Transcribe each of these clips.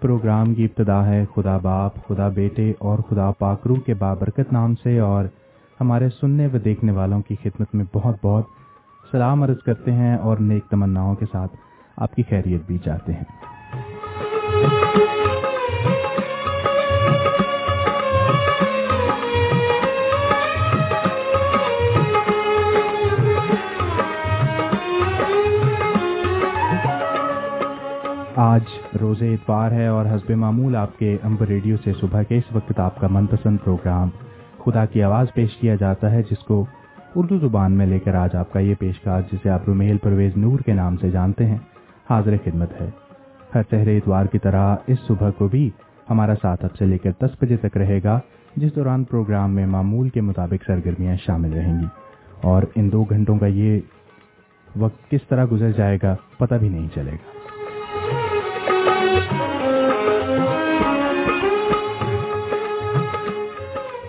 Programme کی ابتدا ہے خدا باپ، خدا بیٹے اور خدا پاکرو کے بابرکت نام سے اور ہمارے سننے و دیکھنے والوں کی خدمت میں بہت بہت سلام عرض کرتے ہیں اور نیک تمناؤں کے ساتھ آپ کی خیریت بھی چاہتے ہیں۔ روز اتوار ہے اور حسب معمول آپ کے امبر ریڈیو سے صبح کے اس وقت آپ کا من پسند پروگرام خدا کی آواز پیش کیا جاتا ہے، جس کو اردو زبان میں لے کر آج آپ کا یہ پیشکار، جسے آپ رومیل پرویز نور کے نام سے جانتے ہیں، حاضر خدمت ہے۔ ہر شہر اتوار کی طرح اس صبح کو بھی ہمارا ساتھ اب سے لے کر دس بجے تک رہے گا، جس دوران پروگرام میں معمول کے مطابق سرگرمیاں شامل رہیں گی۔ اور ان دو گھنٹوں کا یہ وقت کس طرح گزر جائے گا، پتہ بھی نہیں چلے گا۔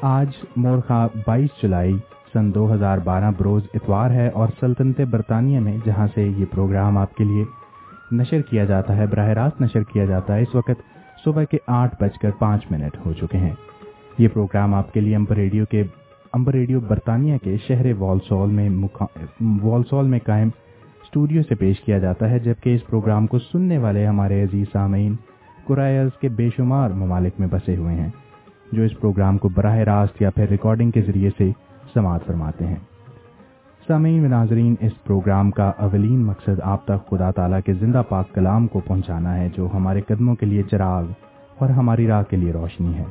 آج مورخہ بائیس جولائی سن دو ہزار بارہ بروز اتوار ہے اور سلطنت برطانیہ میں جہاں سے یہ پروگرام آپ کے لیے نشر کیا جاتا ہے، براہ راست نشر کیا جاتا ہے، اس وقت صبح کے آٹھ بج کر پانچ منٹ ہو چکے ہیں۔ یہ پروگرام آپ کے لیے امبر ریڈیو کے، امبر ریڈیو برطانیہ کے شہر والسول میں والسول میں قائم اسٹوڈیو سے پیش کیا جاتا ہے، جبکہ اس پروگرام کو سننے والے ہمارے عزیز سامعین کرائلز کے بے شمار ممالک میں بسے ہوئے ہیں۔ جو اس پروگرام کو براہ راست یا پھر ریکارڈنگ کے ذریعے سے سماعت فرماتے ہیں۔ سامعین و ناظرین، اس پروگرام کا اولین مقصد آپ تک خدا تعالیٰ کے زندہ پاک کلام کو پہنچانا ہے، جو ہمارے قدموں کے لیے چراغ اور ہماری راہ کے لیے روشنی ہے۔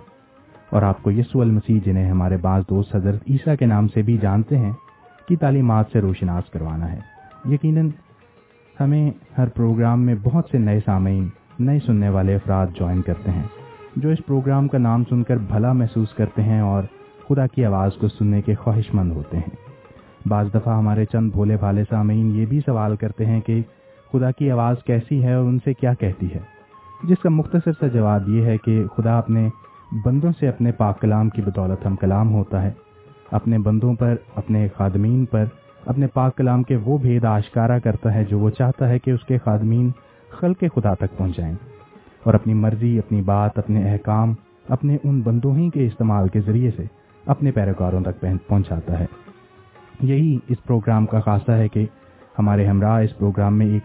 اور آپ کو یسو المسیح، جنہیں ہمارے بعض دوست حضرت عیسیٰ کے نام سے بھی جانتے ہیں، کی تعلیمات سے روشناس کروانا ہے۔ یقیناً ہمیں ہر پروگرام میں بہت سے نئے سامعین، نئے سننے والے افراد جوائن کرتے ہیں۔ جو اس پروگرام کا نام سن کر بھلا محسوس کرتے ہیں اور خدا کی آواز کو سننے کے خواہش مند ہوتے ہیں۔ بعض دفعہ ہمارے چند بھولے بھالے سامعین یہ بھی سوال کرتے ہیں کہ خدا کی آواز کیسی ہے اور ان سے کیا کہتی ہے؟ جس کا مختصر سا جواب یہ ہے کہ خدا اپنے بندوں سے اپنے پاک کلام کی بدولت ہم کلام ہوتا ہے۔ اپنے بندوں پر، اپنے خادمین پر، اپنے پاک کلام کے وہ بھید آشکارا کرتا ہے جو وہ چاہتا ہے کہ اس کے خادمین خل کے خدا تک پہنچائیں۔ اور اپنی مرضی، اپنی بات، اپنے احکام، اپنے ان بندوں ہی کے استعمال کے ذریعے سے اپنے پیروکاروں تک پہنچاتا ہے۔ یہی اس پروگرام کا خاصہ ہے کہ ہمارے ہمراہ اس پروگرام میں ایک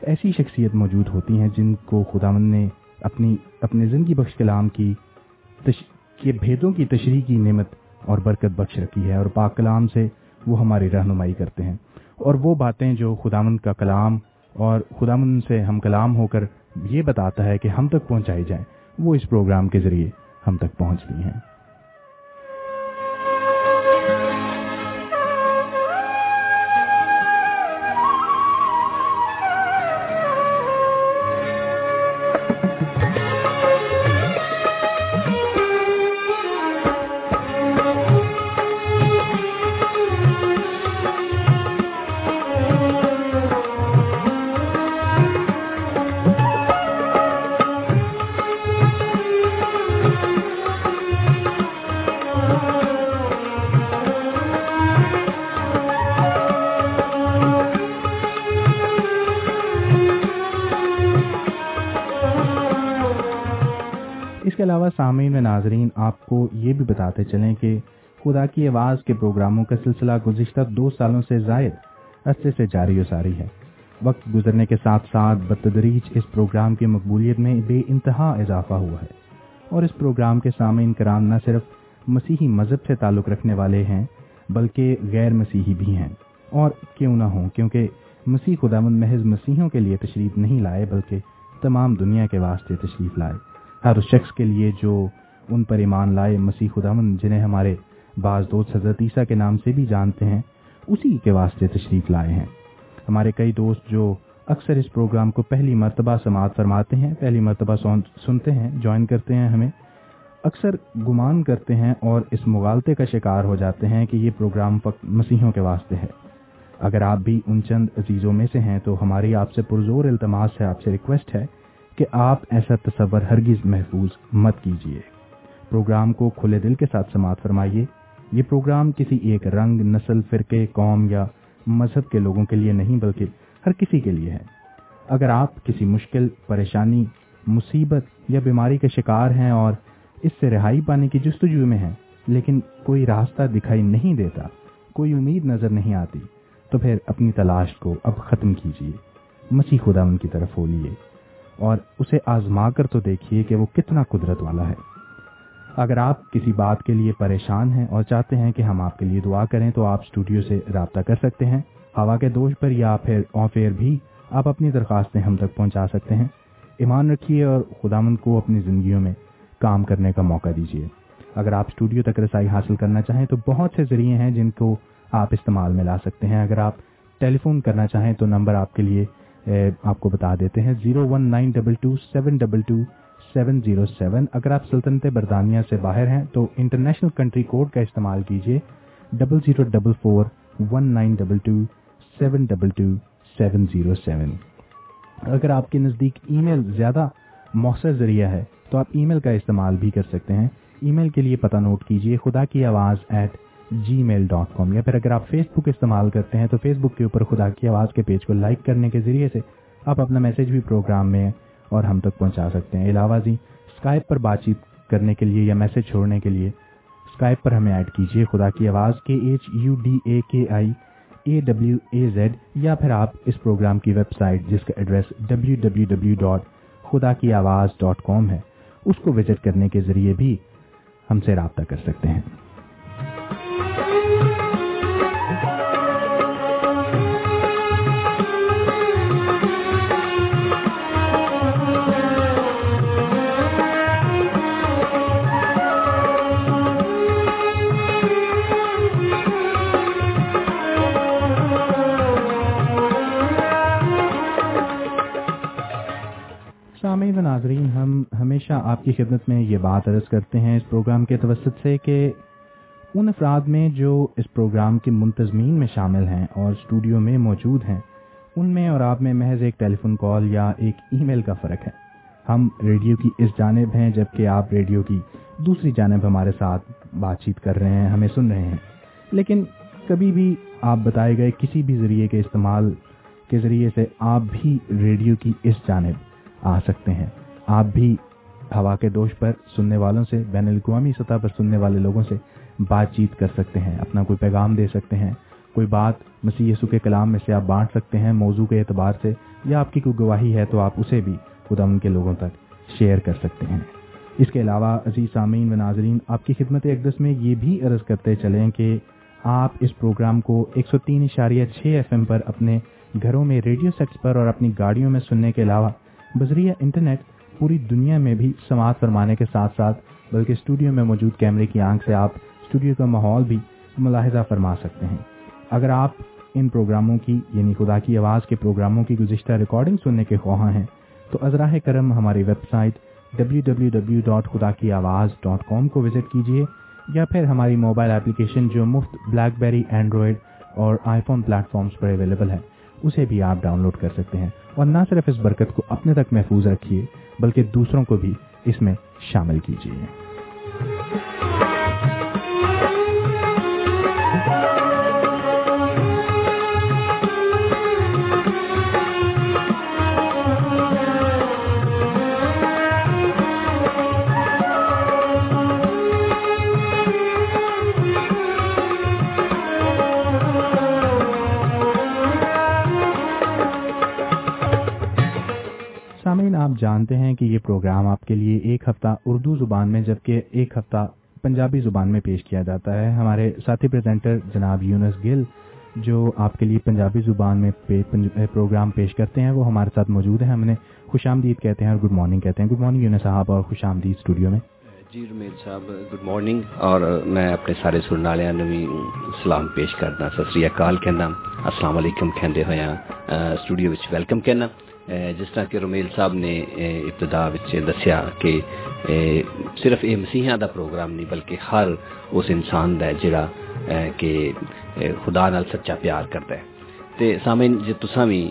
ایسی شخصیت موجود ہوتی ہیں جن کو خدا مند نے اپنی اپنے زندگی بخش کلام کی تش... کے بھیدوں کی تشریح کی نعمت اور برکت بخش رکھی ہے اور پاک کلام سے وہ ہماری رہنمائی کرتے ہیں۔ اور وہ باتیں جو خدامند کا کلام اور خدامند سے ہم کلام ہو کر یہ بتاتا ہے کہ ہم تک پہنچائی جائیں، وہ اس پروگرام کے ذریعے ہم تک پہنچ رہی ہیں۔ کو یہ بھی بتاتے چلیں کہ خدا کی آواز کے پروگراموں کا سلسلہ گزشتہ دو سالوں سے زائد عرصے سے جاری و ساری ہے۔ وقت گزرنے کے ساتھ ساتھ بتدریج اس پروگرام کی مقبولیت میں بے انتہا اضافہ ہوا ہے۔ اور اس پروگرام کے سامعین کرام نہ صرف مسیحی مذہب سے تعلق رکھنے والے ہیں، بلکہ غیر مسیحی بھی ہیں۔ اور کیوں نہ ہوں، کیونکہ مسیح خدا مند محض مسیحوں کے لیے تشریف نہیں لائے، بلکہ تمام دنیا کے واسطے تشریف لائے۔ ہر شخص کے لیے جو ان پر ایمان لائے مسیح خدامن جنہیں ہمارے بعض دوست حضرت عیسیٰ کے نام سے بھی جانتے ہیں، اسی کے واسطے تشریف لائے ہیں۔ ہمارے کئی دوست جو اکثر اس پروگرام کو پہلی مرتبہ سماعت فرماتے ہیں، پہلی مرتبہ سنتے ہیں، جوائن کرتے ہیں ہمیں، اکثر گمان کرتے ہیں اور اس مغالطے کا شکار ہو جاتے ہیں کہ یہ پروگرام فقط مسیحوں کے واسطے ہے۔ اگر آپ بھی ان چند عزیزوں میں سے ہیں تو ہماری آپ سے پرزور التماس ہے، آپ سے ریکویسٹ ہے کہ آپ ایسا تصور ہرگز محفوظ مت کیجیے پروگرام کو کھلے دل کے ساتھ سماعت فرمائیے۔ یہ پروگرام کسی ایک رنگ، نسل، فرقے، قوم یا مذہب کے لوگوں کے لیے نہیں بلکہ ہر کسی کے لیے ہے۔ اگر آپ کسی مشکل، پریشانی، مصیبت یا بیماری کے شکار ہیں اور اس سے رہائی پانے کی جستجو میں ہیں، لیکن کوئی راستہ دکھائی نہیں دیتا، کوئی امید نظر نہیں آتی، تو پھر اپنی تلاش کو اب ختم کیجیے۔ مسیح خدا ان کی طرف ہو لیے اور اسے آزما کر تو دیکھیے کہ وہ کتنا قدرت والا ہے۔ اگر آپ کسی بات کے لیے پریشان ہیں اور چاہتے ہیں کہ ہم آپ کے لیے دعا کریں تو آپ اسٹوڈیو سے رابطہ کر سکتے ہیں۔ ہوا کے دوش پر یا پھر آف ایئر بھی آپ اپنی درخواستیں ہم تک پہنچا سکتے ہیں۔ ایمان رکھیے اور خدا مند کو اپنی زندگیوں میں کام کرنے کا موقع دیجیے۔ اگر آپ اسٹوڈیو تک رسائی حاصل کرنا چاہیں تو بہت سے ذریعے ہیں جن کو آپ استعمال میں لا سکتے ہیں۔ اگر آپ ٹیلی فون کرنا چاہیں تو نمبر آپ کے لیے آپ کو بتا دیتے ہیں، zero one nine double two seven double two seven zero seven. اگر آپ سلطنت برطانیہ سے باہر ہیں تو انٹرنیشنل کنٹری کوڈ کا استعمال کیجیے double zero double four one nine double two seven double two seven zero seven اگر آپ کے نزدیک ای میل زیادہ مؤثر ذریعہ ہے تو آپ ای میل کا استعمال بھی کر سکتے ہیں۔ ای میل کے لیے پتہ نوٹ کیجیے خدا کی آواز at G mile dot com یا پھر اگر آپ فیس بک استعمال کرتے ہیں تو فیس بک کے اوپر خدا کی آواز کے پیج کو لائک کرنے کے ذریعے سے آپ اپنا میسج بھی پروگرام میں اور ہم تک پہنچا سکتے ہیں۔ علاوہ جی اسکائپ پر بات چیت کرنے کے لیے یا میسج چھوڑنے کے لیے اسکائپ پر ہمیں ایڈ کیجیے خدا کی آواز کے ایچ یو ڈی اے کے آئی اے ڈبلو اے زیڈ یا پھر آپ اس پروگرام کی ویب سائٹ جس کا address W W W dot خدا کی آواز ڈاٹ کام ہے، اس کو وزٹ کرنے کے ذریعے بھی ہم سے رابطہ کر سکتے ہیں۔ ناظرین، ہم ہمیشہ آپ کی خدمت میں یہ بات عرض کرتے ہیں اس پروگرام کے توسط سے کہ ان افراد میں جو اس پروگرام کی منتظمین میں شامل ہیں اور اسٹوڈیو میں موجود ہیں، ان میں اور آپ میں محض ایک ٹیلی فون کال یا ایک ای میل کا فرق ہے۔ ہم ریڈیو کی اس جانب ہیں جبکہ آپ ریڈیو کی دوسری جانب ہمارے ساتھ بات چیت کر رہے ہیں، ہمیں سن رہے ہیں۔ لیکن کبھی بھی آپ بتائے گئے کسی بھی ذریعے کے استعمال کے ذریعے سے آپ بھی ریڈیو کی اس جانب آ سکتے ہیں۔ آپ بھی ہوا کے دوش پر سننے والوں سے، بین الاقوامی سطح پر سننے والے لوگوں سے بات چیت کر سکتے ہیں، اپنا کوئی پیغام دے سکتے ہیں۔ کوئی بات مسیح یسو کے کلام میں سے آپ بانٹ سکتے ہیں، موضوع کے اعتبار سے، یا آپ کی کوئی گواہی ہے تو آپ اسے بھی خدا ان کے لوگوں تک شیئر کر سکتے ہیں۔ اس کے علاوہ عزیز سامعین و ناظرین، آپ کی خدمت اقدس میں یہ بھی عرض کرتے چلیں کہ آپ اس پروگرام کو ایک سو تین اشاریہ چھ ایف ایم پر اپنے گھروں میں ریڈیو سیٹس پر اور اپنی گاڑیوں میں سننے کے علاوہ بذریعہ انٹرنیٹ پوری دنیا میں بھی سماعت فرمانے کے ساتھ ساتھ، بلکہ اسٹوڈیو میں موجود کیمرے کی آنکھ سے آپ اسٹوڈیو کا ماحول بھی ملاحظہ فرما سکتے ہیں۔ اگر آپ ان پروگراموں کی یعنی خدا کی آواز کے پروگراموں کی گزشتہ ریکارڈنگ سننے کے خواہاں ہیں، تو ازراہ کرم ہماری website W W W dot خدا کی آواز ڈاٹ کام کو وزٹ کیجیے، یا پھر ہماری موبائل اپلیکیشن جو مفت بلیک بیری اینڈرائڈ اور آئی فون پلیٹ فارمس پر اویلیبل ہے، اسے بھی آپ ڈاؤن لوڈ کر سکتے ہیں۔ اور نہ صرف اس برکت کو اپنے تک محفوظ رکھیے، بلکہ دوسروں کو بھی اس میں شامل کیجیے۔ آپ جانتے ہیں کہ یہ پروگرام آپ کے لیے ایک ہفتہ اردو زبان میں جبکہ ایک ہفتہ پنجابی زبان میں پیش کیا جاتا ہے۔ ہمارے ساتھی پریزنٹر جناب یونس گل جو آپ کے لیے پنجابی زبان میں پروگرام پیش کرتے ہیں، وہ ہمارے ساتھ موجود ہیں۔ ہم نے خوش آمدید کہتے ہیں اور گڈ مارننگ کہتے ہیں۔ گڈ مارننگ یونس صاحب اور خوش آمدید اسٹوڈیو میں۔ جی رمیل صاحب گڈ مارننگ اور میں اپنے سارے سننے بھی سلام پیش کرنا ست سری اکال کہنا، السلام علیکم کہندے ہویا اسٹوڈیو ویلکم کہنا۔ جس طرح کہ رومیل صاحب نے ابتدا دسیا کہ صرف یہ مسیحا دا پروگرام نہیں بلکہ ہر اس انسان دا جڑا کہ خدا نال سچا پیار کرتا ہے تے سامعین جے تساں بھی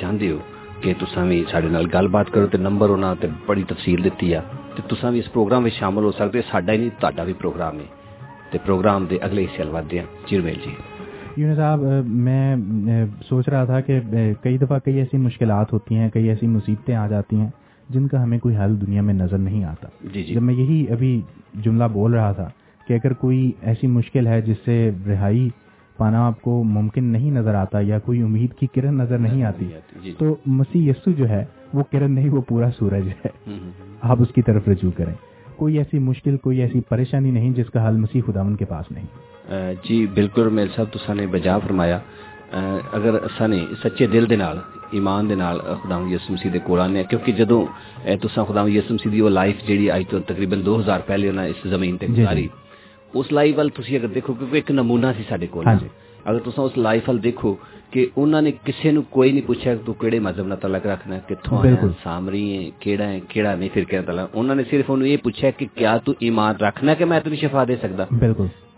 چاہندے ہو کہ تساں بھی ساڈے نال گل بات کرو تے نمبر انہاں تے بڑی تفصیل دتی ہے تے تساں بھی اس پروگرام وچ شامل ہو سکتے ساڈا ہی نہیں تہاڈا بھی پروگرام ہے تے پروگرام دے اگلے حصے ول ودے ہیں جی رومیل جی یونس صاحب میں سوچ رہا تھا کہ کئی دفعہ کئی ایسی مشکلات ہوتی ہیں کئی ایسی مصیبتیں آ جاتی ہیں جن کا ہمیں کوئی حل دنیا میں نظر نہیں آتا۔ جی جی۔ جب میں یہی ابھی جملہ بول رہا تھا کہ اگر کوئی ایسی مشکل ہے جس سے رہائی پانا آپ کو ممکن نہیں نظر آتا یا کوئی امید کی کرن نظر نہیں آتی جی تو مسیح یسو جو ہے وہ کرن نہیں وہ پورا سورج ہے۔ آپ اس کی طرف رجوع کریں۔ کوئی ایسی مشکل کوئی ایسی پریشانی نہیں جس کا حل مسیح خداون کے پاس نہیں۔ جی بالکل میرے صاحب تو نے بجا فرمایا اگر اساں سچے دل دے نال ایمان دے نال خدا یس مسیح دے کول آنے کیونکہ جدوں تساں خدا یس مسیح کی وہ لائف جیڑی اج تو تقریباً دو ہزار پہلے انہاں اس زمین تک گزاری اس لائف وال تسی اگر دیکھو کیونکہ ایک نمونہ سی سارے کول اگر تساں اس لائف وال دیکھو کہ انہوں نے کسی نے کوئی نہیں پوچھا کہ تو کیڑے مذہب نہ تعلق رکھنا کتوں ہے سامری ہے کیڑا ہے کیڑا نہیں پھر کہنا تعلق انہوں نے صرف انہوں یہ پوچھا کہ کیا تو ایمان رکھنا کہ میں تجھے شفا دے سکتا بالکل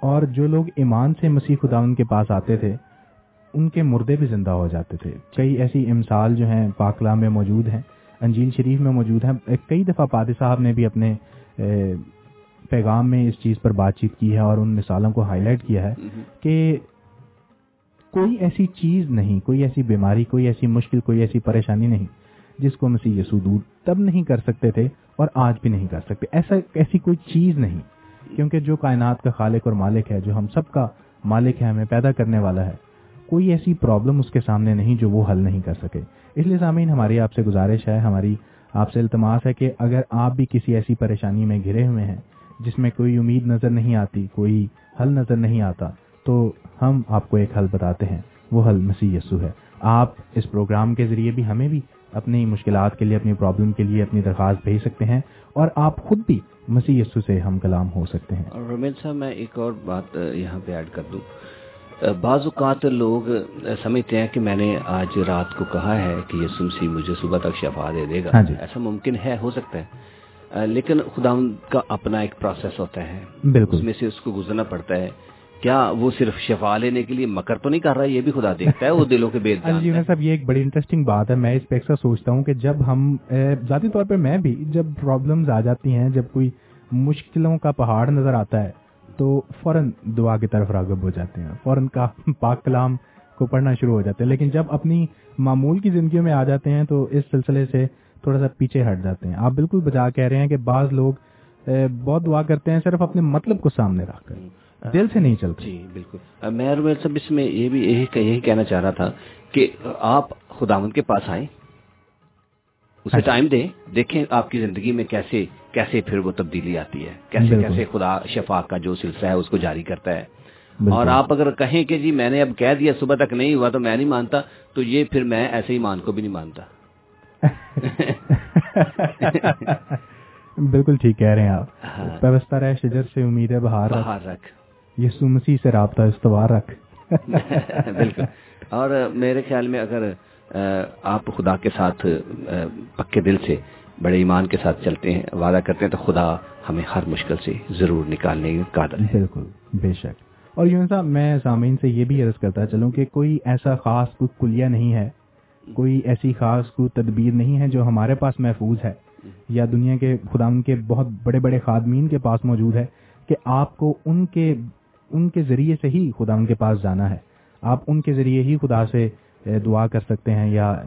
اور جو لوگ ایمان سے مسیح خداوند کے پاس آتے تھے ان کے مردے بھی زندہ ہو جاتے تھے۔ کئی ایسی امثال جو ہیں پاکلام میں موجود ہیں انجیل شریف میں موجود ہیں۔ کئی دفعہ پادی صاحب نے بھی اپنے پیغام میں اس چیز پر بات چیت کی ہے اور ان مثالوں کو ہائی لائٹ کیا ہے کہ کوئی ایسی چیز نہیں کوئی ایسی بیماری کوئی ایسی مشکل کوئی ایسی پریشانی نہیں جس کو مسیح یسوع دور تب نہیں کر سکتے تھے اور آج بھی نہیں کر سکتے۔ ایسا ایسی کوئی چیز نہیں۔ کیونکہ جو کائنات کا خالق اور مالک ہے، جو ہم سب کا مالک ہے، ہمیں پیدا کرنے والا ہے۔ کوئی ایسی پرابلم اس کے سامنے نہیں جو وہ حل نہیں کر سکے۔ اس لیے سامعین، ہماری آپ سے گزارش ہے، ہماری آپ سے التماس ہے کہ اگر آپ بھی کسی ایسی پریشانی میں گھرے ہوئے ہیں جس میں کوئی امید نظر نہیں آتی، کوئی حل نظر نہیں آتا، تو ہم آپ کو ایک حل بتاتے ہیں۔ وہ حل مسیح یسو ہے۔ آپ اس پروگرام کے ذریعے بھی ہمیں بھی اپنی مشکلات کے لیے، اپنی پرابلم کے لیے اپنی درخواست بھیج سکتے ہیں اور آپ خود بھی مسیح یسو سے ہم کلام ہو سکتے ہیں۔ اور رومیل صاحب میں ایک اور بات یہاں پہ ایڈ کر دوں۔ بعض اوقات لوگ سمجھتے ہیں کہ میں نے آج رات کو کہا ہے کہ یسوع مسیح مجھے صبح تک شفا دے دے گا۔ ہاں جی۔ ایسا ممکن ہے ہو سکتا ہے۔ لیکن خدا کا اپنا ایک پروسیس ہوتا ہے۔ بالکل۔ اس میں سے اس کو گزرنا پڑتا ہے۔ کیا وہ صرف شفا لینے کے لیے مکر تو نہیں کر رہا یہ بھی خدا دیکھتا ہے وہ دلوں کے بیت ہاں جی صاحب یہ ایک بڑی انٹرسٹنگ بات ہے۔ میں اس پہ اکثر سوچتا ہوں کہ جب ہم ذاتی طور پہ میں بھی جب پرابلمز آ جاتی ہیں جب کوئی مشکلوں کا پہاڑ نظر آتا ہے تو فوراً دعا کی طرف راغب ہو جاتے ہیں۔ فوراً کا پاک کلام کو پڑھنا شروع ہو جاتے ہیں۔ لیکن جب اپنی معمول کی زندگیوں میں آ جاتے ہیں تو اس سلسلے سے تھوڑا سا پیچھے ہٹ جاتے ہیں۔ آپ بالکل بجا کہہ رہے ہیں کہ بعض لوگ بہت دعا کرتے ہیں صرف اپنے مطلب کو سامنے رکھ کر۔ دل سے نہیں چلتے جی بالکل۔ میں رومیل صاحب اس میں یہ بھی یہی یہی کہنا چاہ رہا تھا کہ آپ خداوند کے پاس آئیں اسے ٹائم دیں دیکھیں آپ کی زندگی میں کیسے کیسے پھر وہ تبدیلی آتی ہے کیسے۔ کیسے خدا شفا کا جو سلسلہ ہے اس کو جاری کرتا ہے۔ اور آپ اگر کہیں کہ جی میں نے اب کہہ دیا صبح تک نہیں ہوا تو میں نہیں مانتا تو یہ پھر میں ایسے ہی مان کو بھی نہیں مانتا۔ بالکل ٹھیک کہہ رہے ہیں آپ۔ ہاں۔ پیوستہ رہ شجر سے امید ہے بہار رکھ۔ یسو مسیح سے رابطہ استوار رکھ۔ بالکل۔ اور میرے خیال میں اگر آپ خدا کے ساتھ پکے دل سے بڑے ایمان کے ساتھ چلتے ہیں وعدہ کرتے ہیں تو خدا ہمیں ہر مشکل سے ضرور نکالنے کا بالکل بے شک۔ اور یوں صاحب میں سامعین سے یہ بھی عرض کرتا چلوں کہ کوئی ایسا خاص کوئی کلیہ نہیں ہے۔ کوئی ایسی خاص کوئی تدبیر نہیں ہے جو ہمارے پاس محفوظ ہے۔ یا دنیا کے خدا ان کے بہت بڑے بڑے خادمین کے پاس موجود ہے کہ آپ کو ان کے ان کے ذریعے سے ہی خدا ان کے پاس جانا ہے۔ آپ ان کے ذریعے ہی خدا سے دعا کر سکتے ہیں یا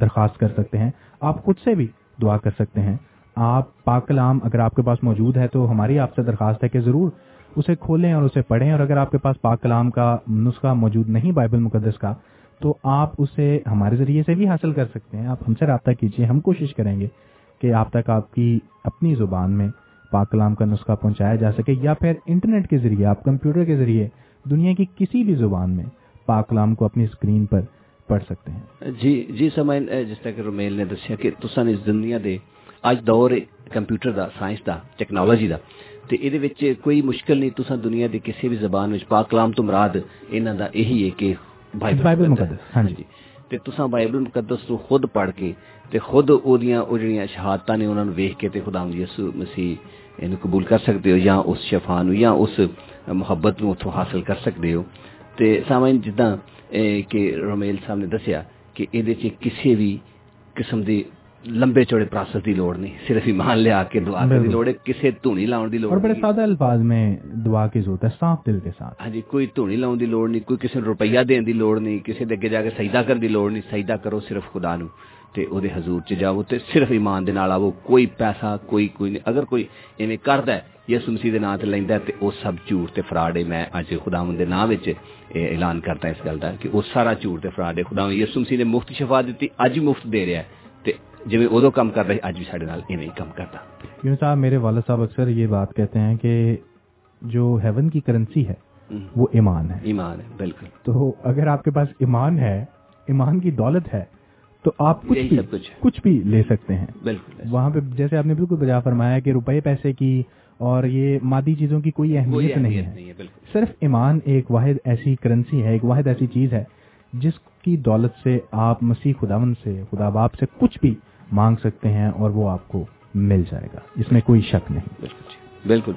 درخواست کر سکتے ہیں۔ آپ خود سے بھی دعا کر سکتے ہیں۔ آپ پاک کلام اگر آپ کے پاس موجود ہے تو ہماری آپ سے درخواست ہے کہ ضرور اسے کھولیں اور اسے پڑھیں۔ اور اگر آپ کے پاس پاک کلام کا نسخہ موجود نہیں بائبل مقدس کا، تو آپ اسے ہمارے ذریعے سے بھی حاصل کر سکتے ہیں۔ آپ ہم سے رابطہ کیجیے ہم کوشش کریں گے کہ آپ تک آپ کی اپنی زبان میں پاکلام کا نسخہ پہنچایا جا سکے یا پھر انٹرنیٹ کے ذریعے آپ کمپیوٹر کے ذریعے دنیا کی کسی بھی زبان میں پاکلام کو اپنی سکرین پر پڑھ سکتے ہیں۔ جی جی سمائن جس طرح کہ رومیل نے دسیا کہ تو سن اس دنیا دے آج دور کمپیوٹر دا سائنس دا ٹیکنالوجی دا تے ایدے ਵਿੱਚ کوئی مشکل نہیں تسان دنیا دے کسی بھی زبان وچ پاک کلام تو مراد انہاں دا یہی ہے کہ بائبل مقدس ہاں جی۔ تے تساں بائبل مقدس تو خود پڑھ کے ਤੇ ਖੁਦ ਉਹਦੀਆਂ ਉਹ ਜਿਹੜੀਆਂ ਸ਼ਹਾਦਤਾਂ ਨੇ ਉਹਨਾਂ ਨੂੰ ਵੇਖ ਕੇ ਤੇ ਖੁਦਾਵੰਦ ਯਿਸੂ ਮਸੀਹ ਇਹਨੂੰ ਕਬੂਲ ਕਰ ਸਕਦੇ ਹੋ ਜਾਂ ਉਸ ਸ਼ਫਾ ਨੂੰ ਜਾਂ ਉਸ ਮੁਹੱਬਤ ਨੂੰ ਉੱਥੋਂ ਹਾਸਲ ਕਰ ਸਕਦੇ ਹੋ ਤੇ ਸਾਮਾਨ ਜਿੱਦਾਂ ਕਿ ਰੋਮੇਲ ਸਾਹਿਬ ਨੇ ਦੱਸਿਆ ਕਿ ਇਹਦੇ 'ਚ ਕਿਸੇ ਵੀ ਕਿਸਮ ਦੀ ਲੰਬੇ ਚੌੜੇ پروسیس دی لوڑ نہیں صرف ایمان لے آ کے دعا کرنے دی لوڑ ہے کسے دھونی لاؤن دی لوڑ اور بڑے سادہ الفاظ میں دعا کی ضرورت ہے صاف دل کے ساتھ ہاں جی کوئی دھونی لاؤن دی لوڑ نہیں کوئی کسی روپیہ دین دی لوڑ نہیں کسی دے اگے جا کے سجدہ کرن دی لوڑ نہیں سجدہ کرو صرف خدا نو تے حضور چ جاؤ تے صرف ایمان دے نال آو کوئی پیسہ کوئی کوئی نہیں۔ اگر کوئی ایویں کردا ہے یسوع مسیح دے نام تے لیندا ہے تے او سب جھوٹ تے فراڈ ہے میں اج خداوند دے نام وچ اعلان کرتا اس گل دا کہ او سارا جھوٹ تے فراڈ ہے خداوند یسوع مسیح نے مفت شفا دتی اج مفت دے رہا ہے۔ جی ادو کم کر رہے اج بھی سارے ایویں کم کرتا یوں صاحب میرے والد صاحب اکثر یہ بات کہتے ہیں کہ جو ہیون کی کرنسی ہے وہ ایمان ہے۔ ایمان ہے بالکل۔ تو اگر آپ کے پاس ایمان ہے ایمان کی دولت ہے تو آپ کچھ بھی کچھ کچھ بھی لے سکتے ہیں۔ بالکل وہاں پہ جیسے آپ نے بالکل بجا فرمایا کہ روپے پیسے کی اور یہ مادی چیزوں کی کوئی اہمیت نہیں ہے۔ صرف ایمان ایک واحد ایسی کرنسی ہے ایک واحد ایسی چیز ہے جس کی دولت سے آپ مسیح خداون سے خدا باپ سے کچھ بھی مانگ سکتے ہیں اور وہ آپ کو مل جائے گا۔ اس میں کوئی شک نہیں۔ بالکل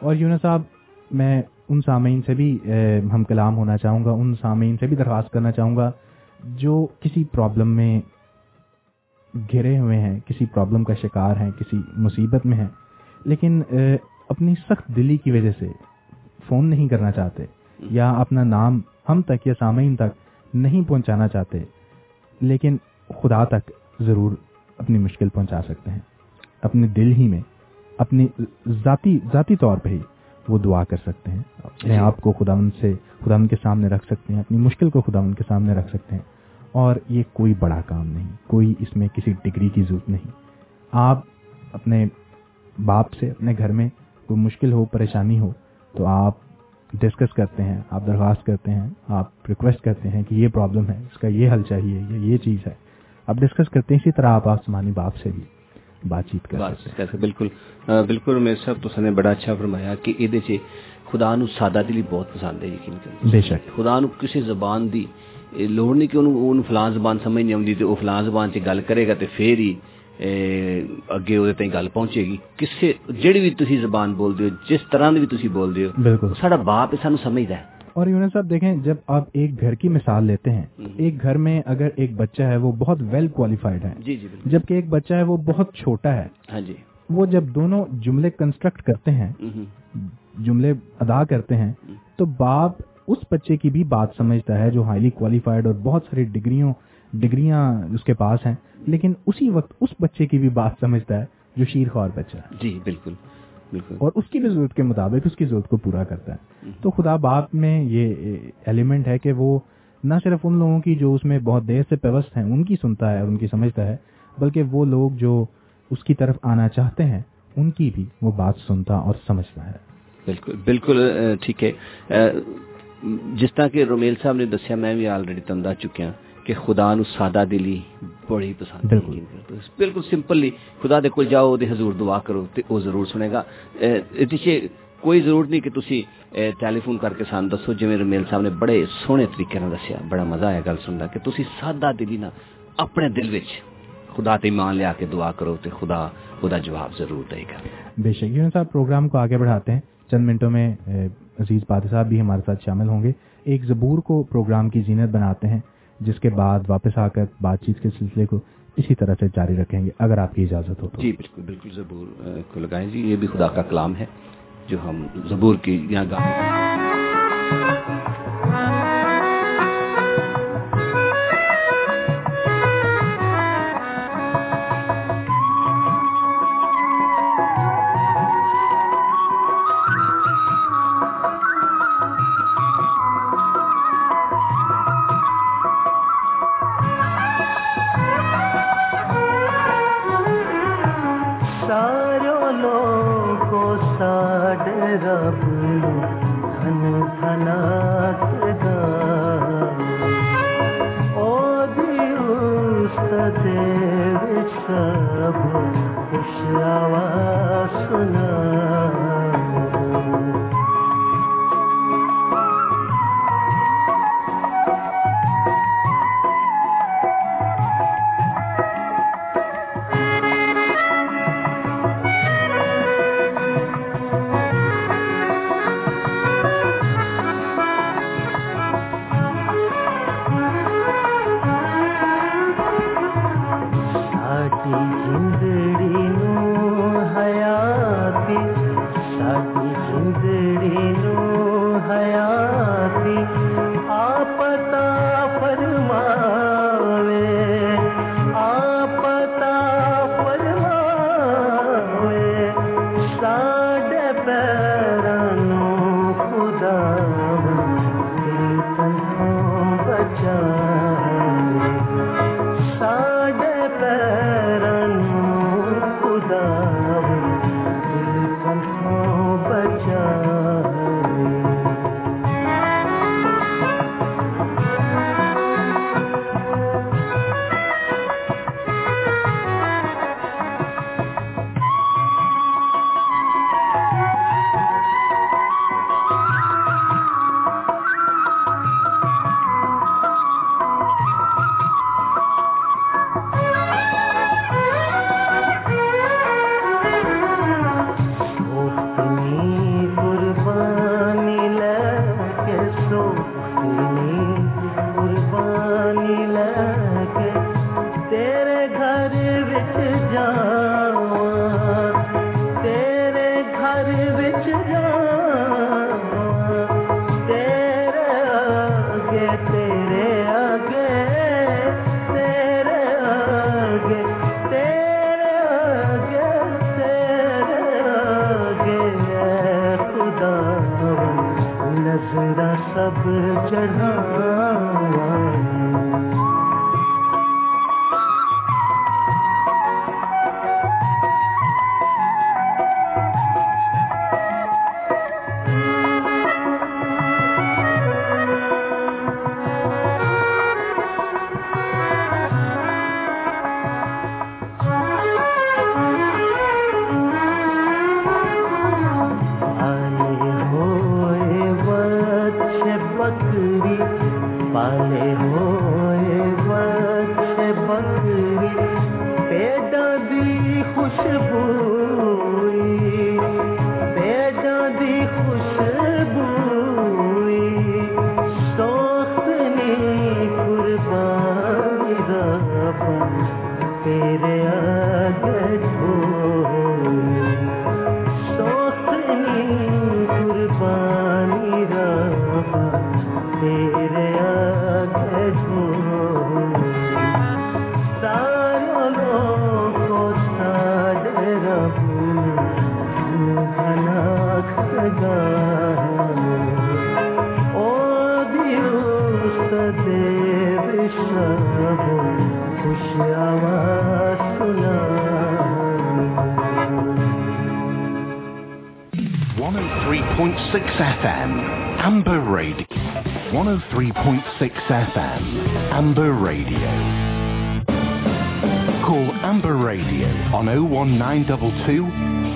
اور یونس صاحب میں ان سامعین سے بھی ہم کلام ہونا چاہوں گا ان سامعین سے بھی درخواست کرنا چاہوں گا جو کسی پرابلم میں گھرے ہوئے ہیں، کسی پرابلم کا شکار ہیں، کسی مصیبت میں ہیں، لیکن اپنی سخت دلی کی وجہ سے فون نہیں کرنا چاہتے یا اپنا نام ہم تک یا سامعین تک نہیں پہنچانا چاہتے، لیکن خدا تک ضرور اپنی مشکل پہنچا سکتے ہیں، اپنے دل ہی میں، اپنی ذاتی ذاتی طور پہ ہی۔ وہ دعا کر سکتے ہیں۔ اپنے آپ کو خدا سے خدا کے سامنے رکھ سکتے ہیں اپنی مشکل کو خدا کے سامنے رکھ سکتے ہیں۔ اور یہ کوئی بڑا کام نہیں کوئی اس میں کسی ڈگری کی ضرورت نہیں۔ آپ اپنے باپ سے اپنے گھر میں کوئی مشکل ہو پریشانی ہو تو آپ ڈسکس کرتے ہیں آپ درخواست کرتے ہیں آپ ریکویسٹ کرتے ہیں کہ یہ پرابلم ہے اس کا یہ حل چاہیے یہ یہ چیز ہے۔ آپ ڈسکس کرتے ہیں اسی طرح آپ آسمانی باپ سے بھی۔ بات چیت کر بالکل بالکل میرے صاحب تو نے بڑا اچھا فرمایا کہ یہ خدا نو سادہ دلی بہت پسند ہے یقین بے شک خدا نو کسی زبان دی لوڑ نہیں کہ انہوں فلاں زبان سمجھ نہیں آتی تو وہ فلاں زبان سے گل کرے گا تو پھر ہی اگے وہ گل پہنچے گی کسی جہی بھی تھی زبان بولتے ہو جس طرح بھی تھی بولتے ہو بالکل سارا باپ سانو سمجھتا ہے اور یونس صاحب دیکھیں جب آپ ایک گھر کی مثال لیتے ہیں ایک گھر میں اگر ایک بچہ ہے وہ بہت ویل کوالیفائڈ ہے۔ جی جی جبکہ ایک بچہ ہے وہ بہت چھوٹا ہے۔ ہاں جی۔ وہ جب دونوں جملے کنسٹرکٹ کرتے ہیں جملے ادا کرتے ہیں تو باپ اس بچے کی بھی بات سمجھتا ہے جو ہائیلی کوالیفائڈ اور بہت ساری ڈگریوں ڈگریاں اس کے پاس ہیں لیکن اسی وقت اس بچے کی بھی بات سمجھتا ہے جو شیر خوار بچہ ہے۔ جی بالکل۔ اور اس کی بھی ضرورت کے مطابق اس کی ضرورت کو پورا کرتا ہے۔ تو خدا باپ میں یہ ایلیمنٹ ہے کہ وہ نہ صرف ان لوگوں کی جو اس میں بہت دیر سے پیوست ہیں ان کی سنتا ہے ان کی سمجھتا ہے بلکہ وہ لوگ جو اس کی طرف آنا چاہتے ہیں ان کی بھی وہ بات سنتا اور سمجھتا ہے۔ بالکل بالکل ٹھیک ہے۔ جس طرح کہ رومیل صاحب نے دسیا میں بھی آلریڈی تمدا چکیا کہ خدا نو سادہ دلی بڑی پسند بالکل۔ بالکل سمپلی خدا دے کول جاؤ دے حضور دعا کرو تے او ضرور سنے گا۔ اتچے کوئی ضرورت نہیں کہ تسی ٹیلی فون کر کے سان دسو۔ جویں رمیل صاحب نے بڑے سونے طریقے نال دسیا بڑا مزہ آیا گل سندا کہ تسی سادہ دلی نہ اپنے دل وچ خدا تے ایمان لے کے دعا کرو تے خدا خدا جواب ضرور دے گا۔ بے شک۔ یوں صاحب پروگرام کو آگے بڑھاتے ہیں۔ چند منٹوں میں عزیز بادشاہ صاحب بھی ہمارے ساتھ شامل ہوں گے۔ ایک زبور کو پروگرام کی زینت بناتے ہیں۔ جس کے بعد واپس آ کر بات چیت کے سلسلے کو اسی طرح سے جاری رکھیں گے، اگر آپ کی اجازت ہو تو۔ جی بالکل بالکل زبور کو لگائیں جی یہ بھی خدا کا کلام ہے جو ہم زبور کی یہاں گانے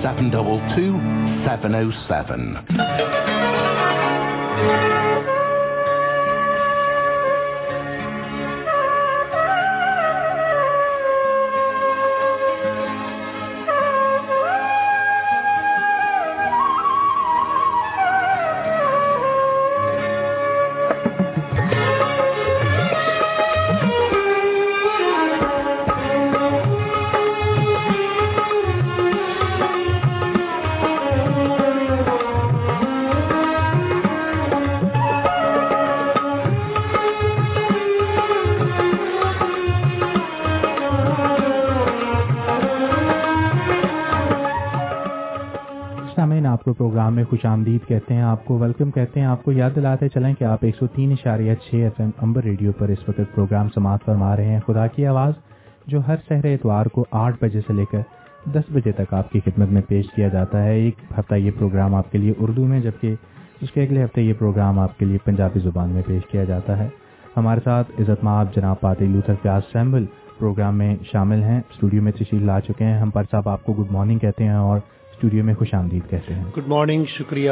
722 707. آپ کو پروگرام میں خوش آمدید کہتے ہیں، آپ کو ویلکم کہتے ہیں، آپ کو یاد دلاتے چلیں کہ آپ ایک سو تین اشاریہ چھ ایف ایم امبر ریڈیو پر اس وقت پروگرام سماعت فرما رہے ہیں۔ خدا کی آواز، جو ہر سحر اتوار کو آٹھ بجے سے لے کر دس بجے تک آپ کی خدمت میں پیش کیا جاتا ہے۔ ایک ہفتہ یہ پروگرام آپ کے لیے اردو میں، جبکہ اس کے اگلے ہفتے یہ پروگرام آپ کے لیے پنجابی زبان میں پیش کیا جاتا ہے۔ ہمارے ساتھ عزت ماب جناب پاتی لوتھر فیاض سیمبل پروگرام میں شامل ہیں۔ اسٹوڈیو میں تشریف لا چکے ہیں۔ ہم پر صاحب آپ کو گڈ مارننگ کہتے ہیں اور اسٹوڈیو میں خوش آمدید کہتے ہیں۔ گڈ مارننگ شکریہ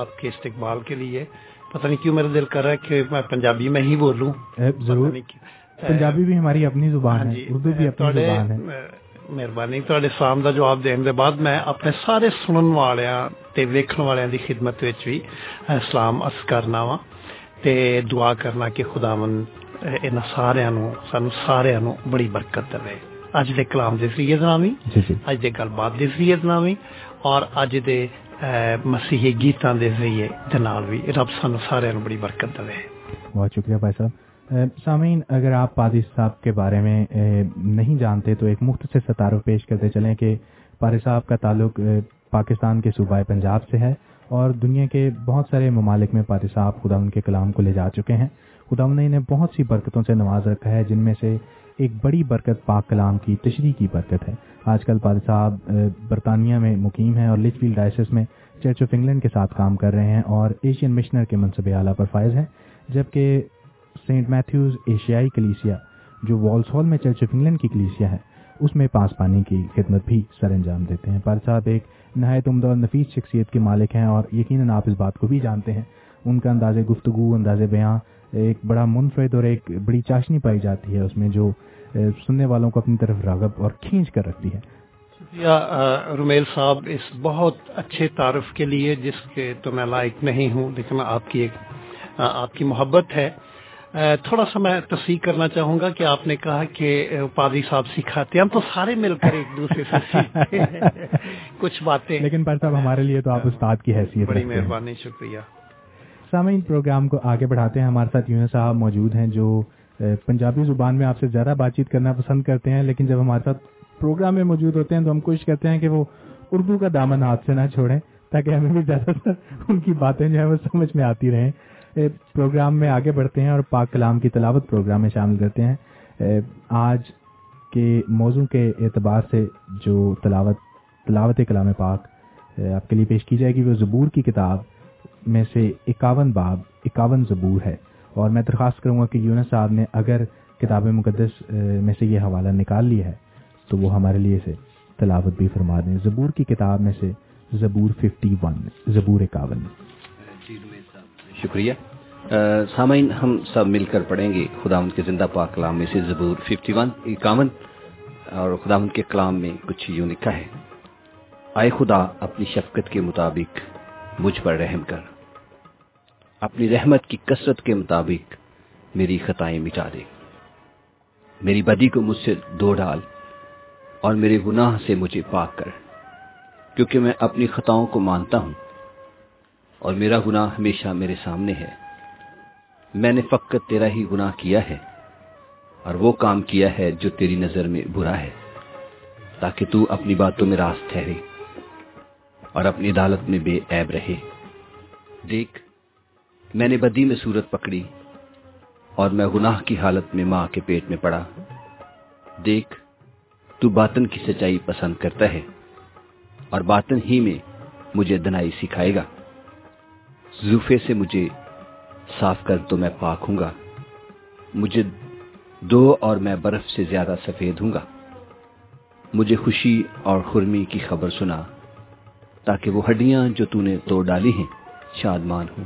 آپ کے استقبال کے لیے۔ پتہ نہیں کیوں میرا دل کر رہا ہے کہ میں پنجابی میں ہی بولوں۔ ضرور۔ پنجابی بھی ہماری اپنی زبان ہے جی، اردو بھی اپنی زبان ہے۔ مہربانی تھوڑے سلام کا جواب دن دے بعد میں اپنے سارے سنن والیاں تے ویکھن والیاں دی خدمت وچ بھی سلام اس کرنا وا۔ تے دعا کرنا کہ خداوند انہاں سارے نو سانو سارے نو بڑی برکت دے۔ دے ذریعے نامی جی، جی۔ اج دے گل بات دے ذریعے نامی اور اج دے مسیحی گیتاں دے ذریعے دے نال بھی رب سانو سارے بڑی برکت دے۔ بہت شکریہ بھائی صاحب۔ سامعین اگر آپ پادی صاحب کے بارے میں نہیں جانتے تو ایک مختصر سے تعارف پیش کرتے چلیں کہ پادی صاحب کا تعلق پاکستان کے صوبہ پنجاب سے ہے اور دنیا کے بہت سارے ممالک میں پادی صاحب خدا ان کے کلام کو لے جا چکے ہیں۔ خدا نے انہیں بہت سی برکتوں سے نواز رکھا ہے جن میں سے ایک بڑی برکت پاک کلام کی، تشریح کی برکت ہے۔ آج کل پادی صاحب برطانیہ میں مقیم ہیں اور لچ فیلڈ ڈائسس میں چرچ آف انگلینڈ کے ساتھ کام کر رہے ہیں اور ایشین مشنر کے منصب اعلیٰ پر فائز ہیں۔ جبکہ سینٹ میتھیوز ایشیائی کلیسیا، جو والس ہال میں چرچ آف انگلینڈ کی کلیسیا ہے، اس میں پاس پانی کی خدمت بھی سر انجام دیتے ہیں۔ پادی صاحب ایک نہایت عمدہ اور نفیس شخصیت کے مالک ہیں اور یقیناً آپ اس بات کو بھی جانتے ہیں۔ ان کا انداز گفتگو انداز بیاں ایک بڑا منفرد اور ایک بڑی چاشنی پائی جاتی ہے اس میں جو سننے والوں کو اپنی طرف راغب اور کھینچ کر رکھتی ہے۔ شکریہ رومیل صاحب اس بہت اچھے تعارف کے لیے جس کے تو میں لائق نہیں ہوں لیکن آپ کی ایک آپ کی محبت ہے۔ تھوڑا سا میں تصحیح کرنا چاہوں گا کہ آپ نے کہا کہ پادری صاحب سکھاتے ہیں۔ ہم تو سارے مل کر ایک دوسرے سے سیکھتے ہیں۔ کچھ باتیں۔ لیکن پر صاحب ہمارے لیے تو آپ استاد کی حیثیت بڑی مہربانی شکریہ۔ سامعین، پروگرام کو آگے بڑھاتے ہیں۔ ہمارے ساتھ یونس صاحب موجود ہیں جو پنجابی زبان میں آپ سے زیادہ بات چیت کرنا پسند کرتے ہیں، لیکن جب ہمارے ساتھ پروگرام میں موجود ہوتے ہیں تو ہم کوشش کرتے ہیں کہ وہ اردو کا دامن ہاتھ سے نہ چھوڑیں، تاکہ ہمیں بھی زیادہ تر ان کی باتیں جو ہے وہ سمجھ میں آتی رہیں۔ پروگرام میں آگے بڑھتے ہیں اور پاک کلام کی تلاوت پروگرام میں شامل کرتے ہیں۔ آج کے موضوع کے اعتبار سے جو تلاوت تلاوت کلام پاک آپ کے لیے پیش کی جائے گی وہ زبور کی کتاب میں سے اکاون باب، اکاون زبور ہے۔ اور میں درخواست کروں گا کہ یونس صاحب نے اگر کتاب مقدس میں سے یہ حوالہ نکال لیا ہے، تو وہ ہمارے لیے سے تلاوت بھی فرما دیں۔ زبور کی کتاب میں سے زبور ففٹی ون، زبور اکاون۔ شکریہ۔ سامعین، ہم سب مل کر پڑھیں گے خدا کے زندہ پاک کلام میں سے زبور ففٹی ون، اکاون۔ اور خدا کے کلام میں کچھ یوں لکھا ہے، آئے خدا، اپنی شفقت کے مطابق مجھ پر رحم کر۔ اپنی رحمت کی کثرت کے مطابق میری خطائیں مٹا دے میری بدی کو مجھ سے دو ڈال اور میرے گناہ سے مجھے پاک کر۔ کیونکہ میں اپنی خطاؤں کو مانتا ہوں اور میرا گناہ ہمیشہ میرے سامنے ہے۔ میں نے فقط تیرا ہی گناہ کیا ہے اور وہ کام کیا ہے جو تیری نظر میں برا ہے، تاکہ تو اپنی باتوں میں راست ٹھہرے۔ اور اپنی عدالت میں بے عیب رہے۔ دیکھ، میں نے بدی میں صورت پکڑی اور میں گناہ کی حالت میں ماں کے پیٹ میں پڑا۔ دیکھ، تو باطن کی سچائی پسند کرتا ہے اور باطن ہی میں مجھے دنائی سکھائے گا۔ زوفے سے مجھے صاف کر تو میں پاک ہوں گا۔ مجھے دو اور میں برف سے زیادہ سفید ہوں گا۔ مجھے خوشی اور خرمی کی خبر سنا۔ تاکہ وہ ہڈیاں جو تو نے توڑ ڈالی ہیں شادمان ہوں۔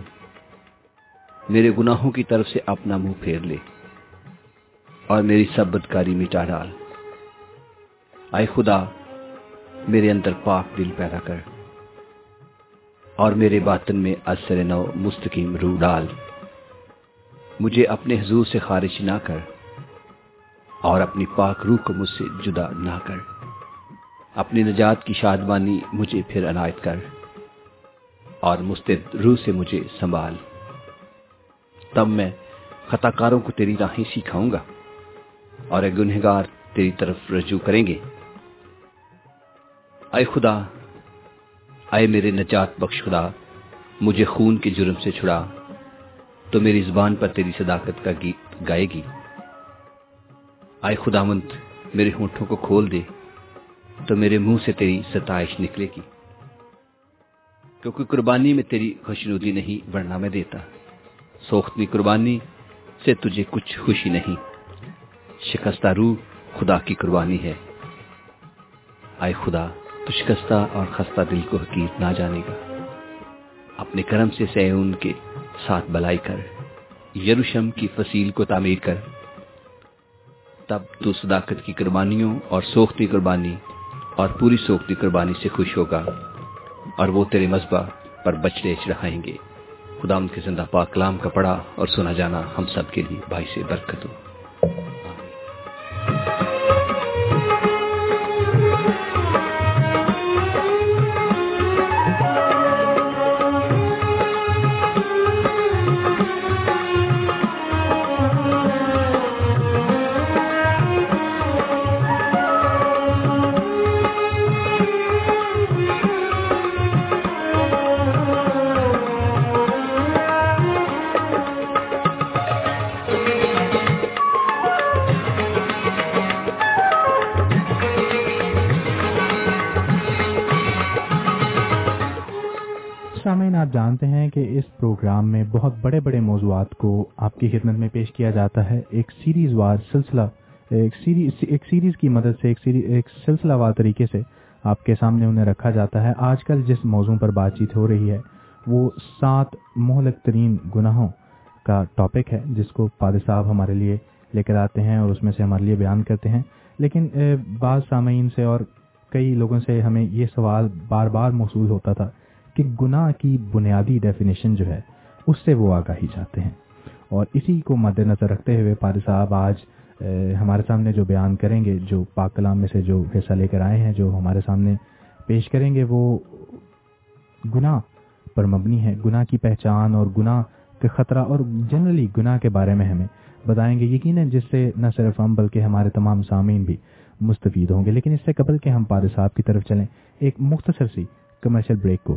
میرے گناہوں کی طرف سے اپنا منہ پھیر لے اور میری سب بدکاری مٹا ڈال۔ آئے خدا، میرے اندر پاک دل پیدا کر اور میرے باطن میں اثر نو مستقیم روح ڈال۔ مجھے اپنے حضور سے خارج نہ کر اور اپنی پاک روح کو مجھ سے جدا نہ کر۔ اپنی نجات کی شادمانی مجھے پھر عنایت کر اور مستد روح سے مجھے سنبھال۔ تب میں خطا کاروں کو تیری راہیں سکھاؤں گا اور گنہگار تیری طرف رجوع کریں گے۔ اے خدا، اے میرے نجات بخش خدا، مجھے خون کے جرم سے چھڑا، تو میری زبان پر تیری صداقت کا گیت گائے گی۔ آئے خدا منت میرے ہونٹوں کو کھول دے۔ تو میرے منہ سے تیری ستائش نکلے گی۔ کیونکہ قربانی میں تیری خوشنودی نہیں بڑھنا میں دیتا۔ سوختنی قربانی سے تجھے کچھ خوشی نہیں۔ شکستہ روح خدا کی قربانی ہے۔ آئے خدا، تو شکستہ اور خستہ دل کو حقیق نہ جانے گا۔ اپنے کرم سے سیون کے ساتھ بلائی کر۔ یروشم کی فصیل کو تعمیر کر۔ تب تو صداقت کی قربانیوں اور سوختی قربانی اور پوری سوکھتی قربانی سے خوش ہوگا اور وہ تیرے مذبح پر بچڑے چڑھائیں گے۔ خدا کے زندہ پاک کلام کا پڑھا اور سنا جانا ہم سب کے لیے بھائی سے برکت ہو۔ کہ اس پروگرام میں بہت بڑے بڑے موضوعات کو آپ کی خدمت میں پیش کیا جاتا ہے۔ ایک سیریز وار سلسلہ، ایک سیریز ایک سیریز کی مدد سے، ایک سیریز ایک سلسلہ وار طریقے سے آپ کے سامنے انہیں رکھا جاتا ہے۔ آج کل جس موضوع پر بات چیت ہو رہی ہے، وہ سات مہلک ترین گناہوں کا ٹاپک ہے، جس کو پاد صاحب ہمارے لیے لے کر آتے ہیں اور اس میں سے ہمارے لیے بیان کرتے ہیں۔ لیکن بعض سامعین سے اور کئی لوگوں سے ہمیں یہ سوال بار بار موصول ہوتا تھا کہ گناہ کی بنیادی ڈیفینیشن جو ہے، اس سے وہ آگاہی چاہتے ہیں۔ اور اسی کو مد نظر رکھتے ہوئے پار صاحب آج ہمارے سامنے جو بیان کریں گے، جو پاک کلام میں سے جو حصہ لے کر آئے ہیں، جو ہمارے سامنے پیش کریں گے، وہ گناہ پر مبنی ہے۔ گناہ کی پہچان اور گناہ کے خطرہ اور جنرلی گناہ کے بارے میں ہمیں بتائیں گے۔ یقیناً جس سے نہ صرف ہم، بلکہ ہمارے تمام سامعین بھی مستفید ہوں گے۔ لیکن اس سے قبل کہ ہم پار صاحب کی طرف چلیں، ایک مختصر سی کمرشل بریک کو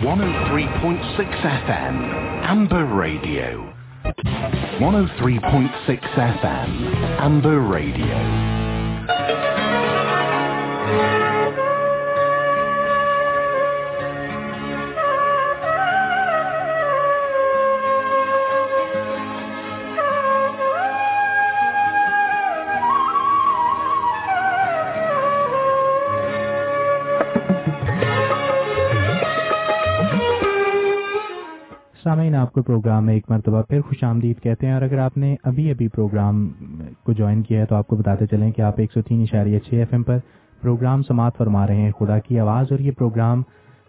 103.6 FM Amber Radio. 103.6 FM Amber Radio. آپ کو پروگرام میں ایک مرتبہ پھر خوش آمدید کہتے ہیں اور اگر آپ نے ابھی ابھی پروگرام کو جوائن کیا ہے تو آپ کو بتاتے چلیں کہ آپ ایک سو تین اشاریہ چھ ایف ایم پر پروگرام سماعت فرما رہے ہیں۔ خدا کی آواز اور یہ پروگرام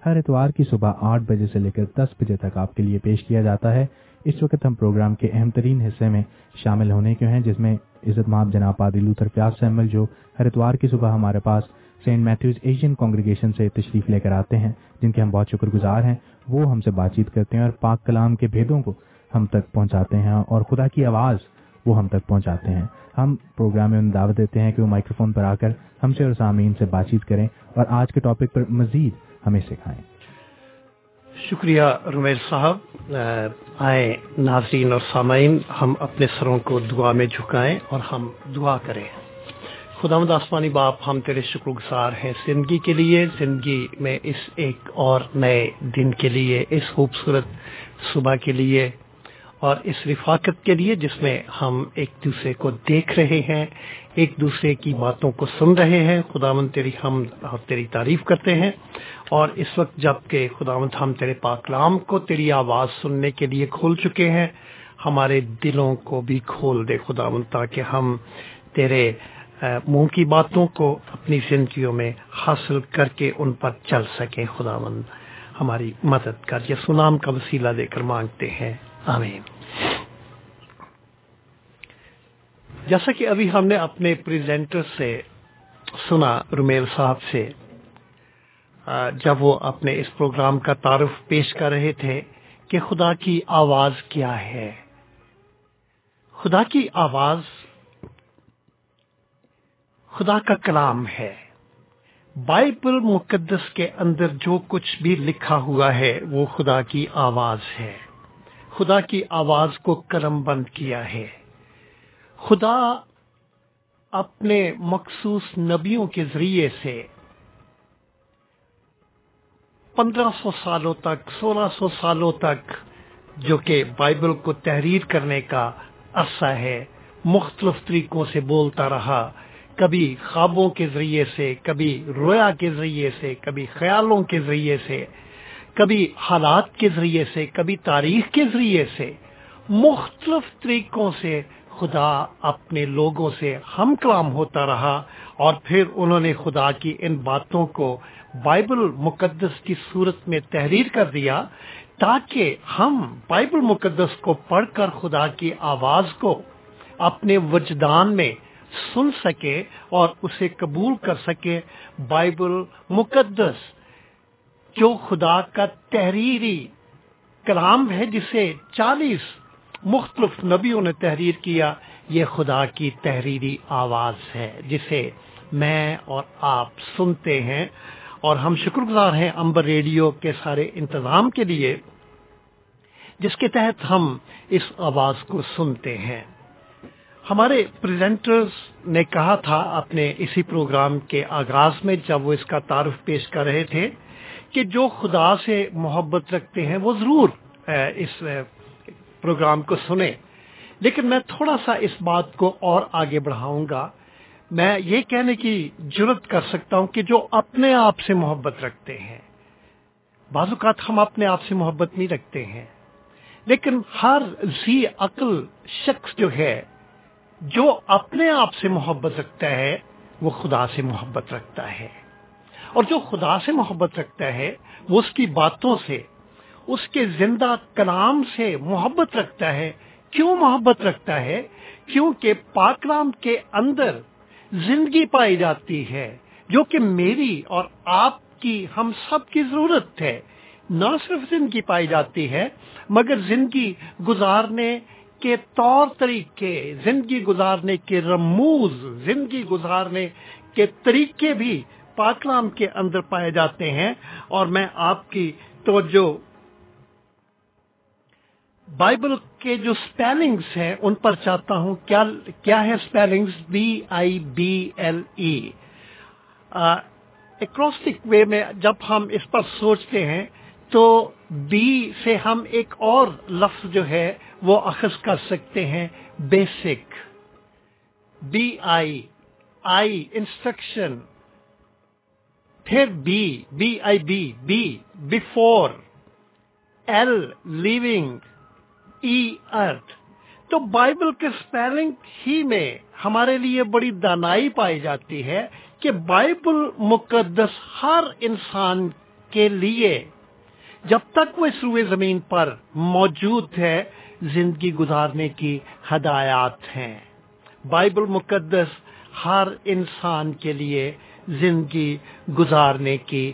ہر اتوار کی صبح آٹھ بجے سے لے کر دس بجے تک آپ کے لیے پیش کیا جاتا ہے۔ اس وقت ہم پروگرام کے اہم ترین حصے میں شامل ہونے کے ہیں، جس میں عزت ماب جناب پادری لوتھر پیاز سیمل جو ہر اتوار کی صبح ہمارے پاس سینٹ میتھوز ایشین کانگریگیشن سے تشریف لے کر آتے ہیں، جن کے ہم بہت شکر گزار ہیں۔ وہ ہم سے بات چیت کرتے ہیں اور پاک کلام کے بھیدوں کو ہم تک پہنچاتے ہیں اور خدا کی آواز وہ ہم تک پہنچاتے ہیں۔ ہم پروگرام میں دعوت دیتے ہیں کہ وہ مائکرو فون پر آ کر ہم سے اور سامعین سے بات چیت کریں اور آج کے ٹاپک پر مزید ہمیں سکھائیں۔ شکریہ رومیل صاحب۔ آئے ناظرین اور سامعین، ہم اپنے سروں کو دعا میں جھکائیں اور ہم دعا کریں۔ خدا مد آسمانی باپ، ہم تیرے شکر گزار ہیں زندگی کے لیے، زندگی میں اس ایک اور نئے دن کے لیے، اس خوبصورت صبح کے لیے اور اس رفاقت کے لیے جس میں ہم ایک دوسرے کو دیکھ رہے ہیں، ایک دوسرے کی باتوں کو سن رہے ہیں۔ خدا مند تیری ہم اور تیری تعریف کرتے ہیں اور اس وقت جبکہ خدا مند ہم تیرے پاکلام کو، تیری آواز سننے کے لیے کھول چکے ہیں، ہمارے دلوں کو بھی کھول دے خدا مند تاکہ ہم تیرے منہ کی باتوں کو اپنی زندگیوں میں حاصل کر کے ان پر چل سکیں خدا مند ہماری مدد کر یا سنام کا وسیلہ دے کر مانگتے ہیں۔ آمین۔ جیسا کہ ابھی ہم نے اپنے پریزنٹر سے سنا رومیل صاحب سے جب وہ اپنے اس پروگرام کا تعارف پیش کر رہے تھے کہ خدا کی آواز کیا ہے۔ خدا کی آواز خدا کا کلام ہے۔ بائبل مقدس کے اندر جو کچھ بھی لکھا ہوا ہے، وہ خدا کی آواز ہے۔ خدا کی آواز کو کرم بند کیا ہے۔ خدا اپنے مخصوص نبیوں کے ذریعے سے پندرہ سو سالوں تک، سولہ سو سالوں تک جو کہ بائبل کو تحریر کرنے کا عرصہ ہے، مختلف طریقوں سے بولتا رہا۔ کبھی خوابوں کے ذریعے سے، کبھی رویا کے ذریعے سے، کبھی خیالوں کے ذریعے سے، کبھی حالات کے ذریعے سے، کبھی تاریخ کے ذریعے سے۔ مختلف طریقوں سے خدا اپنے لوگوں سے ہم کلام ہوتا رہا اور پھر انہوں نے خدا کی ان باتوں کو بائبل مقدس کی صورت میں تحریر کر دیا تاکہ ہم بائبل مقدس کو پڑھ کر خدا کی آواز کو اپنے وجدان میں سن سکے اور اسے قبول کر سکے، بائبل مقدس، جو خدا کا تحریری کلام ہے جسے چالیس مختلف نبیوں نے تحریر کیا، یہ خدا کی تحریری آواز ہے جسے میں اور آپ سنتے ہیں۔ اور ہم شکر گزار ہیں امبر ریڈیو کے سارے انتظام کے لیے، جس کے تحت ہم اس آواز کو سنتے ہیں۔ ہمارے پریزنٹرز نے کہا تھا اپنے اسی پروگرام کے آغاز میں جب وہ اس کا تعارف پیش کر رہے تھے کہ جو خدا سے محبت رکھتے ہیں وہ ضرور اس پروگرام کو سنیں۔ لیکن میں تھوڑا سا اس بات کو اور آگے بڑھاؤں گا۔ میں یہ کہنے کی ضرورت کر سکتا ہوں کہ جو اپنے آپ سے محبت رکھتے ہیں، بعض اوقات ہم اپنے آپ سے محبت نہیں رکھتے ہیں، لیکن ہر ذی عقل شخص جو ہے جو اپنے آپ سے محبت رکھتا ہے، وہ خدا سے محبت رکھتا ہے۔ اور جو خدا سے محبت رکھتا ہے، وہ اس کی باتوں سے، اس کے زندہ کلام سے محبت رکھتا ہے۔ کیوں محبت رکھتا ہے؟ کیونکہ پاکلام کے اندر زندگی پائی جاتی ہے، جو کہ میری اور آپ کی، ہم سب کی ضرورت ہے۔ نہ صرف زندگی پائی جاتی ہے، مگر زندگی گزارنے کے طور طریقے زندگی گزارنے کے رموز، زندگی گزارنے کے طریقے بھی پاکلام کے اندر پائے جاتے ہیں۔ اور میں آپ کی توجہ، بائبل کے جو سپیلنگز ہیں، ان پر چاہتا ہوں۔ کیا کیا ہے spellings B I B L E acrostic way میں جب ہم اس پر سوچتے ہیں تو بی سے ہم ایک اور لفظ جو ہے وہ اخذ کر سکتے ہیں basic B I I instruction پھر B B I B B before L leaving E earth تو بائبل کے سپیلنگ ہی میں ہمارے لیے بڑی دانائی پائی جاتی ہے کہ بائبل مقدس ہر انسان کے لیے جب تک وہ اس روئے زمین پر موجود ہے، زندگی گزارنے کی ہدایات ہیں۔ بائبل مقدس ہر انسان کے لیے زندگی گزارنے کی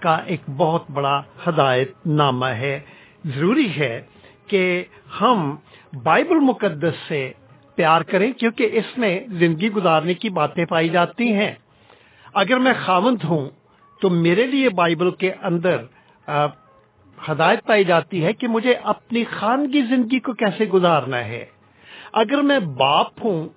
کا ایک بہت بڑا ہدایت نامہ ہے۔ ضروری ہے کہ ہم بائبل مقدس سے پیار کریں، کیونکہ اس میں زندگی گزارنے کی باتیں پائی جاتی ہیں۔ اگر میں خاوند ہوں تو میرے لیے بائبل کے اندر ہدایت پائی جاتی ہے کہ مجھے اپنی خانگی زندگی کو کیسے گزارنا ہے۔ اگر میں باپ ہوں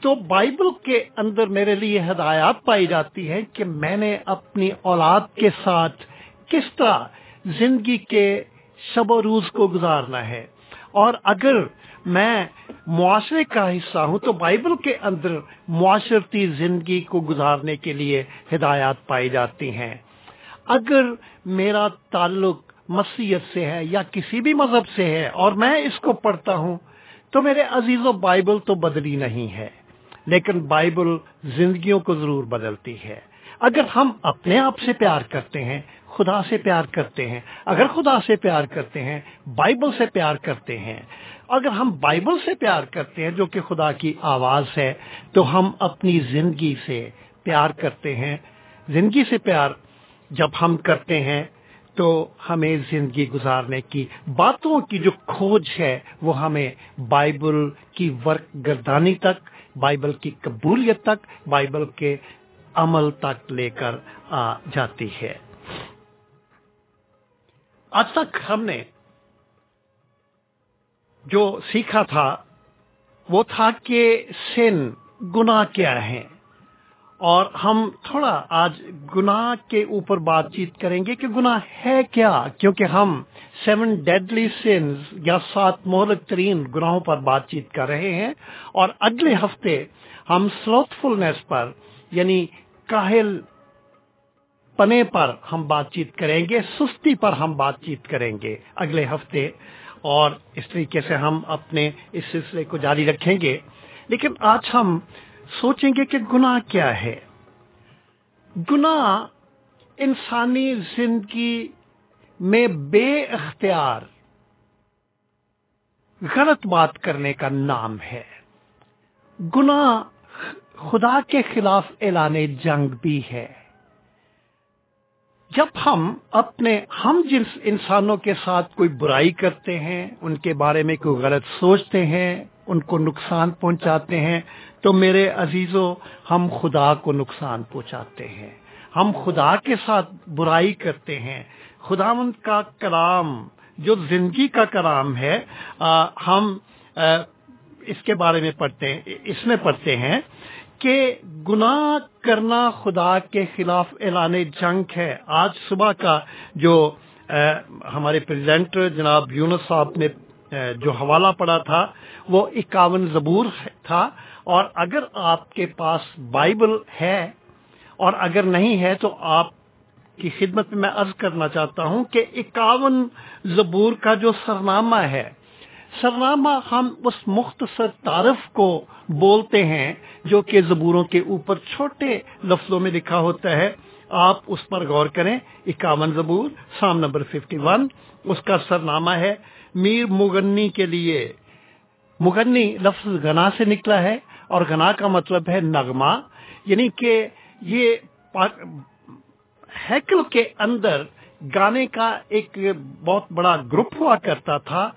تو بائبل کے اندر میرے لیے ہدایات پائی جاتی ہے کہ میں نے اپنی اولاد کے ساتھ کس طرح زندگی کے شب و روز کو گزارنا ہے۔ اور اگر میں معاشرے کا حصہ ہوں تو بائبل کے اندر معاشرتی زندگی کو گزارنے کے لیے ہدایات پائی جاتی ہیں۔ اگر میرا تعلق مسیحت سے ہے یا کسی بھی مذہب سے ہے اور میں اس کو پڑھتا ہوں تو میرے عزیز و بائبل تو بدلی نہیں ہے، لیکن بائبل زندگیوں کو ضرور بدلتی ہے۔ اگر ہم اپنے آپ سے پیار کرتے ہیں، خدا سے پیار کرتے ہیں، اگر خدا سے پیار کرتے ہیں، بائبل سے پیار کرتے ہیں، اگر ہم بائبل سے پیار کرتے ہیں جو کہ خدا کی آواز ہے، تو ہم اپنی زندگی سے پیار کرتے ہیں۔ زندگی سے پیار جب ہم کرتے ہیں تو ہمیں زندگی گزارنے کی باتوں کی جو کھوج ہے، وہ ہمیں بائبل کی ورک گردانی تک، بائبل کی قبولیت تک، بائبل کے عمل تک لے کر آ جاتی ہے۔ آج تک ہم نے جو سیکھا تھا، وہ تھا کہ سن گناہ کیا ہے اور ہم تھوڑا آج گناہ کے اوپر بات چیت کریں گے کہ گناہ ہے کیا؟ کیونکہ ہم سیون ڈیڈلی سینز یا سات مہلک ترین گناہوں پر بات چیت کر رہے ہیں اور اگلے ہفتے ہم سلوتھ فلنس پر یعنی کاہل پنے پر ہم بات چیت کریں گے، سستی پر ہم بات چیت کریں گے اگلے ہفتے اور اس طریقے سے ہم اپنے اس سلسلے کو جاری رکھیں گے۔ لیکن آج ہم سوچیں گے کہ گناہ کیا ہے۔ گناہ انسانی زندگی میں بے اختیار، غلط بات کرنے کا نام ہے۔ گناہ خدا کے خلاف اعلان جنگ بھی ہے۔ جب ہم اپنے، ہم جن انسانوں کے ساتھ کوئی برائی کرتے ہیں، ان کے بارے میں کوئی غلط سوچتے ہیں ان کو نقصان پہنچاتے ہیں تو میرے عزیزوں ہم خدا کو نقصان پہنچاتے ہیں۔ ہم خدا کے ساتھ برائی کرتے ہیں۔ خدا مند کا کلام جو زندگی کا کلام ہے آ, ہم آ, اس کے بارے میں پڑھتے ہیں اس میں پڑھتے ہیں کہ گناہ کرنا خدا کے خلاف اعلان جنگ ہے۔ آج صبح کا جو ہمارے پریزیڈنٹ جناب یونس صاحب نے جو حوالہ پڑا تھا، وہ اکاون زبور تھا۔ اور اگر آپ کے پاس بائبل ہے اور اگر نہیں ہے، تو آپ کی خدمت میں میں عرض کرنا چاہتا ہوں کہ اکاون زبور کا جو سرنامہ ہے، سرنامہ ہم اس مختصر تعارف کو بولتے ہیں جو کہ زبوروں کے اوپر چھوٹے لفظوں میں لکھا ہوتا ہے۔ آپ اس پر غور کریں، اکاون زبور، سام نمبر ففٹی ون، اس کا سرنامہ ہے۔ میر مغنی کے لیے۔ مغنی لفظ گنا سے نکلا ہے اور گنا کا مطلب ہے نغمہ یعنی کہ یہ ہیکل کے اندر گانے کا ایک بہت بڑا گروپ ہوا کرتا تھا۔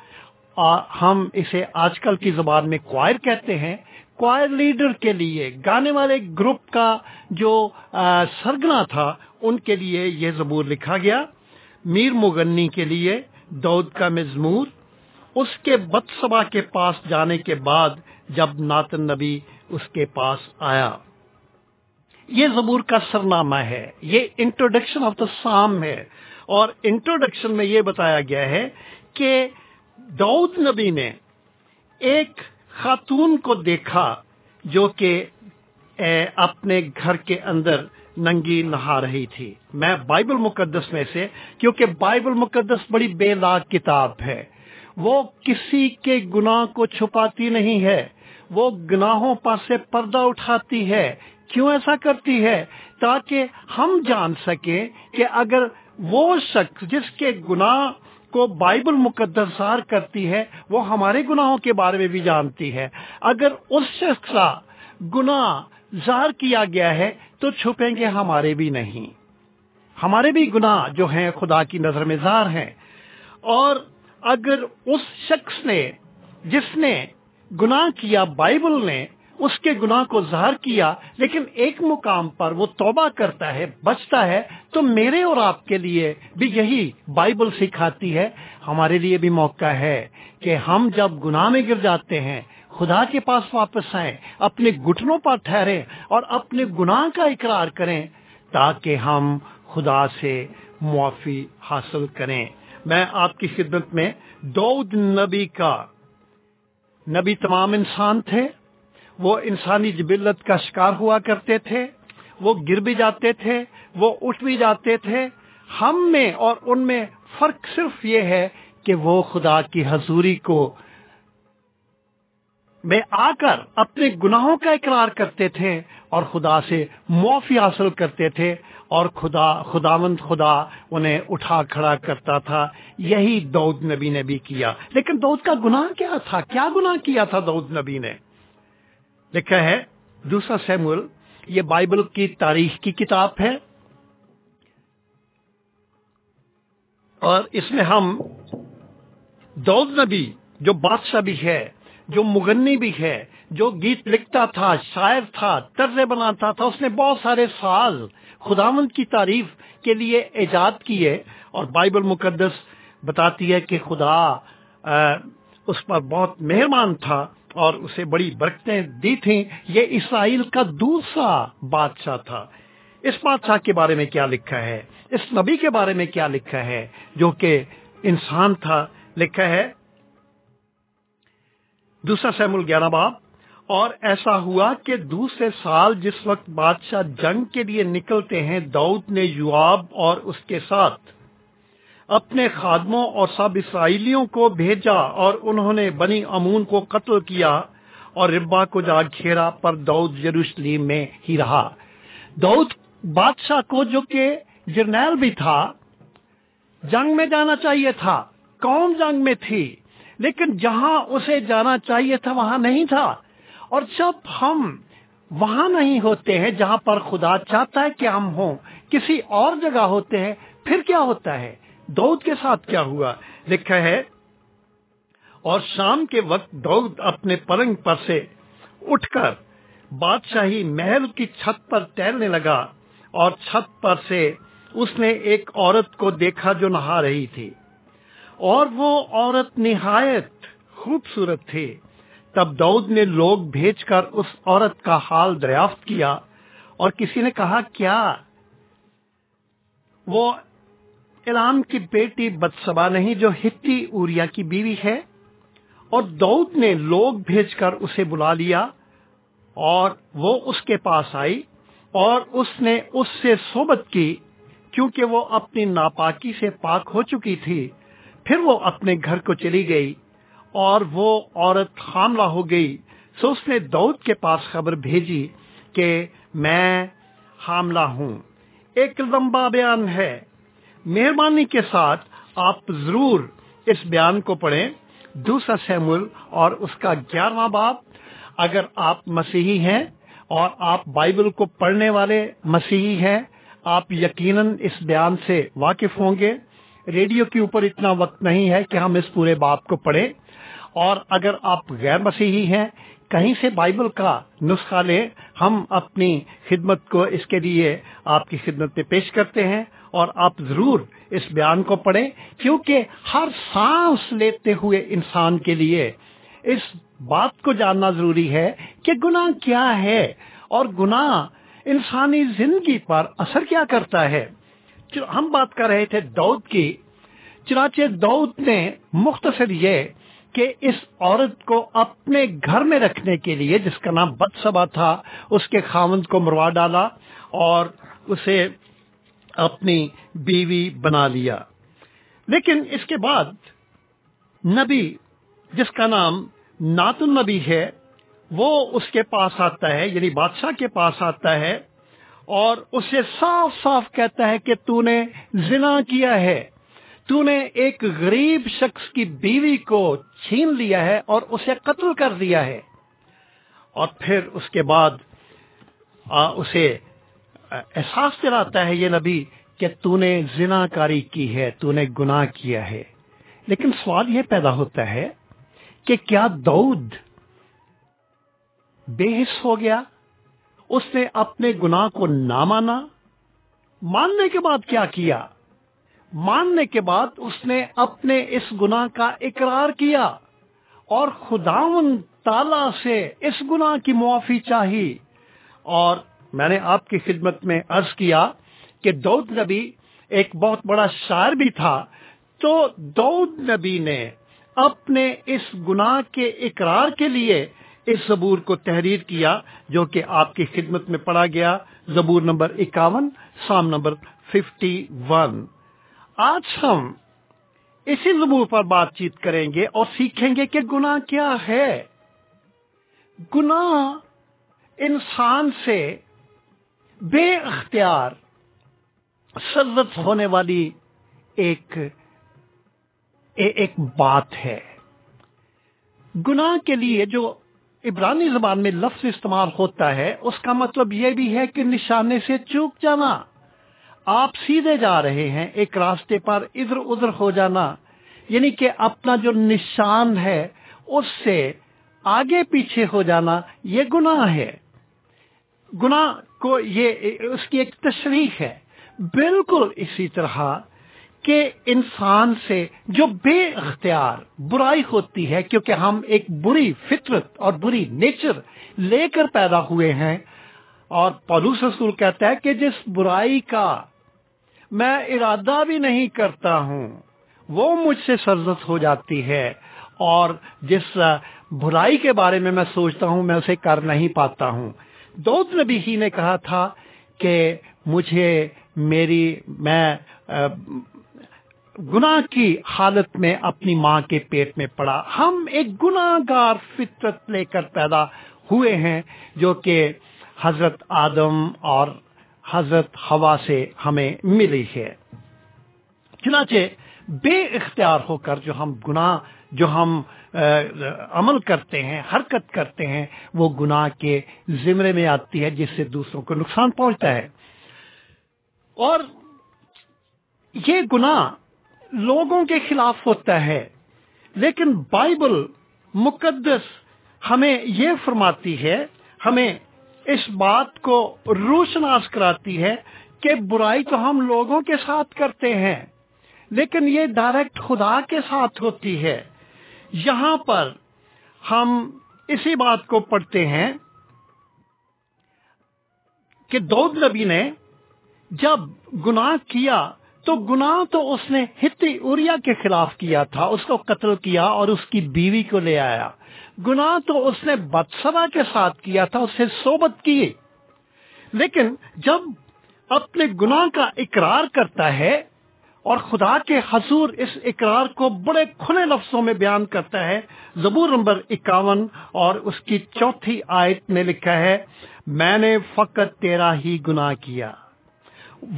ہم اسے آج کل کی زبان میں کوائر کہتے ہیں۔ کوائر لیڈر کے لیے، گانے والے گروپ کا جو سرگنا تھا، ان کے لیے یہ زبور لکھا گیا۔ میر مغنی کے لیے دود کا مزمور اس کے بدسبا کے پاس جانے کے بعد جب ناتن نبی اس کے پاس آیا۔ یہ زبور کا سرنامہ ہے، یہ انٹروڈکشن آف دا سام ہے۔ اور انٹروڈکشن میں یہ بتایا گیا ہے کہ دعود نبی نے ایک خاتون کو دیکھا جو کہ اپنے گھر کے اندر ننگی نہا رہی تھی۔ میں بائبل مقدس میں سے، کیونکہ بائبل مقدس بڑی بے لاگ کتاب ہے۔ وہ کسی کے گناہ کو چھپاتی نہیں ہے۔ وہ گناہوں پر سے پردہ اٹھاتی ہے۔ کیوں ایسا کرتی ہے؟ تاکہ ہم جان سکیں کہ اگر وہ شخص جس کے گناہ کو بائبل مقدس ظاہر کرتی ہے، وہ ہمارے گناہوں کے بارے میں بھی جانتی ہے۔ اگر اس شخص کا گناہ ظاہر کیا گیا ہے تو چھپیں گے ہمارے بھی نہیں۔ ہمارے بھی گناہ جو ہیں خدا کی نظر میں ظاہر ہیں۔ اور اگر اس شخص نے، جس نے گناہ کیا بائبل نے، اس کے گناہ کو ظاہر کیا، لیکن ایک مقام پر وہ توبہ کرتا ہے، بچتا ہے، تو میرے اور آپ کے لیے بھی یہی بائبل سکھاتی ہے۔ ہمارے لیے بھی موقع ہے کہ ہم جب گناہ میں گر جاتے ہیں خدا کے پاس واپس آئیں، اپنے گٹنوں پر ٹھہرے اور اپنے گناہ کا اقرار کریں تاکہ ہم خدا سے معافی حاصل کریں۔ میں آپ کی خدمت میں دود نبی کا نبی تمام انسان تھے، وہ انسانی جبلت کا شکار ہوا کرتے تھے، وہ گر بھی جاتے تھے، وہ اٹھ بھی جاتے تھے۔ ہم میں اور ان میں فرق صرف یہ ہے کہ وہ خدا کی حضوری کو میں آ کر اپنے گناہوں کا اقرار کرتے تھے اور خدا سے معافی حاصل کرتے تھے اور خدا، خداوند خدا انہیں اٹھا کھڑا کرتا تھا۔ یہی دود نبی نے بھی کیا۔ لیکن دود کا گناہ کیا تھا؟ کیا گناہ کیا تھا دود نبی نے؟ لکھا ہے، دوسرا سیمول، یہ بائبل کی تاریخ کی کتاب ہے۔ اور اس میں ہم دود نبی جو بادشاہ بھی ہے جو مغنی بھی ہے، جو گیت لکھتا تھا، شاعر تھا طرز بناتا تھا، اس نے بہت سارے ساز، خداوند کی تعریف کے لیے ایجاد کیے اور بائبل مقدس بتاتی ہے کہ خدا اس پر بہت مہربان تھا اور اسے بڑی برکتیں دی تھیں۔ یہ اسرائیل کا دوسرا بادشاہ تھا۔ اس بادشاہ کے بارے میں کیا لکھا ہے؟ اس نبی کے بارے میں کیا لکھا ہے؟ جو کہ انسان تھا، لکھا ہے دوسرا سیمول گیارہ باب، اور ایسا ہوا کہ دوسرے سال جس وقت بادشاہ جنگ کے لیے نکلتے ہیں دعود نے یواب اور اس کے ساتھ اپنے خادموں اور سب اسرائیلیوں کو بھیجا اور انہوں نے بنی امون کو قتل کیا اور ربا کو جا گھیرا پر دعود یروشلیم میں ہی رہا۔ دعود بادشاہ کو جو کہ جرنیل بھی تھا، جنگ میں جانا چاہیے تھا، قوم جنگ میں تھی۔ لیکن جہاں اسے جانا چاہیے تھا، وہاں نہیں تھا۔ اور جب ہم وہاں نہیں ہوتے ہیں، جہاں پر خدا چاہتا ہے کہ ہم ہوں، کسی اور جگہ ہوتے ہیں، پھر کیا ہوتا ہے؟ دودھ کے ساتھ کیا ہوا؟ لکھا ہے، اور شام کے وقت دودھ اپنے پلنگ پر سے اٹھ کر بادشاہی محل کی چھت پر تیرنے لگا، اور چھت پر سے اس نے ایک عورت کو دیکھا جو نہا رہی تھی۔ اور وہ عورت نہایت خوبصورت تھی۔ تب دعود نے لوگ بھیج کر اس عورت کا حال دریافت کیا اور کسی نے کہا، کیا وہ علام کی بیٹی بدسبا نہیں جو ہتی اوریا کی بیوی ہے؟ اور دعود نے لوگ بھیج کر اسے بلا لیا اور وہ اس کے پاس آئی اور اس نے اس سے صحبت کی کیونکہ وہ اپنی ناپاکی سے پاک ہو چکی تھی۔ پھر وہ اپنے گھر کو چلی گئی اور وہ عورت حاملہ ہو گئی۔ سو اس نے دعود کے پاس خبر بھیجی کہ میں حاملہ ہوں۔ ایک لمبا بیان ہے۔ مہربانی کے ساتھ آپ ضرور اس بیان کو پڑھیں۔ دوسرا سیمول اور اس کا گیارہواں باب۔ اگر آپ مسیحی ہیں اور آپ بائبل کو پڑھنے والے مسیحی ہیں، آپ یقیناً اس بیان سے واقف ہوں گے۔ ریڈیو کے اوپر اتنا وقت نہیں ہے کہ ہم اس پورے باپ کو پڑھیں۔ اور اگر آپ غیر مسیحی ہیں، کہیں سے بائبل کا نسخہ لے ہم اپنی خدمت کو اس کے لیے آپ کی خدمت میں پیش کرتے ہیں۔ اور آپ ضرور اس بیان کو پڑھیں، کیونکہ ہر سانس لیتے ہوئے انسان کے لیے اس بات کو جاننا ضروری ہے کہ گناہ کیا ہے۔ اور گناہ انسانی زندگی پر اثر کیا کرتا ہے۔ ہم بات کر رہے تھے دودھ کی، چنانچہ دودھ نے مختصر یہ کہ اس عورت کو اپنے گھر میں رکھنے کے لیے، جس کا نام بد سبا تھا، اس کے خامند کو مروا ڈالا اور اسے اپنی بیوی بنا لیا۔ لیکن اس کے بعد نبی، جس کا نام نات النبی ہے، وہ اس کے پاس آتا ہے یعنی بادشاہ کے پاس آتا ہے۔ اور اسے صاف صاف کہتا ہے کہ تو نے زنا کیا ہے۔ تو نے ایک غریب شخص کی بیوی کو چھین لیا ہے اور اسے قتل کر دیا ہے۔ اور پھر اس کے بعد اسے احساس دلاتا ہے، یہ نبی، کہ تو نے زنا کاری کی ہے، تو نے گناہ کیا ہے۔ لیکن سوال یہ پیدا ہوتا ہے کہ کیا دعود بے حص ہو گیا؟ اس نے اپنے گناہ کو نہ مانا۔ ماننے کے بعد کیا کیا؟ ماننے کے بعد اس نے اپنے اس گناہ کا اقرار کیا اور خداون تالا سے اس گناہ کی معافی چاہی۔ اور میں نے آپ کی خدمت میں عرض کیا کہ دودھ نبی ایک بہت بڑا شاعر بھی تھا۔ تو دودھ نبی نے اپنے اس گناہ کے اقرار کے لیے اس زبور کو تحریر کیا جو کہ آپ کی خدمت میں پڑا گیا۔ زبور نمبر اکاون، سام نمبر ففٹی ون۔ آج ہم اسی زبور پر بات چیت کریں گے اور سیکھیں گے کہ گناہ کیا ہے۔ گناہ انسان سے بے اختیار سزت ہونے والی ایک ایک بات ہے۔ گناہ کے لیے جو عبرانی زبان میں لفظ استعمال ہوتا ہے، اس کا مطلب یہ بھی ہے کہ نشانے سے چوک جانا۔ آپ سیدھے جا رہے ہیں، ایک راستے پر ادھر ادھر ہو جانا۔ یعنی کہ اپنا جو نشان ہے، اس سے آگے پیچھے ہو جانا، یہ گناہ ہے۔ گناہ کو یہ، اس کی ایک تشریح ہے۔ بالکل اسی طرح کہ انسان سے جو بے اختیار برائی ہوتی ہے، کیونکہ ہم ایک بری فطرت اور بری نیچر لے کر پیدا ہوئے ہیں، اور پولوس رسول کہتا ہے کہ جس برائی کا میں ارادہ بھی نہیں کرتا ہوں، وہ مجھ سے سرزت ہو جاتی ہے، اور جس برائی کے بارے میں میں سوچتا ہوں، میں اسے کر نہیں پاتا ہوں۔ دودھ نبی ہی نے کہا تھا کہ مجھے میری، میں گناہ کی حالت میں اپنی ماں کے پیٹ میں پڑا۔ ہم ایک گناہ گار فطرت لے کر پیدا ہوئے ہیں جو کہ حضرت آدم اور حضرت ہوا سے ہمیں ملی ہے۔ چنانچہ بے اختیار ہو کر جو ہم گناہ، جو ہم عمل کرتے ہیں، حرکت کرتے ہیں، وہ گناہ کے زمرے میں آتی ہے، جس سے دوسروں کو نقصان پہنچتا ہے۔ اور یہ گناہ لوگوں کے خلاف ہوتا ہے۔ لیکن بائبل مقدس ہمیں یہ فرماتی ہے، ہمیں اس بات کو روشناس کراتی ہے کہ برائی تو ہم لوگوں کے ساتھ کرتے ہیں، لیکن یہ ڈائریکٹ خدا کے ساتھ ہوتی ہے۔ یہاں پر ہم اسی بات کو پڑھتے ہیں کہ دودھ نبی نے جب گناہ کیا تو گناہ تو اس نے ہتی اریا کے خلاف کیا تھا، اس کو قتل کیا اور اس کی بیوی کو لے آیا۔ گناہ تو اس نے بدسرا کے ساتھ کیا تھا اسے صوبت کی۔ لیکن جب اپنے گناہ کا اقرار کرتا ہے اور خدا کے حضور اس اقرار کو بڑے کھلے لفظوں میں بیان کرتا ہے، زبور نمبر اکاون اور اس کی چوتھی آیت میں لکھا ہے، میں نے فقط تیرا ہی گناہ کیا۔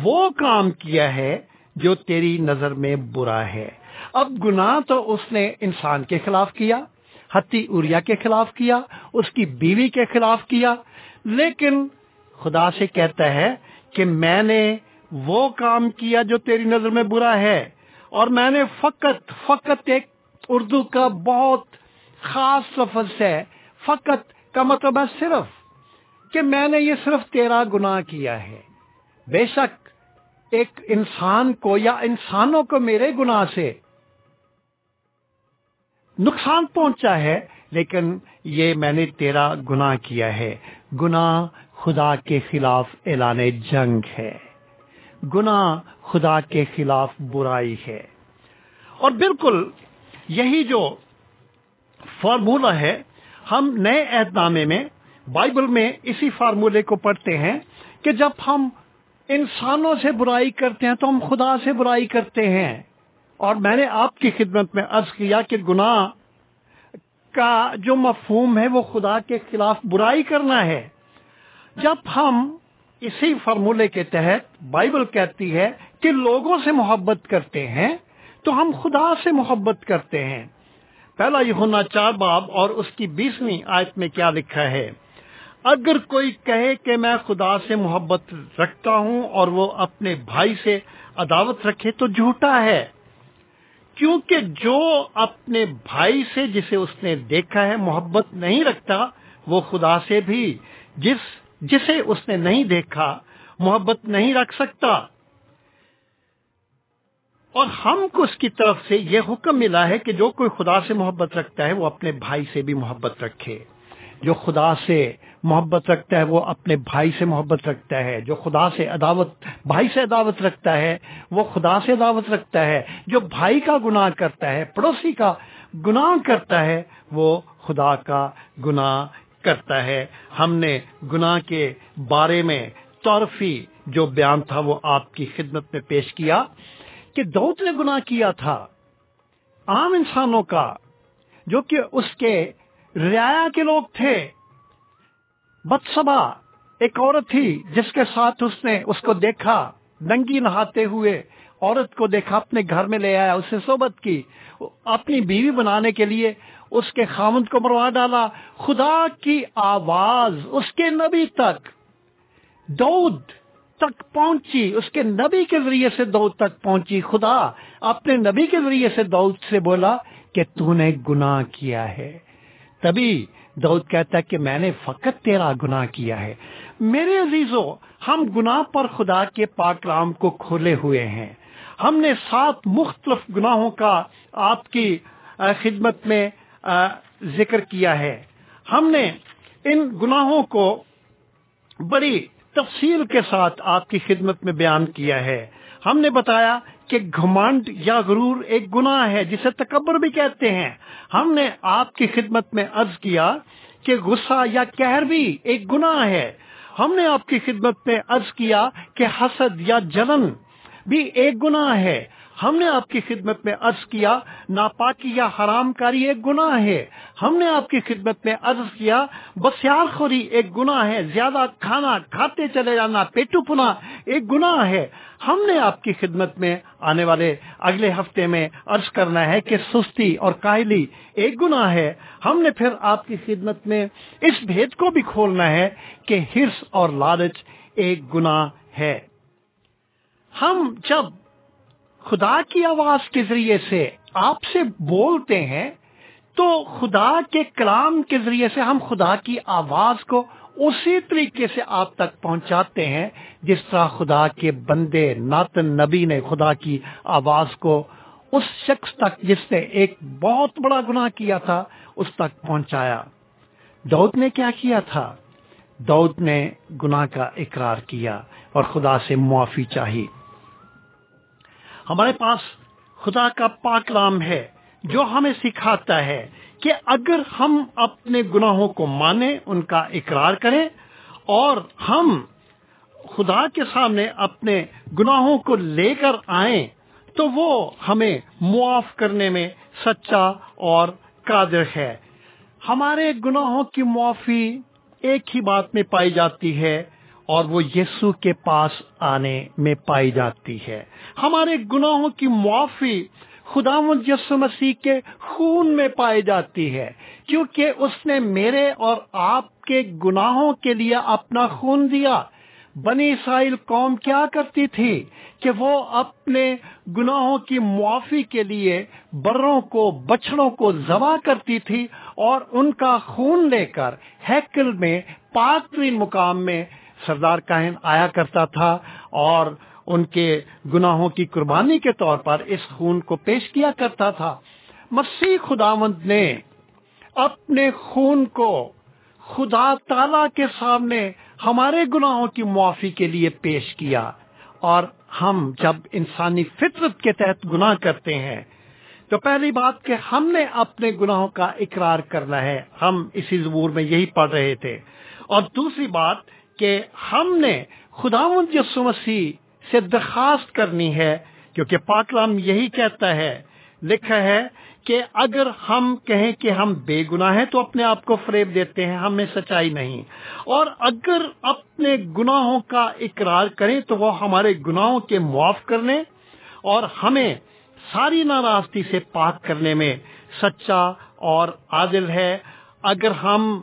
وہ کام کیا ہے جو تیری نظر میں برا ہے۔ اب گناہ تو اس نے انسان کے خلاف کیا ہتی اریا کے خلاف کیا، اس کی بیوی کے خلاف کیا۔ لیکن خدا سے کہتا ہے کہ میں نے وہ کام کیا جو تیری نظر میں برا ہے، اور میں نے فقط فقط ایک اردو کا بہت خاص لفظ ہے۔ فقط کا مطلب ہے صرف کہ میں نے یہ صرف تیرا گناہ کیا ہے۔ بے شک ایک انسان کو یا انسانوں کو میرے گناہ سے نقصان پہنچا ہے، لیکن یہ میں نے تیرا گناہ کیا ہے۔ گناہ خدا کے خلاف اعلان جنگ ہے۔ گناہ خدا کے خلاف برائی ہے۔ اور بالکل یہی جو فارمولہ ہے، ہم نئے عہد نامے میں، بائبل میں اسی فارمولے کو پڑھتے ہیں کہ جب ہم انسانوں سے برائی کرتے ہیں تو ہم خدا سے برائی کرتے ہیں۔ اور میں نے آپ کی خدمت میں عرض کیا کہ گناہ کا جو مفہوم ہے وہ خدا کے خلاف برائی کرنا ہے۔ جب ہم اسی فارمولے کے تحت بائبل کہتی ہے کہ لوگوں سے محبت کرتے ہیں تو ہم خدا سے محبت کرتے ہیں۔ پہلا یہ ہونا چار باب اور اس کی بیسویں آیت میں کیا لکھا ہے؟ اگر کوئی کہے کہ میں خدا سے محبت رکھتا ہوں اور وہ اپنے بھائی سے عداوت رکھے تو جھوٹا ہے۔ کیونکہ جو اپنے بھائی سے جسے اس نے دیکھا ہے محبت نہیں رکھتا، وہ خدا سے بھی جس، جسے اس نے نہیں دیکھا، محبت نہیں رکھ سکتا۔ اور ہم کو اس کی طرف سے یہ حکم ملا ہے کہ جو کوئی خدا سے محبت رکھتا ہے، وہ اپنے بھائی سے بھی محبت رکھے۔ جو خدا سے محبت رکھتا ہے، وہ اپنے بھائی سے محبت رکھتا ہے، جو خدا سے عداوت، بھائی سے عداوت رکھتا ہے، وہ خدا سے عداوت رکھتا ہے، جو بھائی کا گناہ کرتا ہے، پڑوسی کا گناہ کرتا ہے، وہ خدا کا گناہ کرتا ہے۔ ہم نے گناہ کے بارے میں طرفی جو بیان تھا، وہ آپ کی خدمت میں پیش کیا کہ دودھ نے گناہ کیا تھا۔ عام انسانوں کا، جو کہ اس کے رعایا کے لوگ تھے بدسبا ایک عورت تھی جس کے ساتھ اس نے اس کو دیکھا، ننگی نہاتے ہوئے عورت کو دیکھا، اپنے گھر میں لے آیا اسے صحبت کی۔ اپنی بیوی بنانے کے لیے اس کے خامند کو مروا ڈالا۔ خدا کی آواز اس کے نبی تک، دودھ تک پہنچی۔ اس کے نبی کے ذریعے سے دودھ تک پہنچی۔ خدا اپنے نبی کے ذریعے سے دودھ سے بولا کہ تو نے گناہ کیا ہے۔ تبھی دودھ کہتا ہے کہ میں نے فقط تیرا گناہ کیا ہے۔ میرے عزیزوں ہم گناہ پر خدا کے پاک رام کو کھولے ہوئے ہیں۔ ہم نے سات مختلف گناہوں کا آپ کی خدمت میں ذکر کیا ہے۔ ہم نے ان گناہوں کو بڑی تفصیل کے ساتھ آپ کی خدمت میں بیان کیا ہے۔ ہم نے بتایا کہ گھمانڈ یا غرور ایک گناہ ہے، جسے تکبر بھی کہتے ہیں۔ ہم نے آپ کی خدمت میں عرض کیا کہ غصہ یا کہر بھی ایک گناہ ہے۔ ہم نے آپ کی خدمت میں عرض کیا کہ حسد یا جلن بھی ایک گناہ ہے۔ ہم نے آپ کی خدمت میں عرض کیا، ناپاکی یا حرام کاری ایک گناہ ہے۔ ہم نے آپ کی خدمت میں عرض کیا بسیار خوری ایک گناہ ہے، زیادہ کھانا کھاتے چلے جانا پیٹو پنا ایک گناہ ہے۔ ہم نے آپ کی خدمت میں آنے والے اگلے ہفتے میں عرض کرنا ہے کہ سستی اور کاہلی ایک گناہ ہے۔ ہم نے پھر آپ کی خدمت میں اس بھید کو بھی کھولنا ہے کہ ہرس اور لالچ ایک گناہ ہے۔ ہم جب خدا کی آواز کے ذریعے سے آپ سے بولتے ہیں، تو خدا کے کلام کے ذریعے سے ہم خدا کی آواز کو اسی طریقے سے آپ تک پہنچاتے ہیں، جس طرح خدا کے بندے ناتن نبی نے خدا کی آواز کو اس شخص تک، جس نے ایک بہت بڑا گناہ کیا تھا، اس تک پہنچایا۔ دود نے کیا کیا تھا؟ دود نے گناہ کا اقرار کیا اور خدا سے معافی چاہی۔ ہمارے پاس خدا کا پاک رام ہے، جو ہمیں سکھاتا ہے کہ اگر ہم اپنے گناہوں کو مانیں، ان کا اقرار کریں اور ہم خدا کے سامنے اپنے گناہوں کو لے کر آئیں، تو وہ ہمیں معاف کرنے میں سچا اور قادر ہے۔ ہمارے گناہوں کی معافی ایک ہی بات میں پائی جاتی ہے اور وہ یسو کے پاس آنے میں پائی جاتی ہے۔ ہمارے گناہوں کی معافی خدا یسو مسیح کے خون میں پائی جاتی ہے، کیونکہ اس نے میرے اور آپ کے گناہوں کے لیے اپنا خون دیا۔ بنی اسرائیل قوم کیا کرتی تھی کہ وہ اپنے گناہوں کی معافی کے لیے بروں کو بچڑوں کو ذبح کرتی تھی اور ان کا خون لے کر ہیکل میں، پاک مقام میں سردار کاہن آیا کرتا تھا اور ان کے گناہوں کی قربانی کے طور پر اس خون کو پیش کیا کرتا تھا۔ مسیح خداوند نے اپنے خون کو خدا تعالی کے سامنے ہمارے گناہوں کی معافی کے لیے پیش کیا اور ہم جب انسانی فطرت کے تحت گناہ کرتے ہیں تو پہلی بات کہ ہم نے اپنے گناہوں کا اقرار کرنا ہے۔ ہم اسی زبور میں یہی پڑھ رہے تھے۔ اور دوسری بات کہ ہم نے خداوند یسو مسیح سے درخواست کرنی ہے، کیونکہ پاکلام یہی کہتا ہے، لکھا ہے کہ اگر ہم کہیں کہ ہم بے گناہ ہیں تو اپنے آپ کو فریب دیتے ہیں ہمیں سچائی نہیں۔ اور اگر اپنے گناہوں کا اقرار کریں تو وہ ہمارے گناہوں کے معاف کرنے اور ہمیں ساری ناراستی سے پاک کرنے میں سچا اور عادل ہے۔ اگر ہم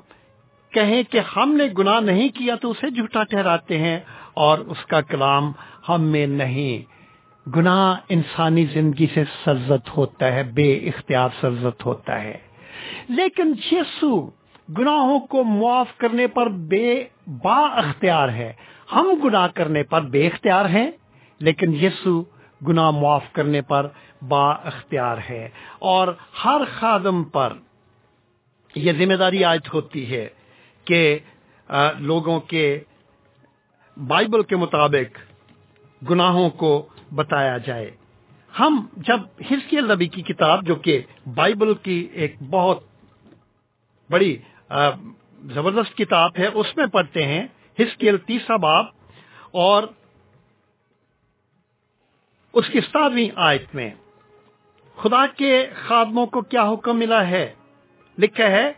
کہیں کہ ہم نے گناہ نہیں کیا تو اسے جھوٹا ٹھہراتے ہیں اور اس کا کلام ہم میں نہیں۔ گناہ انسانی زندگی سے سرزت ہوتا ہے، بے اختیار سرزت ہوتا ہے۔ لیکن یسو گناہوں کو معاف کرنے پر بے با اختیار ہے۔ ہم گناہ کرنے پر بے اختیار ہیں، لیکن یسو گناہ معاف کرنے پر با اختیار ہے۔ اور ہر خادم پر یہ ذمہ داری عائد ہوتی ہے۔ کہ لوگوں کے بائبل کے مطابق گناہوں کو بتایا جائے۔ ہم جب ہسکی نبی کی کتاب جو کہ بائبل کی ایک بہت بڑی زبردست کتاب ہے، اس میں پڑھتے ہیں ہسکیل تیسرا باب اور اس کی ستارویں آیت میں، خدا کے خادموں کو کیا حکم ملا ہے؟ لکھا ہے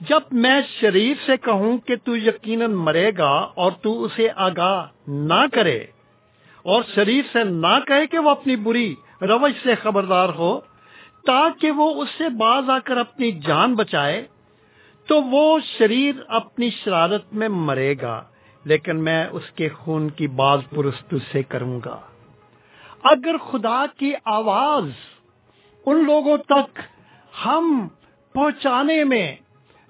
جب میں شریف سے کہوں کہ تو یقیناً مرے گا اور تو اسے آگاہ نہ کرے اور شریر سے نہ کہے کہ وہ اپنی بری روش سے خبردار ہو، تاکہ وہ اس سے باز آ کر اپنی جان بچائے، تو وہ شریر اپنی شرارت میں مرے گا، لیکن میں اس کے خون کی باز پرست سے کروں گا۔ اگر خدا کی آواز ان لوگوں تک ہم پہنچانے میں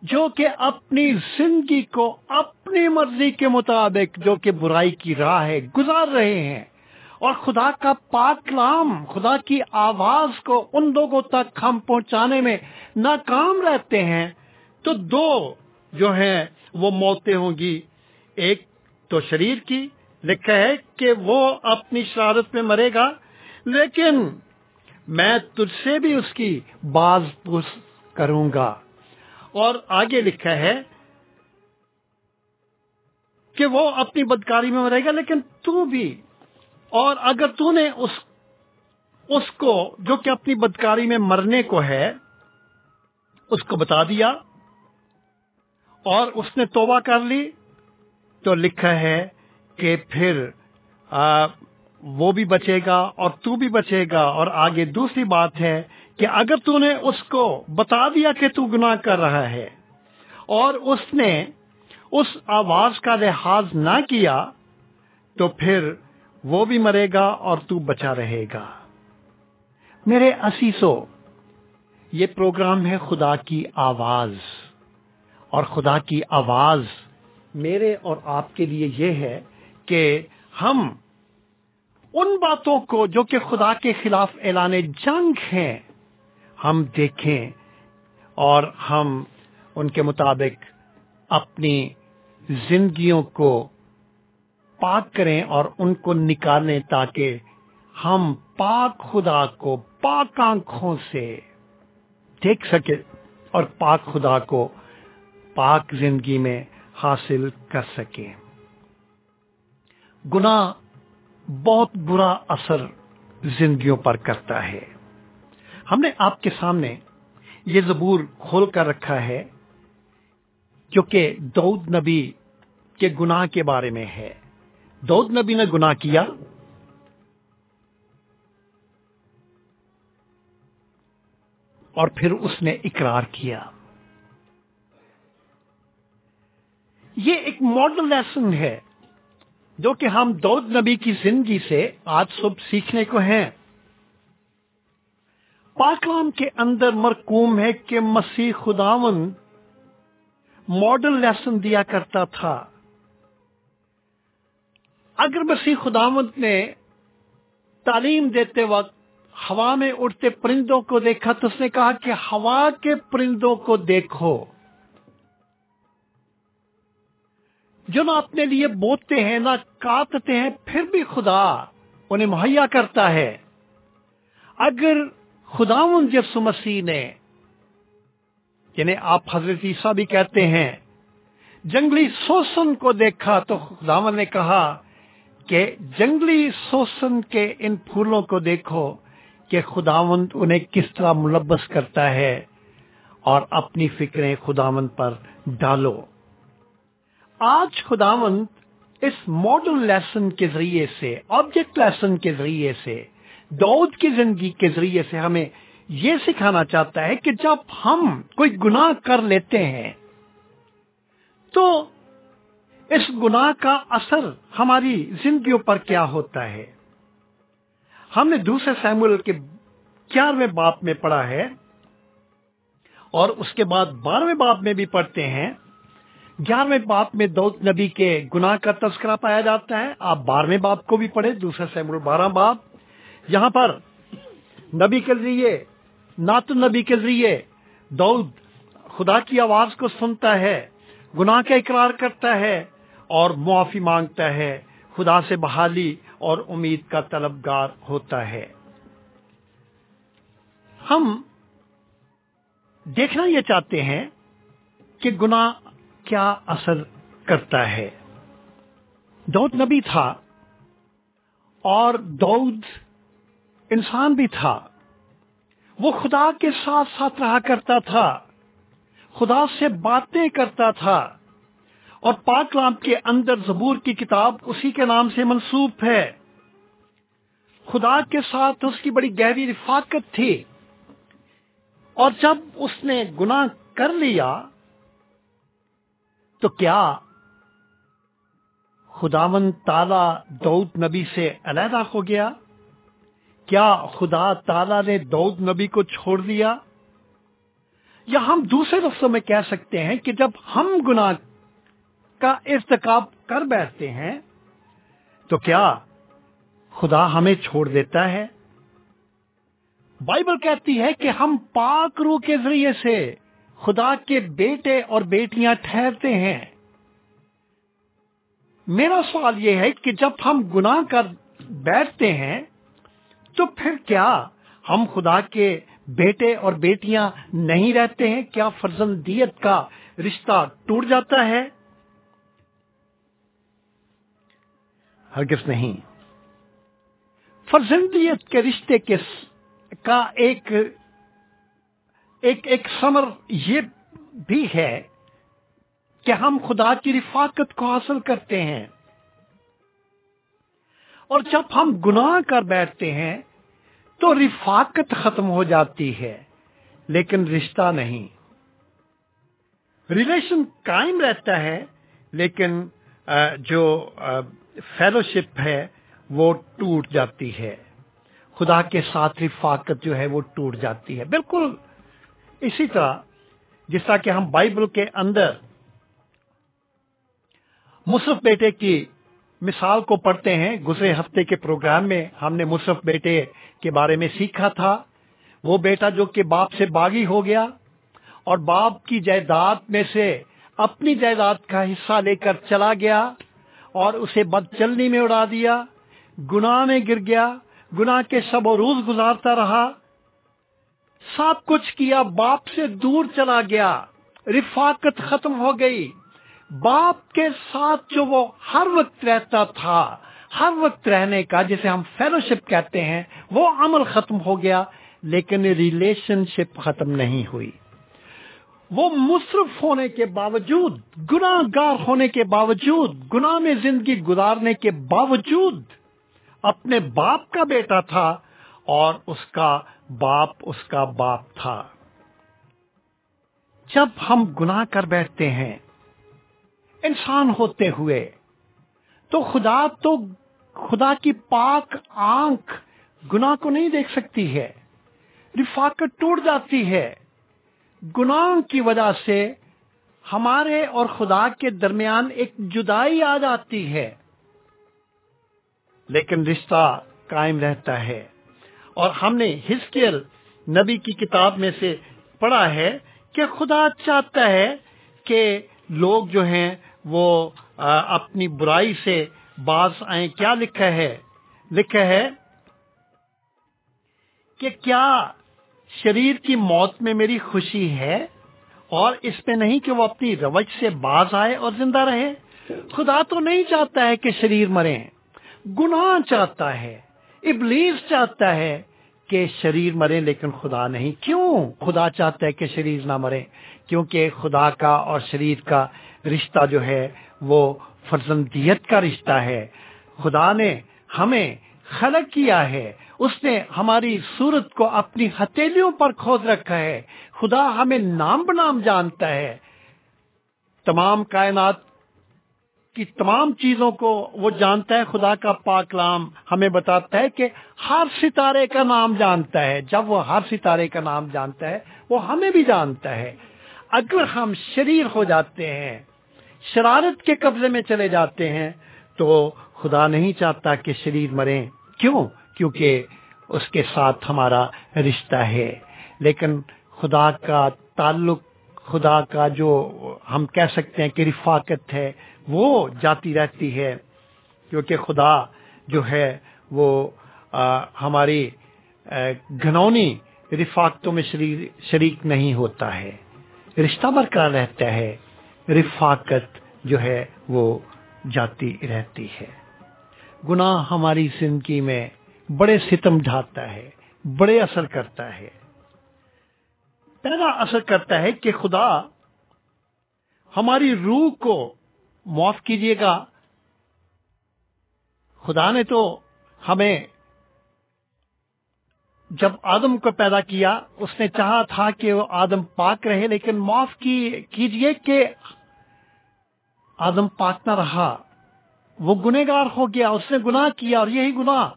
جو کہ اپنی زندگی کو اپنی مرضی کے مطابق جو کہ برائی کی راہ ہے، گزار رہے ہیں۔ اور خدا کا پاک کلام، خدا کی آواز کو ان لوگوں تک ہم پہنچانے میں ناکام رہتے ہیں۔ تو دو جو ہیں، وہ موتیں ہوں گی۔ ایک تو شریر کی، لکھا ہے کہ وہ اپنی شرارت میں مرے گا۔ لیکن میں تجھ سے بھی اس کی باز پوس کروں گا۔ اور آگے لکھا ہے کہ وہ اپنی بدکاری میں مرے گا لیکن تو بھی اور اگر تو نے اس اس کو جو کہ اپنی بدکاری میں مرنے کو ہے اس کو بتا دیا اور اس نے توبہ کر لی تو لکھا ہے کہ پھر آ, وہ بھی بچے گا اور تو بھی بچے گا اور آگے دوسری بات ہے کہ اگر تو نے اس کو بتا دیا کہ تو گناہ کر رہا ہے اور اس نے اس آواز کا لحاظ نہ کیا، تو پھر وہ بھی مرے گا اور تو بچا رہے گا۔ میرے اسیسو یہ پروگرام ہے خدا کی آواز۔ اور خدا کی آواز میرے اور آپ کے لیے یہ ہے کہ ہم ان باتوں کو جو کہ خدا کے خلاف اعلان جنگ ہیں ہم دیکھیں اور ہم ان کے مطابق اپنی زندگیوں کو پاک کریں اور ان کو نکالیں تاکہ ہم پاک خدا کو پاک آنکھوں سے دیکھ سکے اور پاک خدا کو پاک زندگی میں حاصل کر سکے گناہ بہت برا اثر زندگیوں پر کرتا ہے۔ ہم نے آپ کے سامنے یہ زبور کھول کر رکھا ہے جو کہ دود نبی کے گناہ کے بارے میں ہے۔ دود نبی نے گناہ کیا۔ اور پھر اس نے اقرار کیا۔ یہ ایک ماڈل لیسن ہے جو کہ ہم دود نبی کی زندگی سے آج صبح سیکھنے کو ہیں۔ پاکلام کے اندر مرکوم ہے کہ مسیح خداون ماڈل لیسن دیا کرتا تھا۔ اگر مسیح خداوند نے تعلیم دیتے وقت ہوا میں اڑتے پرندوں کو دیکھا تو اس نے کہا کہ ہوا کے پرندوں کو دیکھو۔ جو نہ اپنے لیے بوتے ہیں، نہ کاٹتے ہیں، پھر بھی خدا انہیں مہیا کرتا ہے۔ اگر خداون یسو مسیح نے یعنی آپ حضرت عیسیٰ بھی کہتے ہیں، جنگلی سوسن کو دیکھا تو خداون نے کہا کہ جنگلی سوسن کے ان پھولوں کو دیکھو کہ خداوند انہیں کس طرح ملبس کرتا ہے اور اپنی فکریں خداوند پر ڈالو۔ آج خداوند اس ماڈل لیسن کے ذریعے سے آبجیکٹ لیسن کے ذریعے سے دودھ کی زندگی کے ذریعے سے ہمیں یہ سکھانا چاہتا ہے کہ جب ہم کوئی گناہ کر لیتے ہیں، تو اس گناہ کا اثر ہماری زندگیوں پر کیا ہوتا ہے؟ ہم نے دوسرے سیمول کے گیارہویں باپ میں پڑھا ہے اور اس کے بعد بارہویں باپ میں بھی پڑھتے ہیں۔ گیارہویں باپ میں دودھ نبی کے گناہ کا تذکرہ پایا جاتا ہے۔ آپ بارہویں باپ کو بھی پڑھے دوسرے سیمول بارہ باپ یہاں پر نبی کے ذریعے نات نبی کے ذریعے دودھ خدا کی آواز کو سنتا ہے، گناہ کا اقرار کرتا ہے اور معافی مانگتا ہے، خدا سے بحالی اور امید کا طلبگار ہوتا ہے۔ ہم دیکھنا یہ چاہتے ہیں کہ گناہ کیا اثر کرتا ہے۔ دودھ نبی تھا اور دودھ انسان بھی تھا۔ وہ خدا کے ساتھ ساتھ رہا کرتا تھا۔ خدا سے باتیں کرتا تھا۔ اور پاکلام کے اندر زبور کی کتاب اسی کے نام سے منسوب ہے۔ خدا کے ساتھ اس کی بڑی گہری رفاقت تھی۔ اور جب اس نے گناہ کر لیا، تو کیا خداون تالا دعود نبی سے علیحدہ ہو گیا؟ کیا خدا تعالی نے دعود نبی کو چھوڑ دیا؟ یا ہم دوسرے لفظوں میں کہہ سکتے ہیں کہ جب ہم گناہ کا ارتکاب کر بیٹھتے ہیں، تو کیا خدا ہمیں چھوڑ دیتا ہے؟ بائبل کہتی ہے کہ ہم پاک روح کے ذریعے سے خدا کے بیٹے اور بیٹیاں ٹھہرتے ہیں۔ میرا سوال یہ ہے کہ جب ہم گناہ کر بیٹھتے ہیں تو پھر کیا؟ ہم خدا کے بیٹے اور بیٹیاں نہیں رہتے ہیں، کیا فرزندیت کا رشتہ ٹوٹ جاتا ہے؟ ہرگز نہیں۔ فرزندیت کے رشتے کے کا ایک ایک ایک سمر یہ بھی ہے کہ ہم خدا کی رفاقت کو حاصل کرتے ہیں۔ اور جب ہم گناہ کر بیٹھتے ہیں تو رفاقت ختم ہو جاتی ہے، لیکن رشتہ نہیں۔ ریلیشن قائم رہتا ہے، لیکن جو فیلوشپ ہے، وہ ٹوٹ جاتی ہے۔ خدا کے ساتھ رفاقت جو ہے، وہ ٹوٹ جاتی ہے۔ بالکل اسی طرح، جس طرح کہ ہم بائبل کے اندر مصرف بیٹے کی مثال کو پڑھتے ہیں۔ گزرے ہفتے کے پروگرام میں ہم نے مصرف بیٹے کے بارے میں سیکھا تھا۔ وہ بیٹا جو کہ باپ سے باغی ہو گیا اور باپ کی جائیداد میں سے اپنی جائیداد کا حصہ لے کر چلا گیا اور اسے بد چلنی میں اڑا دیا۔ گناہ میں گر گیا۔ گناہ کے سب و روز گزارتا رہا۔ سب کچھ کیا باپ سے دور چلا گیا۔ رفاقت ختم ہو گئی۔ باپ کے ساتھ جو وہ ہر وقت رہتا تھا، ہر وقت رہنے کا، جسے ہم فیلوشپ کہتے ہیں، وہ عمل ختم ہو گیا، لیکن ریلیشن شپ ختم نہیں ہوئی۔ وہ مصرف ہونے کے باوجود گناہ گار ہونے کے باوجود، گناہ میں زندگی گزارنے کے باوجود اپنے باپ کا بیٹا تھا اور اس کا باپ اس کا باپ تھا۔ جب ہم گناہ کر بیٹھتے ہیں انسان ہوتے ہوئے۔ تو خدا تو خدا کی پاک آنکھ گناہ کو نہیں دیکھ سکتی ہے، رفاقت ٹوٹ جاتی ہے۔ گناہ کی وجہ سے ہمارے اور خدا کے درمیان ایک جدائی آ جاتی ہے۔ لیکن رشتہ قائم رہتا ہے۔ اور ہم نے ہسکیل نبی کی کتاب میں سے پڑھا ہے کہ خدا چاہتا ہے کہ لوگ جو ہیں وہ اپنی برائی سے باز آئیں۔ کیا لکھا ہے؟ لکھا ہے کہ کیا شریر کی موت میں میری خوشی ہے اور اس پہ نہیں کہ وہ اپنی روج سے باز آئے اور زندہ رہے؟ خدا تو نہیں چاہتا ہے کہ شریر مرے۔ گناہ چاہتا ہے، ابلیس چاہتا ہے کہ شریر مرے، لیکن خدا نہیں۔ کیوں؟ خدا چاہتا ہے کہ شریر نہ مرے، کیونکہ خدا کا اور شریر کا رشتہ جو ہے وہ فرزندیت کا رشتہ ہے۔ خدا نے ہمیں خلق کیا ہے۔ اس نے ہماری صورت کو اپنی ہتھیلیوں پر کھود رکھا ہے۔ خدا ہمیں نام بنام جانتا ہے۔ تمام کائنات کی تمام چیزوں کو وہ جانتا ہے۔ خدا کا پاکلام ہمیں بتاتا ہے کہ ہر ستارے کا نام جانتا ہے۔ جب وہ ہر ستارے کا نام جانتا ہے، وہ ہمیں بھی جانتا ہے۔ اگر ہم شریر ہو جاتے ہیں شرارت کے قبضے میں چلے جاتے ہیں تو خدا نہیں چاہتا کہ شریر مرے۔ کیوں؟ کیونکہ اس کے ساتھ ہمارا رشتہ ہے۔ لیکن خدا کا تعلق، خدا کا جو ہم کہہ سکتے ہیں کہ رفاقت ہے، وہ جاتی رہتی ہے۔ کیونکہ خدا جو ہے، وہ ہماری گھنونی رفاقتوں میں شریک نہیں ہوتا ہے۔ رشتہ برقرار رہتا ہے۔ رفاقت جو ہے وہ جاتی رہتی ہے۔ گناہ ہماری زندگی میں بڑے ستم ڈھاتا ہے، بڑے اثر کرتا ہے۔ پہلا اثر کرتا ہے کہ خدا ہماری روح کو معاف کیجیے گا۔ خدا نے تو ہمیں جب آدم کو پیدا کیا، اس نے چاہا تھا کہ وہ آدم پاک رہے، لیکن معاف کیجیے کہ آدم پاک نہ رہا۔ وہ گنےگار ہو گیا، اس نے گناہ کیا اور یہی گناہ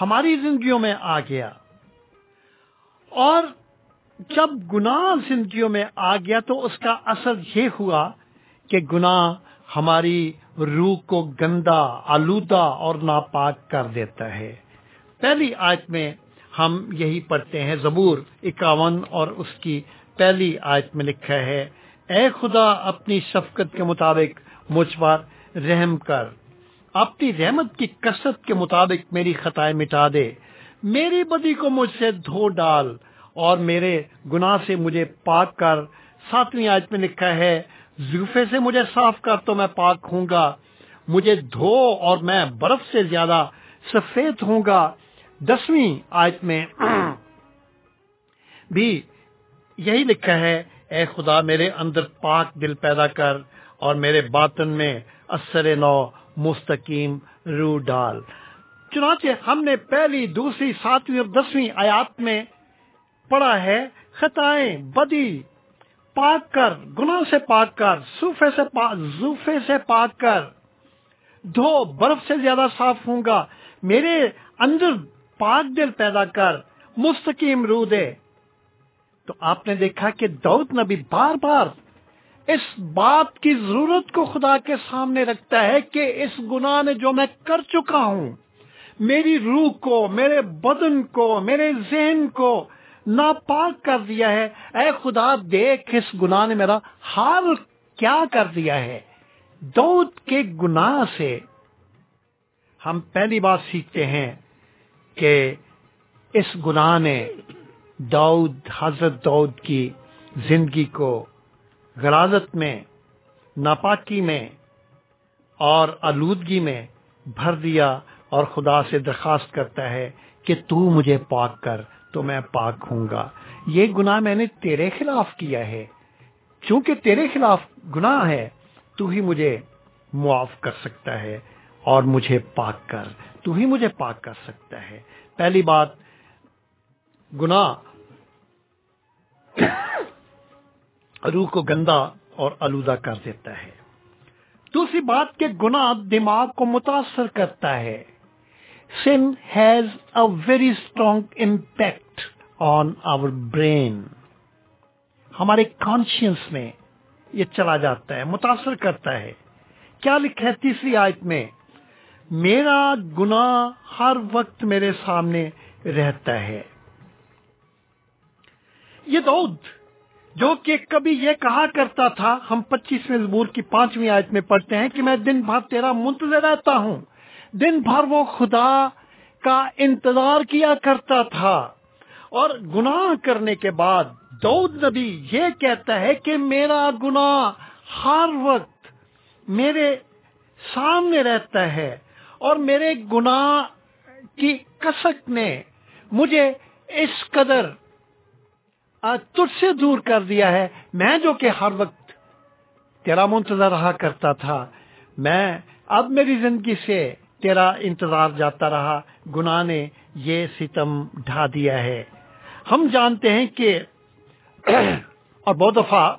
ہماری زندگیوں میں آ گیا۔ اور جب گناہ زندگیوں میں آ گیا تو اس کا اثر یہ ہوا کہ گناہ ہماری روح کو گندا، آلودہ اور ناپاک کر دیتا ہے۔ پہلی آیت میں ہم یہی پڑھتے ہیں زبور اکاون اور اس کی پہلی آیت میں لکھا ہے، اے خدا، اپنی شفقت کے مطابق مجھ پر رحم کر۔ اپنی رحمت کی کثرت کے مطابق میری خطائیں مٹا دے۔ میری بدی کو مجھ سے دھو ڈال اور میرے گناہ سے مجھے پاک کر۔ ساتویں آیت میں لکھا ہے زوفے سے مجھے صاف کر تو میں پاک ہوں گا۔ مجھے دھو اور میں برف سے زیادہ سفید ہوں گا۔ دسویں آیت میں بھی یہی لکھا ہے، اے خدا میرے اندر پاک دل پیدا کر اور میرے باطن میں اثر نو مستقیم رو ڈال۔ چنانچہ ہم نے پہلی، دوسری، ساتویں اور دسویں آیات میں پڑا ہے، خطائیں بدی پاک کر، گناہ سے پاک کر، صوفے سے زوفے سے پاک کر، دھو، برف سے زیادہ صاف ہوں گا، میرے اندر پاک دل پیدا کر، مستقیم رو دے۔ تو آپ نے دیکھا کہ دعوت نبی بار بار اس بات کی ضرورت کو خدا کے سامنے رکھتا ہے کہ اس گناہ نے جو میں کر چکا ہوں، میری روح کو، میرے بدن کو، میرے ذہن کو ناپاک کر دیا ہے۔ اے خدا، دیکھ اس گناہ نے میرا حال کیا کر دیا ہے۔ دودھ کے گناہ سے ہم پہلی بات سیکھتے ہیں۔ کہ اس گناہ نے دعود حضرت دعود کی زندگی کو غرازت میں، ناپاکی میں اور آلودگی میں بھر دیا اور خدا سے درخواست کرتا ہے کہ تو مجھے پاک کر، تو میں پاک ہوں گا۔ یہ گناہ میں نے تیرے خلاف کیا ہے۔ چونکہ تیرے خلاف گناہ ہے، تو ہی مجھے معاف کر سکتا ہے اور مجھے پاک کر۔ تو ہی مجھے پاک کر سکتا ہے۔ پہلی بات، گناہ۔ روح کو گندا اور آلودہ کر دیتا ہے۔ دوسری بات کہ گناہ دماغ کو متاثر کرتا ہے۔ Sin has a very strong impact on our brain ہمارے کانشیس میں یہ چلا جاتا ہے، متاثر کرتا ہے۔ کیا لکھا ہے تیسری آیت میں؟ میرا گناہ ہر وقت میرے سامنے رہتا ہے۔ یہ دعود جو کہ کبھی یہ کہا کرتا تھا، ہم پچیسویں زبور کی پانچویں آیت میں پڑھتے ہیں کہ میں دن بھر تیرا منتظر رہتا ہوں۔ دن بھر وہ خدا کا انتظار کیا کرتا تھا۔ اور گناہ کرنے کے بعد دعود نبی یہ کہتا ہے کہ میرا گناہ ہر وقت میرے سامنے رہتا ہے۔ اور میرے گناہ کی کسک نے مجھے اس قدر تجھ سے دور کر دیا ہے۔ میں جو کہ ہر وقت تیرا منتظر رہا کرتا تھا، میں اب میری زندگی سے تیرا انتظار جاتا رہا۔ گناہ نے یہ ستم ڈھا دیا ہے۔ ہم جانتے ہیں کہ اور بہت دفعہ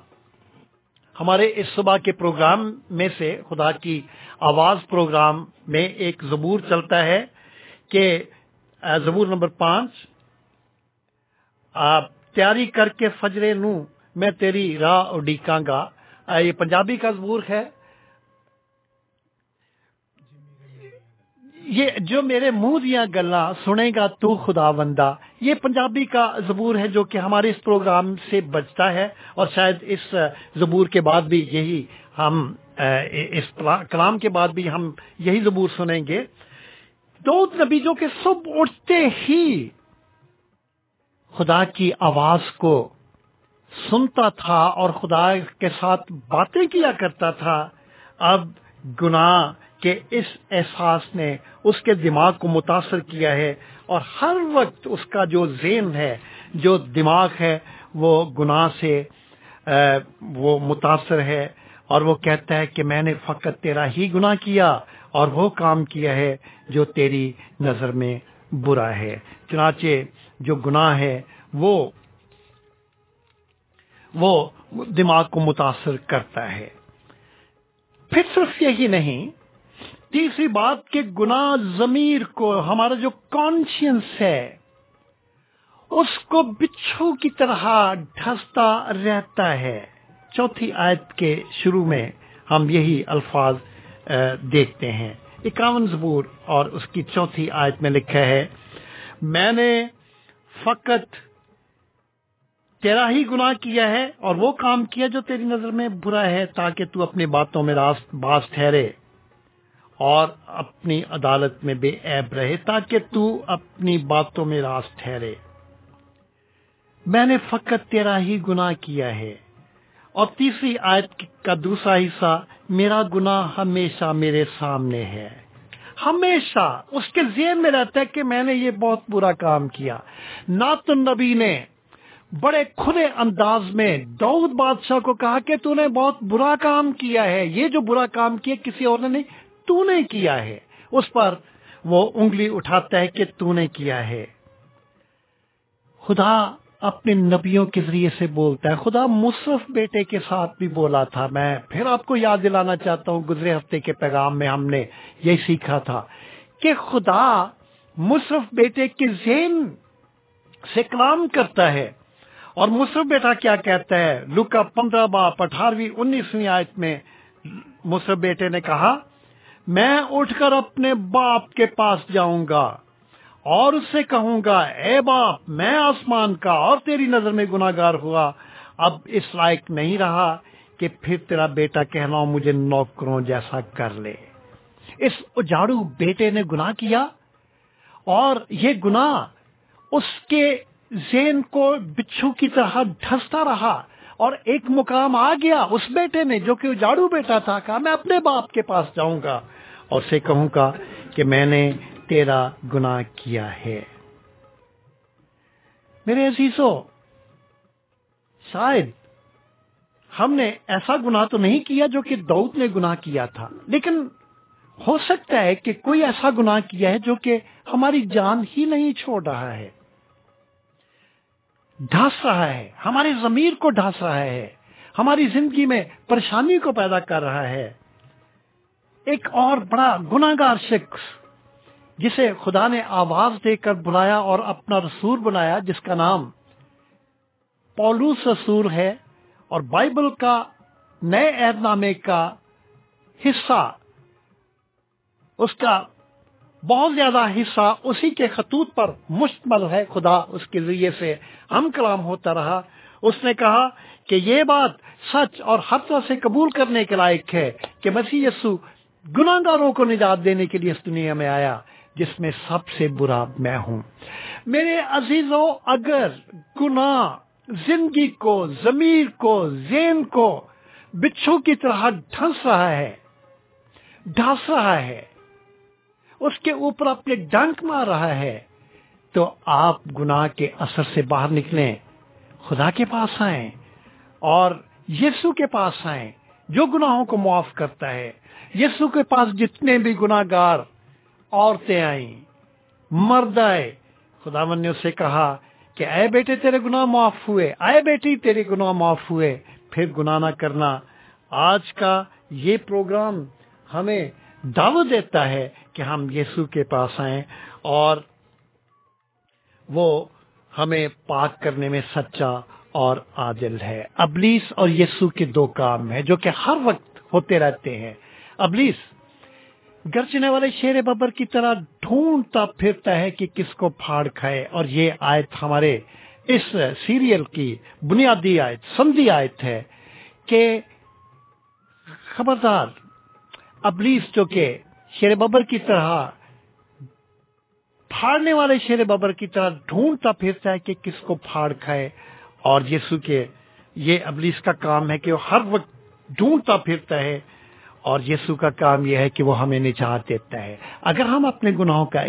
ہمارے اس صبح کے پروگرام میں سے خدا کی آواز پروگرام میں ایک زبور چلتا ہے کہ زبور نمبر پانچ تیاری کر کے فجر نو، میں تیری راہ اڈیکاں گا۔ یہ پنجابی کا زبور ہے۔ یہ جو میرے منہ دیا گلا سنے گا تو خدا بندہ یہ پنجابی کا زبور ہے جو کہ ہمارے اس پروگرام سے بچتا ہے اور شاید اس زبور کے بعد بھی یہی ہم اس کلام کے بعد بھی ہم یہی زبور سنیں گے۔ دو نبی جو کہ صبح اٹھتے ہی خدا کی آواز کو سنتا تھا اور خدا کے ساتھ باتیں کیا کرتا تھا۔ اب گناہ کہ اس احساس نے اس کے دماغ کو متاثر کیا ہے اور ہر وقت اس کا جو ذہن ہے، جو دماغ ہے، وہ گناہ سے وہ متاثر ہے اور وہ کہتا ہے کہ میں نے فقط تیرا ہی گناہ کیا اور وہ کام کیا ہے جو تیری نظر میں برا ہے۔ چنانچہ جو گناہ ہے، وہ وہ دماغ کو متاثر کرتا ہے۔ پھر صرف یہی نہیں تیسری بات کہ گناہ ضمیر کو ہمارا جو کانشینس ہے، اس کو بچھو کی طرح ڈھستا رہتا ہے۔ چوتھی آیت کے شروع میں ہم یہی الفاظ دیکھتے ہیں۔ اکاون زبور اور اس کی چوتھی آیت میں لکھا ہے، میں نے فقط تیرا ہی گناہ کیا ہے اور وہ کام کیا جو تیری نظر میں برا ہے تاکہ تو اپنی باتوں میں راست، باز ٹھہرے۔ اور اپنی عدالت میں بے عیب رہے تاکہ تو اپنی باتوں میں راست ٹھہرے۔ میں نے فقط تیرا ہی گناہ کیا ہے۔ اور تیسری آیت کا دوسرا حصہ، میرا گناہ ہمیشہ میرے سامنے ہے۔ ہمیشہ اس کے ذہن میں رہتا ہے کہ میں نے یہ بہت برا کام کیا۔ نعت النبی نے بڑے کھلے انداز میں دعود بادشاہ کو کہا کہ تو نے بہت برا کام کیا ہے۔ یہ جو برا کام کیا، کسی اور نے نہیں تو نے کیا ہے؟ اس پر وہ انگلی اٹھاتا ہے کہ تو نے کیا ہے۔ خدا اپنے نبیوں کے ذریعے سے بولتا ہے۔ خدا مصرف بیٹے کے ساتھ بھی بولا تھا۔ میں پھر آپ کو یاد دلانا چاہتا ہوں، گزرے ہفتے کے پیغام میں ہم نے یہ سیکھا تھا کہ خدا مصرف بیٹے کے ذہن سے کلام کرتا ہے۔ اور مصرف بیٹا کیا کہتا ہے؟ لکا پندرہ باپ اٹھارہویں انیسویں آیت میں مصرف بیٹے نے کہا میں اٹھ کر اپنے باپ کے پاس جاؤں گا اور اس سے کہوں گا، اے باپ، میں آسمان کا اور تیری نظر میں گناگار ہوا۔ اب اس لائق نہیں رہا کہ پھر تیرا بیٹا کہنا مجھے نوکروں جیسا کر لے۔ اس اجاڑو بیٹے نے گنا کیا اور یہ گناہ اس کے زین کو بچھو کی طرح ڈھستا رہا۔ اور ایک مقام آ گیا اس بیٹے نے جو کہ اجاڑو بیٹا تھا، کہا، میں اپنے باپ کے پاس جاؤں گا۔ اور اسے کہوں گا کہ میں نے تیرا گناہ کیا ہے۔ میرے عزیزو، شاید ہم نے ایسا گناہ تو نہیں کیا جو کہ دعود نے گناہ کیا تھا، لیکن ہو سکتا ہے کہ کوئی ایسا گناہ کیا ہے جو کہ ہماری جان ہی نہیں چھوڑ رہا ہے۔ ڈھانس رہا ہے، ہماری ضمیر کو ڈھانس رہا ہے، ہماری زندگی میں پریشانی کو پیدا کر رہا ہے۔ ایک اور بڑا گناگار شخص، جسے خدا نے آواز دے کر بلایا اور اپنا رسول بنایا، جس کا نام پولوس رسول ہے اور بائبل کا نئے اہد نامے کا حصہ، اس کا بہت زیادہ حصہ اسی کے خطوط پر مشتمل ہے خدا، اس کے ذریعے سے ہم کلام ہوتا رہا۔ اس نے کہا کہ یہ بات سچ اور ہر طرح سے قبول کرنے کے لائق ہے کہ مسیح یسو گناہ گاروں کو نجات دینے کے لیے اس دنیا میں آیا، جس میں سب سے برا میں ہوں۔ میرے عزیزوں، اگر گناہ زندگی کو، ضمیر کو، زین کو بچھو کی طرح ڈھنس رہا ہے، ڈھانس رہا ہے اس کے اوپر اپنے ڈنک مار رہا ہے، تو آپ گناہ کے اثر سے باہر نکلیں۔ خدا کے پاس آئیں اور یسو کے پاس آئیں جو گناہوں کو معاف کرتا ہے۔ یسو کے پاس جتنے بھی گناہ گار عورتیں آئیں، مرد آئے۔ خدا من نے اسے کہا کہ اے بیٹے تیرے گناہ معاف ہوئے، اے بیٹی تیرے گناہ معاف ہوئے۔ پھر گناہ نہ کرنا۔ آج کا یہ پروگرام ہمیں دعوت دیتا ہے کہ ہم یسو کے پاس آئیں اور وہ ہمیں پاک کرنے میں سچا اور عادل ہے۔ ابلیس اور یسو کے دو کام ہیں جو کہ ہر وقت ہوتے رہتے ہیں۔ ابلیس، گرجنے والے شیر ببر کی طرح ڈھونڈتا پھرتا ہے کہ کس کو پھاڑ کھائے۔ اور یہ آیت ہمارے اس سیریل کی بنیادی آیت، سندھی آیت ہے کہ خبردار، ابلیس جو کہ شیر ببر کی طرح پھاڑنے والے شیر ببر کی طرح ڈھونڈتا پھرتا ہے کہ کس کو پھاڑ کھائے اور یسو کے یہ ابلیس کا کام ہے کہ وہ ہر وقت ڈھونڈتا پھرتا ہے اور یسو کا کام یہ ہے کہ وہ ہمیں نجات دیتا ہے۔ اگر ہم اپنے گناہوں کا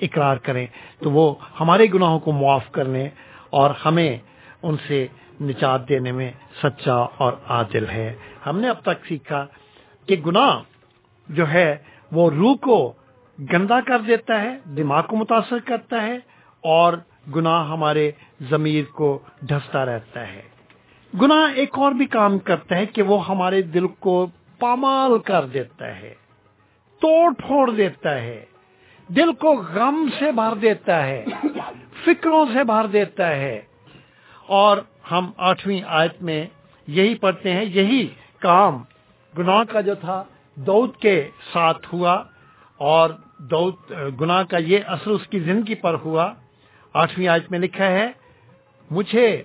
اقرار کریں تو وہ ہمارے گناہوں کو معاف کرنے اور ہمیں ان سے نجات دینے میں سچا اور عادل ہے۔ ہم نے اب تک سیکھا کہ گناہ جو ہے وہ روح کو گندا کر دیتا ہے، دماغ کو متاثر کرتا ہے اور گناہ ہمارے ضمیر کو ڈھستا رہتا ہے۔ گناہ ایک اور بھی کام کرتا ہے کہ وہ ہمارے دل کو پامال کر دیتا ہے، توڑ پھوڑ دیتا ہے۔ دل کو غم سے بھر دیتا ہے، فکروں سے بھر دیتا ہے۔ اور ہم آٹھویں آیت میں یہی پڑھتے ہیں، یہی کام گناہ کا جو تھا دودھ کے ساتھ ہوا اور دودھ گناہ کا یہ اثر اس کی زندگی پر ہوا۔ آٹھویں آیت میں لکھا ہے، مجھے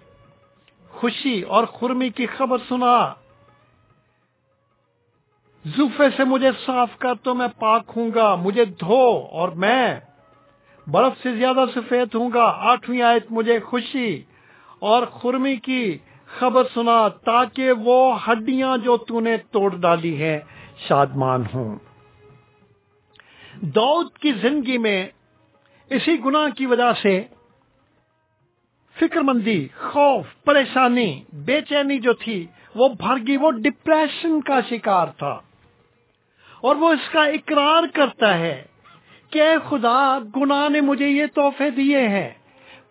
خوشی اور خرمی کی خبر سنا۔ زوفے سے مجھے صاف کر تو میں پاک ہوں گا، مجھے دھو اور میں برف سے زیادہ سفید ہوں گا۔ آٹھویں آیت، مجھے خوشی اور خرمی کی خبر سنا تاکہ وہ ہڈیاں جو تو نے توڑ ڈالی ہے شادمان ہوں۔ دودھ کی زندگی میں اسی گناہ کی وجہ سے فکر مندی خوف، پریشانی، بے چینی جو تھی، وہ بھر گئی، وہ ڈپریشن کا شکار تھا۔ اور وہ اس کا اقرار کرتا ہے کہ خدا، گناہ نے مجھے یہ تحفے دیے ہیں،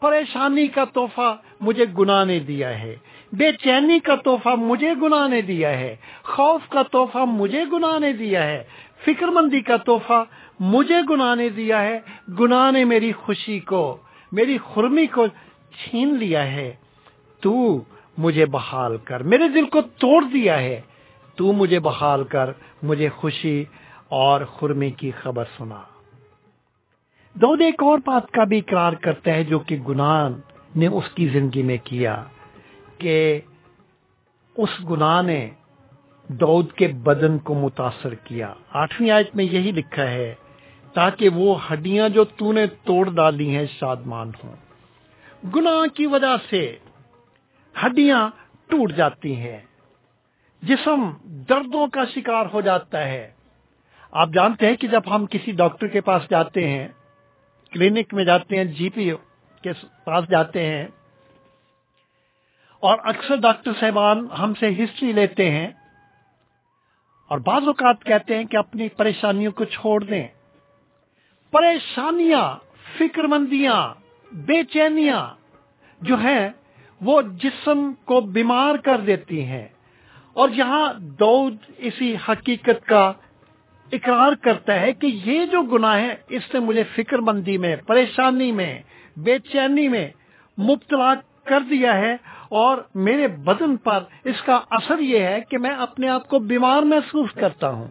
پریشانی کا تحفہ مجھے گناہ نے دیا ہے۔ بے چینی کا تحفہ مجھے گناہ نے دیا ہے، خوف کا تحفہ مجھے گناہ نے دیا ہے، فکر مندی کا تحفہ مجھے گناہ نے دیا ہے، گناہ نے میری خوشی کو، میری خرمی کو چھین لیا ہے۔ تو مجھے بحال کر، میرے دل کو توڑ دیا ہے۔ تو مجھے بحال کر، مجھے خوشی اور خرمی کی خبر سنا۔ دو ایک اور بات کا بھی اقرار کرتا ہے جو کہ گناہ نے اس کی زندگی میں کیا۔ کہ اس گناہ نے دودھ کے بدن کو متاثر کیا۔ آٹھویں آیت میں یہی لکھا ہے، تاکہ وہ ہڈیاں جو تو نے توڑ ڈالی ہیں شادمان ہوں۔ گناہ کی وجہ سے ہڈیاں ٹوٹ جاتی ہیں۔ جسم دردوں کا شکار ہو جاتا ہے۔ آپ جانتے ہیں کہ جب ہم کسی ڈاکٹر کے پاس جاتے ہیں، کلینک میں جاتے ہیں جی پی کے پاس جاتے ہیں اور اکثر ڈاکٹر صاحبان ہم سے ہسٹری لیتے ہیں اور بعض اوقات کہتے ہیں کہ اپنی پریشانیوں کو چھوڑ دیں۔ پریشانیاں فکر مندیاں بے چینیاں جو ہیں، وہ جسم کو بیمار کر دیتی ہیں۔ اور یہاں دودھ اسی حقیقت کا اقرار کرتا ہے کہ یہ جو گناہ ہے اس نے مجھے فکر مندی میں، پریشانی میں، بے چینی میں مبتلا کر دیا ہے۔ اور میرے بدن پر اس کا اثر یہ ہے کہ میں اپنے آپ کو بیمار محسوس کرتا ہوں۔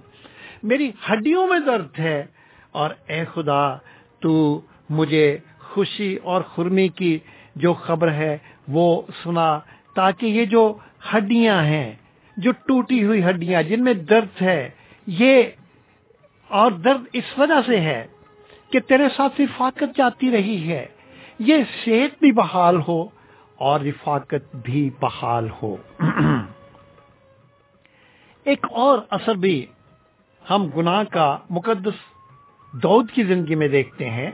میری ہڈیوں میں درد ہے اور اے خدا، تو مجھے خوشی اور خرمی کی جو خبر ہے وہ سنا، تاکہ یہ جو ہڈیاں ہیں، جو ٹوٹی ہوئی ہڈیاں جن میں درد ہے، یہ اور درد اس وجہ سے ہے کہ تیرے ساتھ رفاقت جاتی رہی ہے۔ یہ صحت بھی بحال ہو۔ اور رفاقت بھی بحال ہو۔ ایک اور اثر بھی ہم گناہ کا مقدس دود کی زندگی میں دیکھتے ہیں۔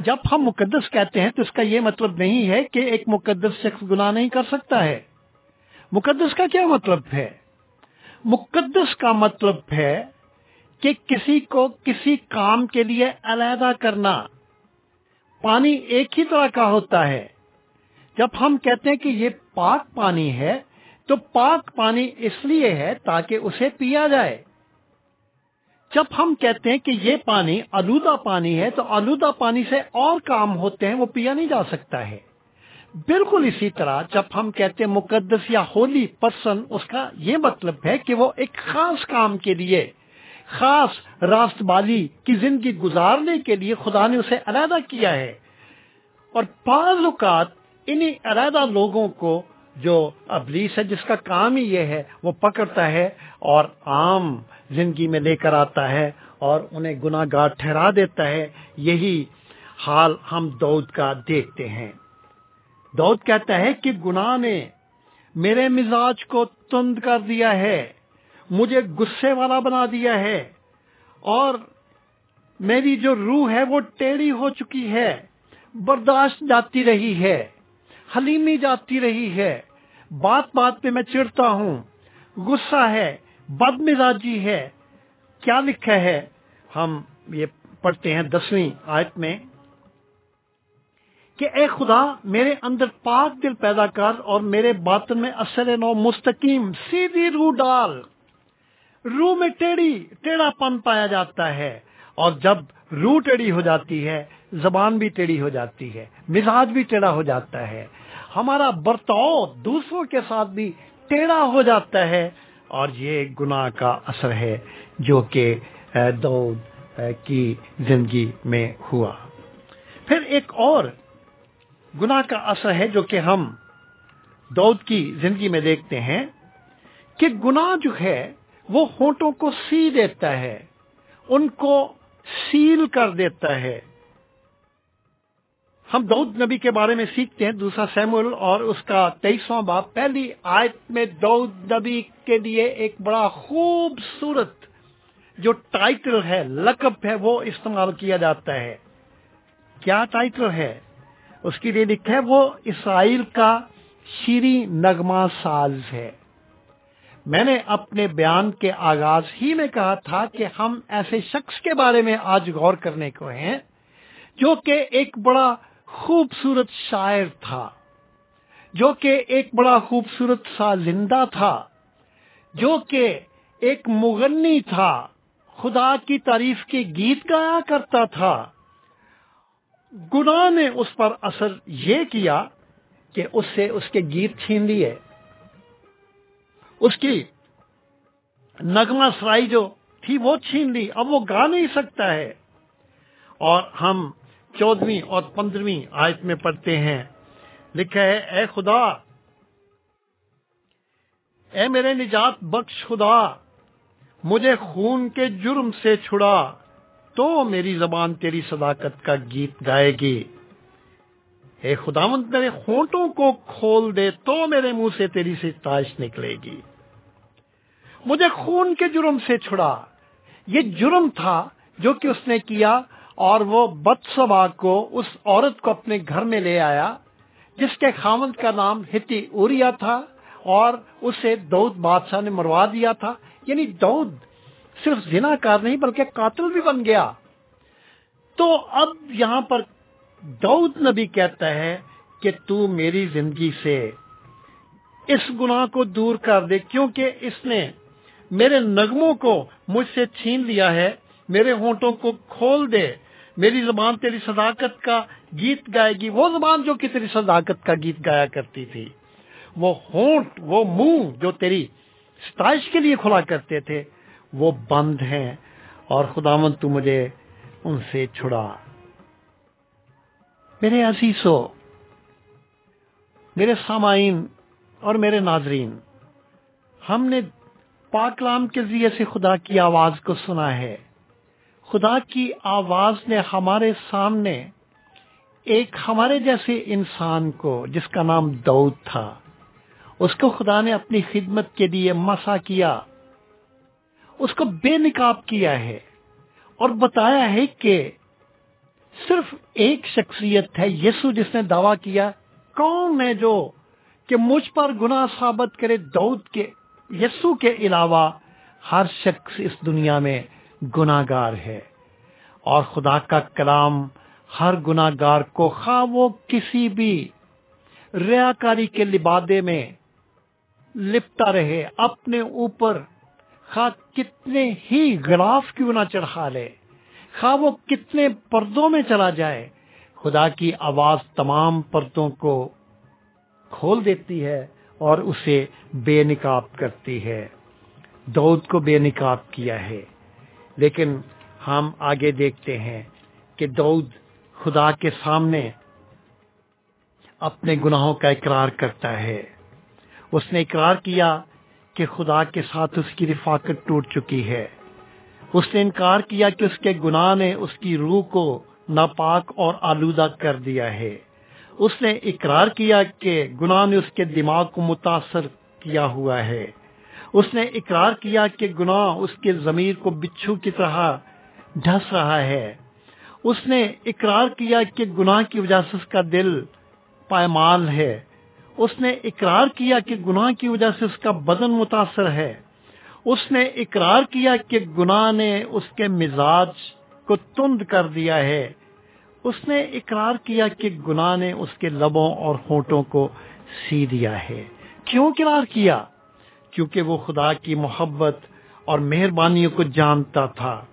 جب ہم مقدس کہتے ہیں تو اس کا یہ مطلب نہیں ہے کہ ایک مقدس شخص گناہ نہیں کر سکتا ہے۔ مقدس کا کیا مطلب ہے؟ مقدس کا مطلب ہے کہ کسی کو کسی کام کے لیے علیحدہ کرنا۔ پانی ایک ہی طرح کا ہوتا ہے۔ جب ہم کہتے ہیں کہ یہ پاک پانی ہے، تو پاک پانی اس لیے ہے تاکہ اسے پیا جائے۔ جب ہم کہتے ہیں کہ یہ پانی آلودہ پانی ہے، تو آلودہ پانی سے اور کام ہوتے ہیں، وہ پیا نہیں جا سکتا ہے۔ بالکل اسی طرح جب ہم کہتے ہیں مقدس یا ہولی پرسن، اس کا یہ مطلب ہے کہ وہ ایک خاص کام کے لیے، خاص راست بالی کی زندگی گزارنے کے لیے خدا نے اسے علیحدہ کیا ہے۔ اور بعض اوقات انہی علیحدہ لوگوں کو جو ابلیس ہے، جس کا کام ہی یہ ہے، وہ پکڑتا ہے اور عام زندگی میں لے کر آتا ہے اور انہیں گناہ گار ٹھہرا دیتا ہے۔ یہی حال ہم دود کا دیکھتے ہیں۔ دود کہتا ہے کہ گناہ نے میرے مزاج کو تند کر دیا ہے، مجھے غصے والا بنا دیا ہے اور میری جو روح ہے، وہ ٹیڑھی ہو چکی ہے، برداشت جاتی رہی ہے۔ حلیمی جاتی رہی ہے۔ بات بات پہ میں چڑھتا ہوں۔ غصہ ہے، بد مزاجی ہے۔ کیا لکھا ہے؟ ہم یہ پڑھتے ہیں دسویں آیت میں۔ کہ اے خدا، میرے اندر پاک دل پیدا کر اور میرے باطن میں اثر نو مستقیم سیدھی روح ڈال۔ روح میں ٹیڑھی ٹیڑھا پن پایا جاتا ہے۔ اور جب روح ٹیڑھی ہو جاتی ہے، زبان بھی ٹیڑھی ہو جاتی ہے، مزاج بھی ٹیڑھا ہو جاتا ہے۔ ہمارا برتاؤ دوسروں کے ساتھ بھی ٹیڑھا ہو جاتا ہے اور یہ گناہ کا اثر ہے جو کہ دود کی زندگی میں ہوا۔ پھر ایک اور گناہ کا اثر ہے جو کہ ہم دود کی زندگی میں دیکھتے ہیں کہ گناہ جو ہے وہ ہونٹوں کو سی دیتا ہے، ان کو سیل کر دیتا ہے۔ ہم دعود نبی کے بارے میں سیکھتے ہیں، دوسرا سیمول اور اس کا تیئیسواں باپ۔ پہلی آیت میں دعود نبی کے لیے ایک بڑا خوبصورت جو ٹائٹل ہے، لقب ہے، وہ استعمال کیا جاتا ہے۔ کیا ٹائٹل ہے؟ اس کے لیے لکھا ہے، وہ اسرائیل کا شیری نغمہ ساز ہے۔ میں نے اپنے بیان کے آغاز ہی میں کہا تھا کہ ہم ایسے شخص کے بارے میں آج غور کرنے کو ہیں، جو کہ ایک بڑا خوبصورت شاعر تھا، جو کہ ایک بڑا خوبصورت سا زندہ تھا، جو کہ ایک مغنی تھا۔ خدا کی تعریف کے گیت گایا کرتا تھا۔ گناہ نے اس پر اثر یہ کیا کہ اس سے اس کے گیت چھین لیے۔ اس کی نغمہ سرائی جو تھی وہ چھین لی۔ اب وہ گا نہیں سکتا ہے۔ اور ہم چودہویں اور پندرہویں آیت میں پڑھتے ہیں۔ لکھا ہے، اے خدا، اے میرے نجات بخش خدا، مجھے خون کے جرم سے چھڑا، تو میری زبان تیری صداقت کا گیت گائے گی۔ اے خداوند، میرے خونٹوں کو کھول دے، تو میرے منہ سے تیری ستائش نکلے گی۔ مجھے خون کے جرم سے چھڑا، یہ جرم تھا جو کہ اس نے کیا اور وہ بد سبا کو اس عورت کو اپنے گھر میں لے آیا، جس کے خامد کا نام ہتی اوریا تھا اور اسے دودھ بادشاہ نے مروا دیا تھا۔ یعنی دودھ صرف زنا کار نہیں بلکہ قاتل بھی بن گیا۔ تو اب یہاں پر دودھ نبی کہتا ہے کہ تو میری زندگی سے اس گناہ کو دور کر دے، کیونکہ اس نے میرے نغموں کو مجھ سے چھین لیا ہے، میرے ہونٹوں کو کھول دے۔ میری زبان تیری صداقت کا گیت گائے گی۔ وہ زبان جو کہ تیری صداقت کا گیت گایا کرتی تھی۔ وہ ہونٹ، وہ منہ جو تیری ستائش کے لیے کھلا کرتے تھے، وہ بند ہیں۔ اور خداون تو مجھے ان سے چھڑا۔ میرے عزیزو، میرے سامعین اور میرے ناظرین، ہم نے پاکلام کے ذریعے سے خدا کی آواز کو سنا ہے۔ خدا کی آواز نے ہمارے سامنے ایک ہمارے جیسے انسان کو، جس کا نام دعود تھا، اس کو خدا نے اپنی خدمت کے لیے مسا کیا، اس کو بے نکاب کیا ہے اور بتایا ہے کہ صرف ایک شخصیت ہے یسو جس نے دعویٰ کیا، کون ہے جو کہ مجھ پر گناہ ثابت کرے دعود کے، یسو کے علاوہ ہر شخص اس دنیا میں گناگار ہے۔ اور خدا کا کلام ہر گناگار کو خواہ وہ کسی بھی ریاکاری کے لبادے میں لپٹا رہے، اپنے اوپر خواہ کتنے ہی غلاف کیوں نہ چڑھا لے، خواہ وہ کتنے پردوں میں چلا جائے۔ خدا کی آواز تمام پردوں کو کھول دیتی ہے اور اسے بے نکاب کرتی ہے۔ دودھ کو بے نکاب کیا ہے۔ لیکن ہم آگے دیکھتے ہیں کہ دودھ خدا کے سامنے اپنے گناہوں کا اقرار کرتا ہے۔ اس نے اقرار کیا کہ خدا کے ساتھ اس کی رفاقت ٹوٹ چکی ہے۔ اس نے انکار کیا کہ اس کے گناہ نے اس کی روح کو ناپاک اور آلودہ کر دیا ہے۔ اس نے اقرار کیا کہ گناہ نے اس کے دماغ کو متاثر کیا ہوا ہے۔ اس نے اقرار کیا کہ گناہ اس کے ضمیر کو بچھو کی طرح ڈھس رہا ہے۔ اس نے اقرار کیا کہ گناہ کی وجہ سے اس کا دل پائمال ہے۔ اس نے اقرار کیا کہ گناہ کی وجہ سے اس کا بدن متاثر ہے۔ اس نے اقرار کیا کہ گناہ نے اس کے مزاج کو تند کر دیا ہے۔ اس نے اقرار کیا کہ گناہ نے اس کے لبوں اور ہونٹوں کو سی دیا ہے۔ کیوں اقرار کیا؟ کیونکہ وہ خدا کی محبت اور مہربانیوں کو جانتا تھا۔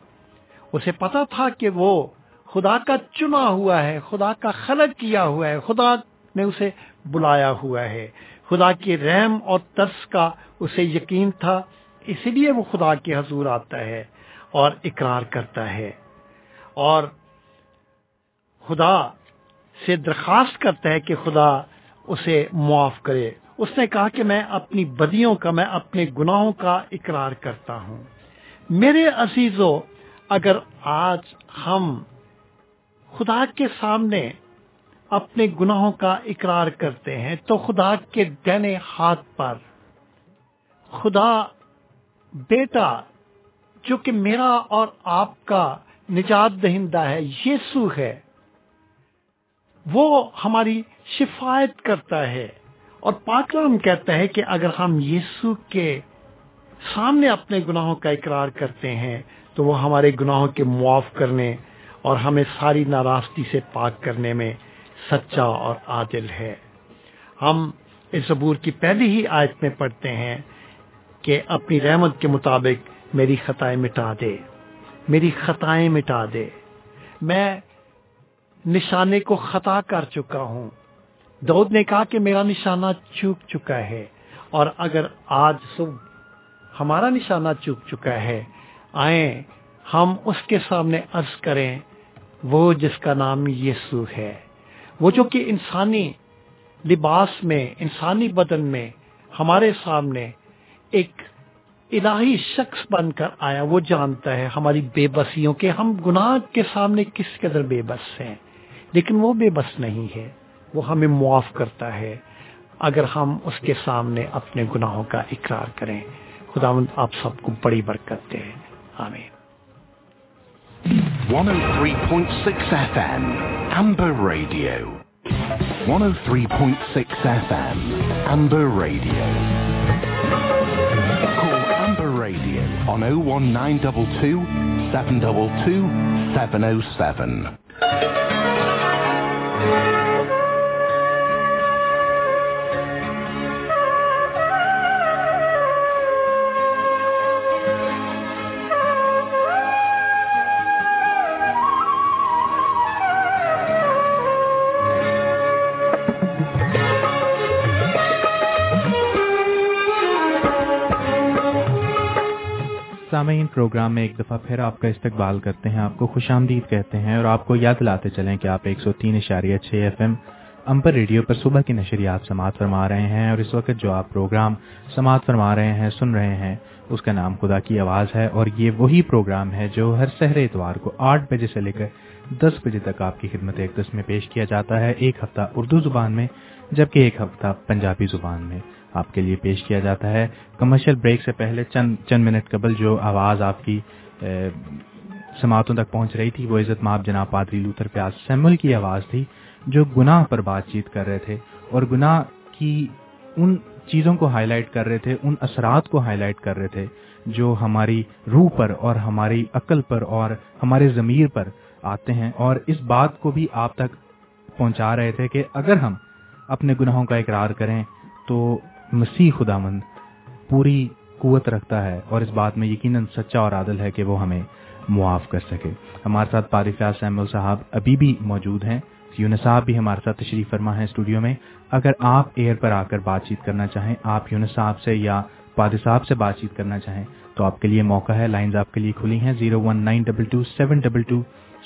اسے پتا تھا کہ وہ خدا کا چنا ہوا ہے، خدا کا خلق کیا ہوا ہے، خدا نے اسے بلایا ہوا ہے۔ خدا کی رحم اور ترس کا اسے یقین تھا، اسی لیے وہ خدا کے حضور آتا ہے اور اقرار کرتا ہے۔ اور خدا سے درخواست کرتا ہے کہ خدا اسے معاف کرے۔ اس نے کہا کہ میں اپنی بدیوں کا، میں اپنے گناہوں کا اقرار کرتا ہوں۔ میرے عزیزوں اگر آج ہم خدا کے سامنے اپنے گناہوں کا اقرار کرتے ہیں، تو خدا کے دینے ہاتھ پر خدا بیٹا، جو کہ میرا اور آپ کا نجات دہندہ ہے، یسو ہے، وہ ہماری شفایت کرتا ہے۔ اور پاکلام کہتا ہے کہ اگر ہم یسو کے سامنے اپنے گناہوں کا اقرار کرتے ہیں، تو وہ ہمارے گناہوں کے معاف کرنے اور ہمیں ساری ناراستی سے پاک کرنے میں سچا اور عادل ہے۔ ہم اس زبور کی پہلی ہی آیت میں پڑھتے ہیں کہ اپنی رحمت کے مطابق میری خطائیں مٹا دے۔ میری خطائیں مٹا دے۔ میں نشانے کو خطا کر چکا ہوں۔ دودھ نے کہا کہ میرا نشانہ چوک چکا ہے اور اگر آج صبح ہمارا نشانہ چوک چکا ہے، آئیں ہم اس کے سامنے عرض کریں، وہ جس کا نام یسو ہے۔ وہ جو کہ انسانی لباس میں، انسانی بدن میں ہمارے سامنے ایک الہی شخص بن کر آیا، وہ جانتا ہے ہماری بے بسیوں کے، ہم گناہ کے سامنے کس قدر بے بس ہیں۔ لیکن وہ بے بس نہیں ہے۔ وہ ہمیں معاف کرتا ہے اگر ہم اس کے سامنے اپنے گناہوں کا اقرار کریں خدا آپ سب کو بڑی برکت دے آمین 103.6 FM, Amber Radio. 103.6 FM, Amber Radio. Call Amber Radio on 01922 722 707. Programme میں ایک دفعہ پھر آپ کا استقبال کرتے ہیں، آپ کو خوش آمدید کہتے ہیں اور آپ کو یاد دلاتے چلیں کہ آپ ایک سو تین اشاریہ چھ ایف ایم امپر ریڈیو پر صبح کی نشریات سماعت فرما رہے ہیں اور اس وقت جو آپ پروگرام سماعت فرما رہے ہیں، سن رہے ہیں، اس کا نام خدا کی آواز ہے اور یہ وہی پروگرام ہے جو ہر سہر اتوار کو آٹھ بجے سے لے کر دس بجے تک آپ کی خدمت ایک دس میں پیش کیا جاتا ہے۔ ایک ہفتہ اردو زبان میں، جبکہ ایک ہفتہ پنجابی زبان میں۔ آپ کے لیے پیش کیا جاتا ہے۔ کمرشل بریک سے پہلے چند چند منٹ قبل جو آواز آپ کی سماعتوں تک پہنچ رہی تھی، وہ عزت ماب جناب پادری لوتر پیاز سیمل کی آواز تھی جو گناہ پر بات چیت کر رہے تھے اور گناہ کی ان چیزوں کو ہائی لائٹ کر رہے تھے، ان اثرات کو ہائی لائٹ کر رہے تھے جو ہماری روح پر اور ہماری عقل پر اور ہمارے ضمیر پر آتے ہیں۔ اور اس بات کو بھی آپ تک پہنچا رہے تھے کہ اگر ہم اپنے گناہوں کا اقرار کریں تو مسیح خدا مند پوری قوت رکھتا ہے اور اس بات میں یقیناً سچا اور عادل ہے کہ وہ ہمیں معاف کر سکے۔ ہمارے ساتھ پاری فیاض سیمول صاحب ابھی بھی موجود ہیں۔ یونس صاحب بھی ہمارے ساتھ تشریف فرما ہے اسٹوڈیو میں۔ اگر آپ ایئر پر آ کر بات چیت کرنا چاہیں، آپ یونس صاحب سے یا پاد صاحب سے بات چیت کرنا چاہیں، تو آپ کے لیے موقع ہے۔ لائنز آپ کے لیے کھلی ہیں۔ Zero one nine double two seven double two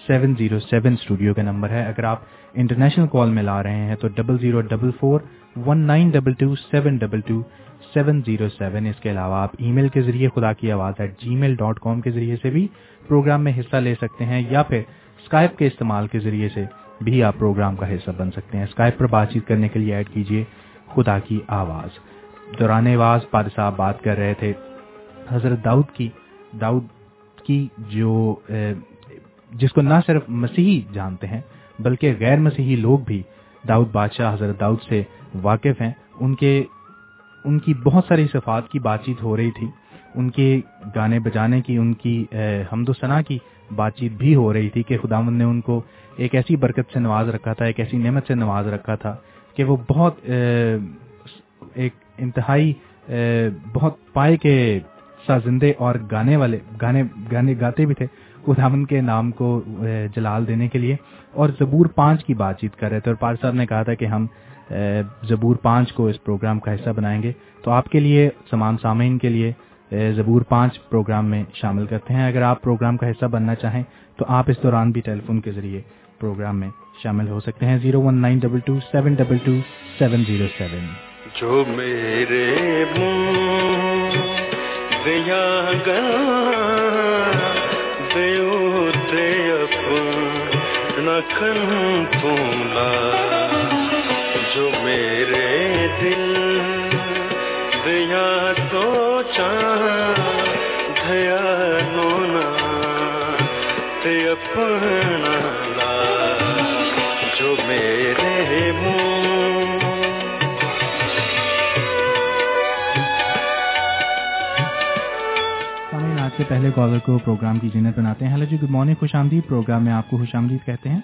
seven zero seven studio کا نمبر ہے۔ اگر آپ انٹرنیشنل کال میں لا رہے ہیں تو double zero double four one nine double two seven double two seven zero seven اس کے علاوہ آپ ای میل کے ذریعے خدا کی آواز at G mile dot com کے ذریعے سے بھی پروگرام میں حصہ لے سکتے ہیں یا پھر اسکائپ کے استعمال کے ذریعے سے بھی آپ پروگرام کا حصہ بن سکتے ہیں۔ اسکائپ پر بات چیت کرنے کے لیے ایڈ کیجیے خدا کی آواز۔ دوران آواز پاد صاحب بات کر رہے تھے۔ حضرت داؤد کی داؤد کی جو جس کو نہ صرف مسیحی جانتے ہیں بلکہ غیر مسیحی لوگ بھی داؤد بادشاہ حضرت داؤد سے واقف ہیں۔ ان کے، ان کی بہت ساری صفات کی بات چیت ہو رہی تھی۔ ان کے گانے بجانے کی، ان کی حمد و ثناء کی بات چیت بھی ہو رہی تھی کہ خداون نے ان کو ایک ایسی برکت سے نواز رکھا تھا، ایک ایسی نعمت سے نواز رکھا تھا کہ وہ بہت ایک انتہائی بہت پائے کے سازندے اور گانے والے، گانے گانے گاتے بھی تھے خدا مند کے نام کو جلال دینے کے لیے۔ اور زبور پانچ کی بات چیت کر رہے تھے اور پار صاحب نے کہا تھا کہ ہم زبور پانچ کو اس پروگرام کا حصہ بنائیں گے۔ تو آپ کے لیے تمام سامعین کے لیے زبور پانچ پروگرام میں شامل کرتے ہیں۔ اگر آپ پروگرام کا حصہ بننا چاہیں، تو آپ اس دوران بھی ٹیلی فون کے ذریعے پروگرام میں شامل ہو سکتے ہیں۔ Zero one nine double two seven double two seven zero seven. جو میرے دیا گیا دیو تے اپنا کن میرے دل دیا تو دیا نونا تے اپنا جو میرے آج پہلے کالر کو پروگرام کی جنت بناتے ہیں۔ ہیلو جی گڈ مارننگ، خوش آمدید۔ پروگرام میں آپ کو خوش آمدید کہتے ہیں۔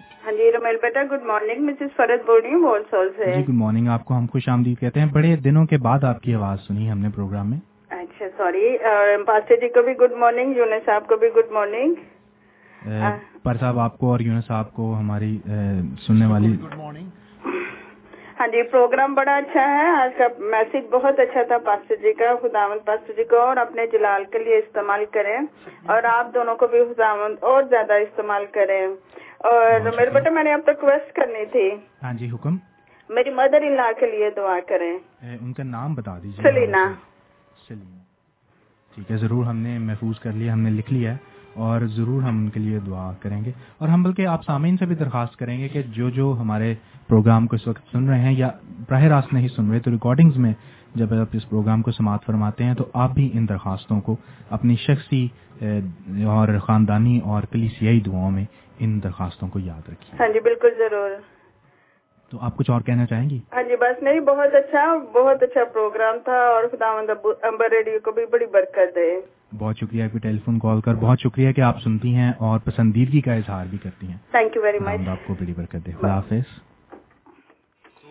بیٹا گڈ مارننگ مسز فرد بول رہی ہوں بولسول سے جی گڈ مارننگ آپ کو ہم خوش آمدید کہتے ہیں بڑے دنوں کے بعد آپ کی آواز سنی ہم نے پروگرام میں اچھا سوری پاسٹر جی کو بھی گڈ مارننگ یونس صاحب کو بھی گڈ مارننگ پر صاحب آپ کو اور یونس صاحب کو ہماری سننے والی گڈ مارننگ ہاں جی پروگرام بڑا اچھا ہے آج کا میسج بہت اچھا تھا پاسٹر جی کا خداوند پاسٹر جی کو اور اپنے جلال کے لیے استعمال کریں اور آپ دونوں کو بھی خداوند اور زیادہ استعمال کریں اور میرے بیٹا میں نے آپ تک ریکویسٹ کرنی تھی۔ ہاں جی حکم؟ میری مدر ان لا کے لیے دعا کریں۔ ان کا نام بتا دیجیے سلینا۔ سلینا۔ ٹھیک ہے ضرور ہم نے محفوظ کر لیا ہم نے لکھ لیا ہے اور ضرور ہم ان کے لیے دعا کریں گے۔ اور ہم بلکہ آپ سامعین سے بھی درخواست کریں گے کہ جو جو ہمارے پروگرام کو اس وقت سن رہے ہیں یا براہ راست نہیں سن رہے تو ریکارڈنگز میں جب آپ اس پروگرام کو سماعت فرماتے ہیں تو آپ بھی ان درخواستوں کو اپنی شخصی اور خاندانی اور کلیسیائی دعاؤں میں ان درخواستوں کو یاد رکھیے۔ ہاں جی بالکل ضرور۔ تو آپ کچھ اور کہنا چاہیں گی؟ ہاں جی بس نہیں بہت اچھا بہت اچھا پروگرام تھا اور خدا مند امبر ریڈیو کو بھی بڑی برکت دے۔ بہت شکریہ آپ کی ٹیلی فون کال کر بہت شکریہ کہ آپ سنتی ہیں اور پسندیدگی کا اظہار بھی کرتی ہیں۔ تھینک یو ویری مچ آپ کو بڑی برکت دے۔ خدا حافظ۔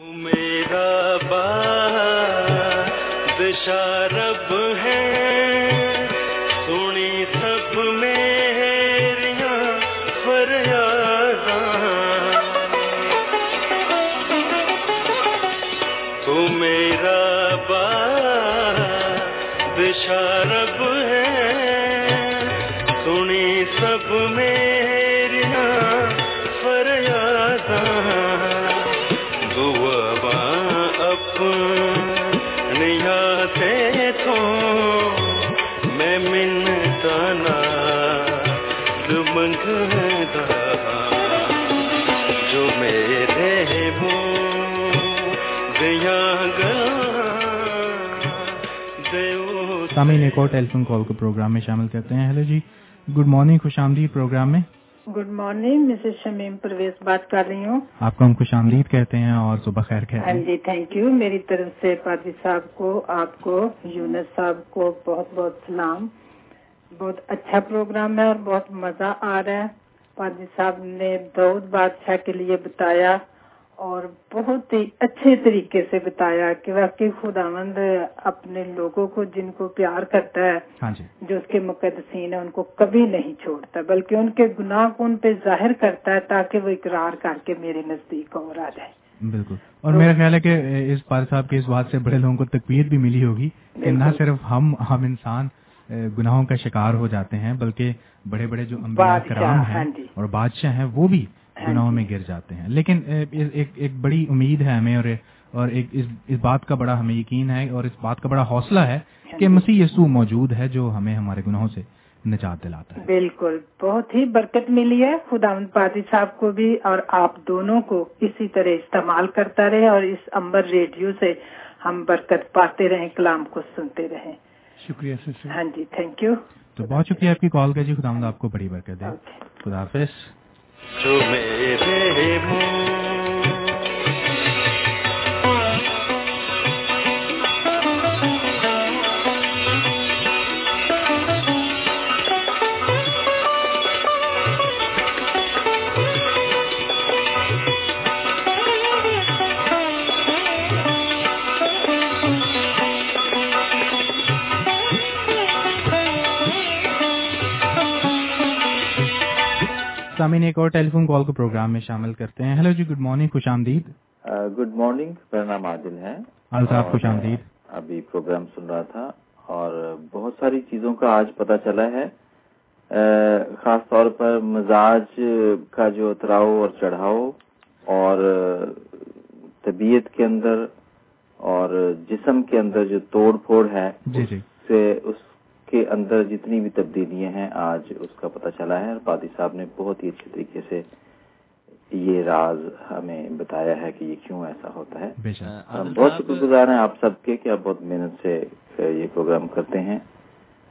میرا بشارب سامعین ایک اور ٹیلی فون کال کو پروگرام میں شامل کرتے ہیں۔ ہیلو جی گڈ مارننگ خوش آمدید پروگرام میں۔ Good morning Mrs Shamim Parvez بات کر رہی ہوں۔ آپ کو ہم خوش آمدید کہتے ہیں اور صبح خیر کہتے ہاں ہیں جی تھینک یو میری طرف سے پادری صاحب کو آپ کو یونس صاحب کو بہت بہت سلام۔ بہت اچھا پروگرام ہے اور بہت مزہ آ رہا ہے۔ پادری صاحب نے دعود بادشاہ کے لیے بتایا۔ اور بہت ہی اچھے طریقے سے بتایا کہ واقعی خداوند اپنے لوگوں کو جن کو پیار کرتا ہے ہاں جی۔ جو اس کے مقدسین ہیں ان کو کبھی نہیں چھوڑتا بلکہ ان کے گناہ کو ان پہ ظاہر کرتا ہے تاکہ وہ اقرار کر کے میرے نزدیک اور آ جائے۔ بالکل۔ اور میرا خیال ہے کہ اس پار صاحب کے اس بات سے بڑے لوگوں کو تقویت بھی ملی ہوگی کہ نہ صرف ہم ہم انسان گناہوں کا شکار ہو جاتے ہیں بلکہ بڑے بڑے جو کرام ہاں ہیں جی۔ اور بادشاہ ہیں وہ بھی ہاں گناہوں جی۔ میں گر جاتے ہیں۔ لیکن ایک ایک بڑی امید ہے ہمیں اور اور ایک اس اس بات کا بڑا ہمیں یقین ہے اور اس بات کا بڑا حوصلہ ہے ہاں کہ جی۔ مسیح یسوع موجود ہے جو ہمیں ہمارے گناہوں سے نجات دلاتا ہے۔ بالکل بہت ہی برکت ملی ہے۔ خدا پادری صاحب کو بھی اور آپ دونوں کو اسی طرح استعمال کرتا رہے اور اس امبر ریڈیو سے ہم برکت پاتے رہیں کلام کو سنتے رہیں۔ شکریہ ہاں جی تھینک یو۔ تو بہت شکریہ آپ کی کال کا جی خدا آپ کو بڑی برکت دے۔ خدا حافظ۔ جو میرے منہ سامعین ایک اور ٹیلی فون کال کو پروگرام میں شامل کرتے ہیں۔ ہیلو جی گڈ مارننگ خوش آمدید۔ گڈ مارننگ میرا نام عادل ہے۔ صاحب، خوش آمدید۔ ابھی پروگرام سن رہا تھا اور بہت ساری چیزوں کا آج پتہ چلا ہے۔ خاص طور پر مزاج کا جو اتراؤ اور چڑھاؤ اور طبیعت کے اندر اور جسم کے اندر جو توڑ پھوڑ ہے جی جی۔ سے اس کے اندر جتنی بھی تبدیلیاں ہیں آج اس کا پتہ چلا ہے اور پادی صاحب نے بہت ہی اچھے طریقے سے یہ راز ہمیں بتایا ہے کہ یہ کیوں ایسا ہوتا ہے۔ ہم بہت شکر گزار ہیں آپ سب کے کہ آپ بہت محنت سے یہ پروگرام کرتے ہیں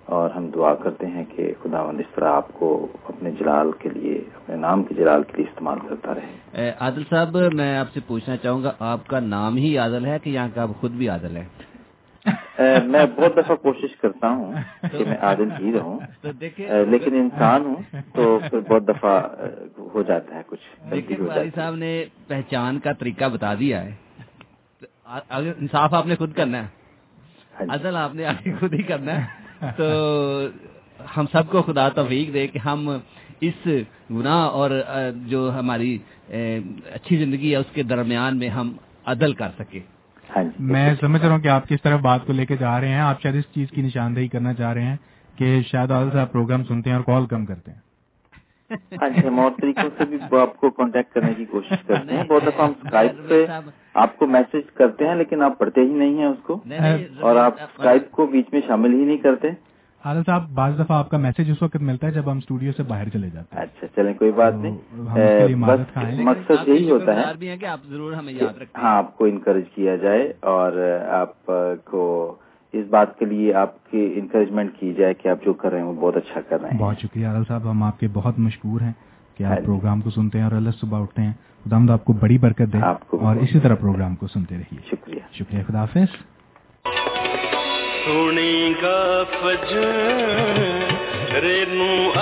اور ہم دعا کرتے ہیں کہ خداوند اس طرح آپ کو اپنے جلال کے لیے اپنے نام کے جلال کے لیے استعمال کرتا رہے۔ عادل صاحب میں آپ سے پوچھنا چاہوں گا آپ کا نام ہی عادل ہے کہ یہاں کا آپ خود بھی عادل ہے اے، میں بہت دفعہ کوشش کرتا ہوں کہ میں عادل ہی رہوں لیکن انسان ہوں تو پھر بہت دفعہ ہو جاتا ہے کچھ ہے۔ صاحب نے پہچان کا طریقہ بتا دیا ہے۔ انصاف آپ نے خود کرنا ہے۔ ہاں جی۔ عدل آپ نے آگے خود ہی کرنا ہے۔ تو ہم سب کو خدا توفیق دے کہ ہم اس گناہ اور جو ہماری اچھی زندگی ہے اس کے درمیان میں ہم عدل کر سکیں۔ میں سمجھ رہا ہوں کہ آپ کس طرف بات کو لے کے جا رہے ہیں آپ شاید اس چیز کی نشاندہی کرنا چاہ رہے ہیں کہ شاید عادل صاحب پروگرام سنتے ہیں اور کال کم کرتے ہیں۔ ہاں جی ہم اور طریقوں سے بھی آپ کو کانٹیکٹ کرنے کی کوشش کرتے ہیں۔ بہت دفعہ ہم اسکائپ پہ آپ کو میسج کرتے ہیں لیکن آپ پڑھتے ہی نہیں ہیں اس کو۔ اور آپ اسکائپ کو بیچ میں شامل ہی نہیں کرتے۔ عادل صاحب بعض دفعہ آپ کا میسج اس وقت ملتا ہے جب ہم اسٹوڈیو سے باہر چلے جاتے ہیں۔ اچھا چلیں کوئی بات نہیں۔ بس مقصد یہی ہوتا ہے کہ آپ ضرور ہمیں یاد رکھتے ہاں آپ کو انکریج کیا جائے اور آپ کو اس بات کے لیے آپ کی انکریجمنٹ کی جائے کہ آپ جو کر رہے ہیں وہ بہت اچھا کر رہے ہیں۔ بہت شکریہ عادل صاحب ہم آپ کے بہت مشکور ہیں کہ ہاں آپ جی۔ پروگرام کو سنتے ہیں اور اللہ صبح اٹھتے ہیں۔ خدا ہم آپ کو بڑی برکت دے آپ کو بھی اور اسی طرح پروگرام کو سنتے رہیے۔ شکریہ۔ شکریہ خدا حافظ۔ سنی گا فج رینو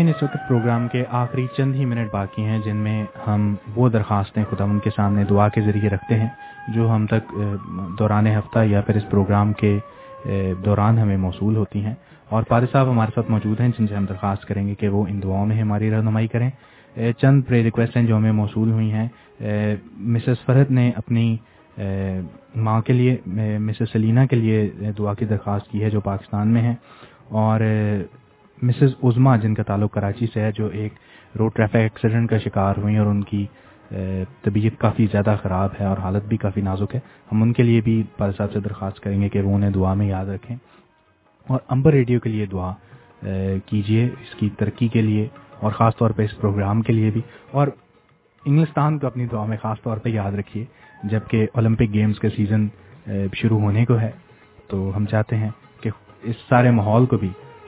سامعین اس وقت پروگرام کے آخری چند ہی منٹ باقی ہیں جن میں ہم وہ درخواستیں خدا ان کے سامنے دعا کے ذریعے رکھتے ہیں جو ہم تک دوران ہفتہ یا پھر اس پروگرام کے دوران ہمیں موصول ہوتی ہیں۔ اور پارے صاحب ہمارے ساتھ موجود ہیں جن سے ہم درخواست کریں گے کہ وہ ان دعاؤں میں ہماری رہنمائی کریں۔ چند پرے ریکویسٹ ہیں جو ہمیں موصول ہوئی ہیں۔ مسز فرحت نے اپنی ماں کے لیے مسز سلینا کے لیے دعا کی درخواست کی ہے جو پاکستان میں ہیں اور مسز عظما جن کا تعلق کراچی سے ہے، جو ایک روڈ ٹریفک ایکسیڈنٹ کا شکار ہوئی اور ان کی طبیعت کافی زیادہ خراب ہے اور حالت بھی کافی نازک ہے۔ ہم ان کے لیے بھی پال صاحب سے درخواست کریں گے کہ وہ انہیں دعا میں یاد رکھیں۔ اور امبر ریڈیو کے لیے دعا کیجیے اس کی ترقی کے لیے اور خاص طور پہ اس پروگرام کے لیے بھی۔ اور انگلستان کو اپنی دعا میں خاص طور پہ یاد رکھیے، جبکہ اولمپک گیمز کا سیزن شروع ہونے کو ہے۔ تو ہم چاہتے ہیں کہ اس سارے ماحول کو بھی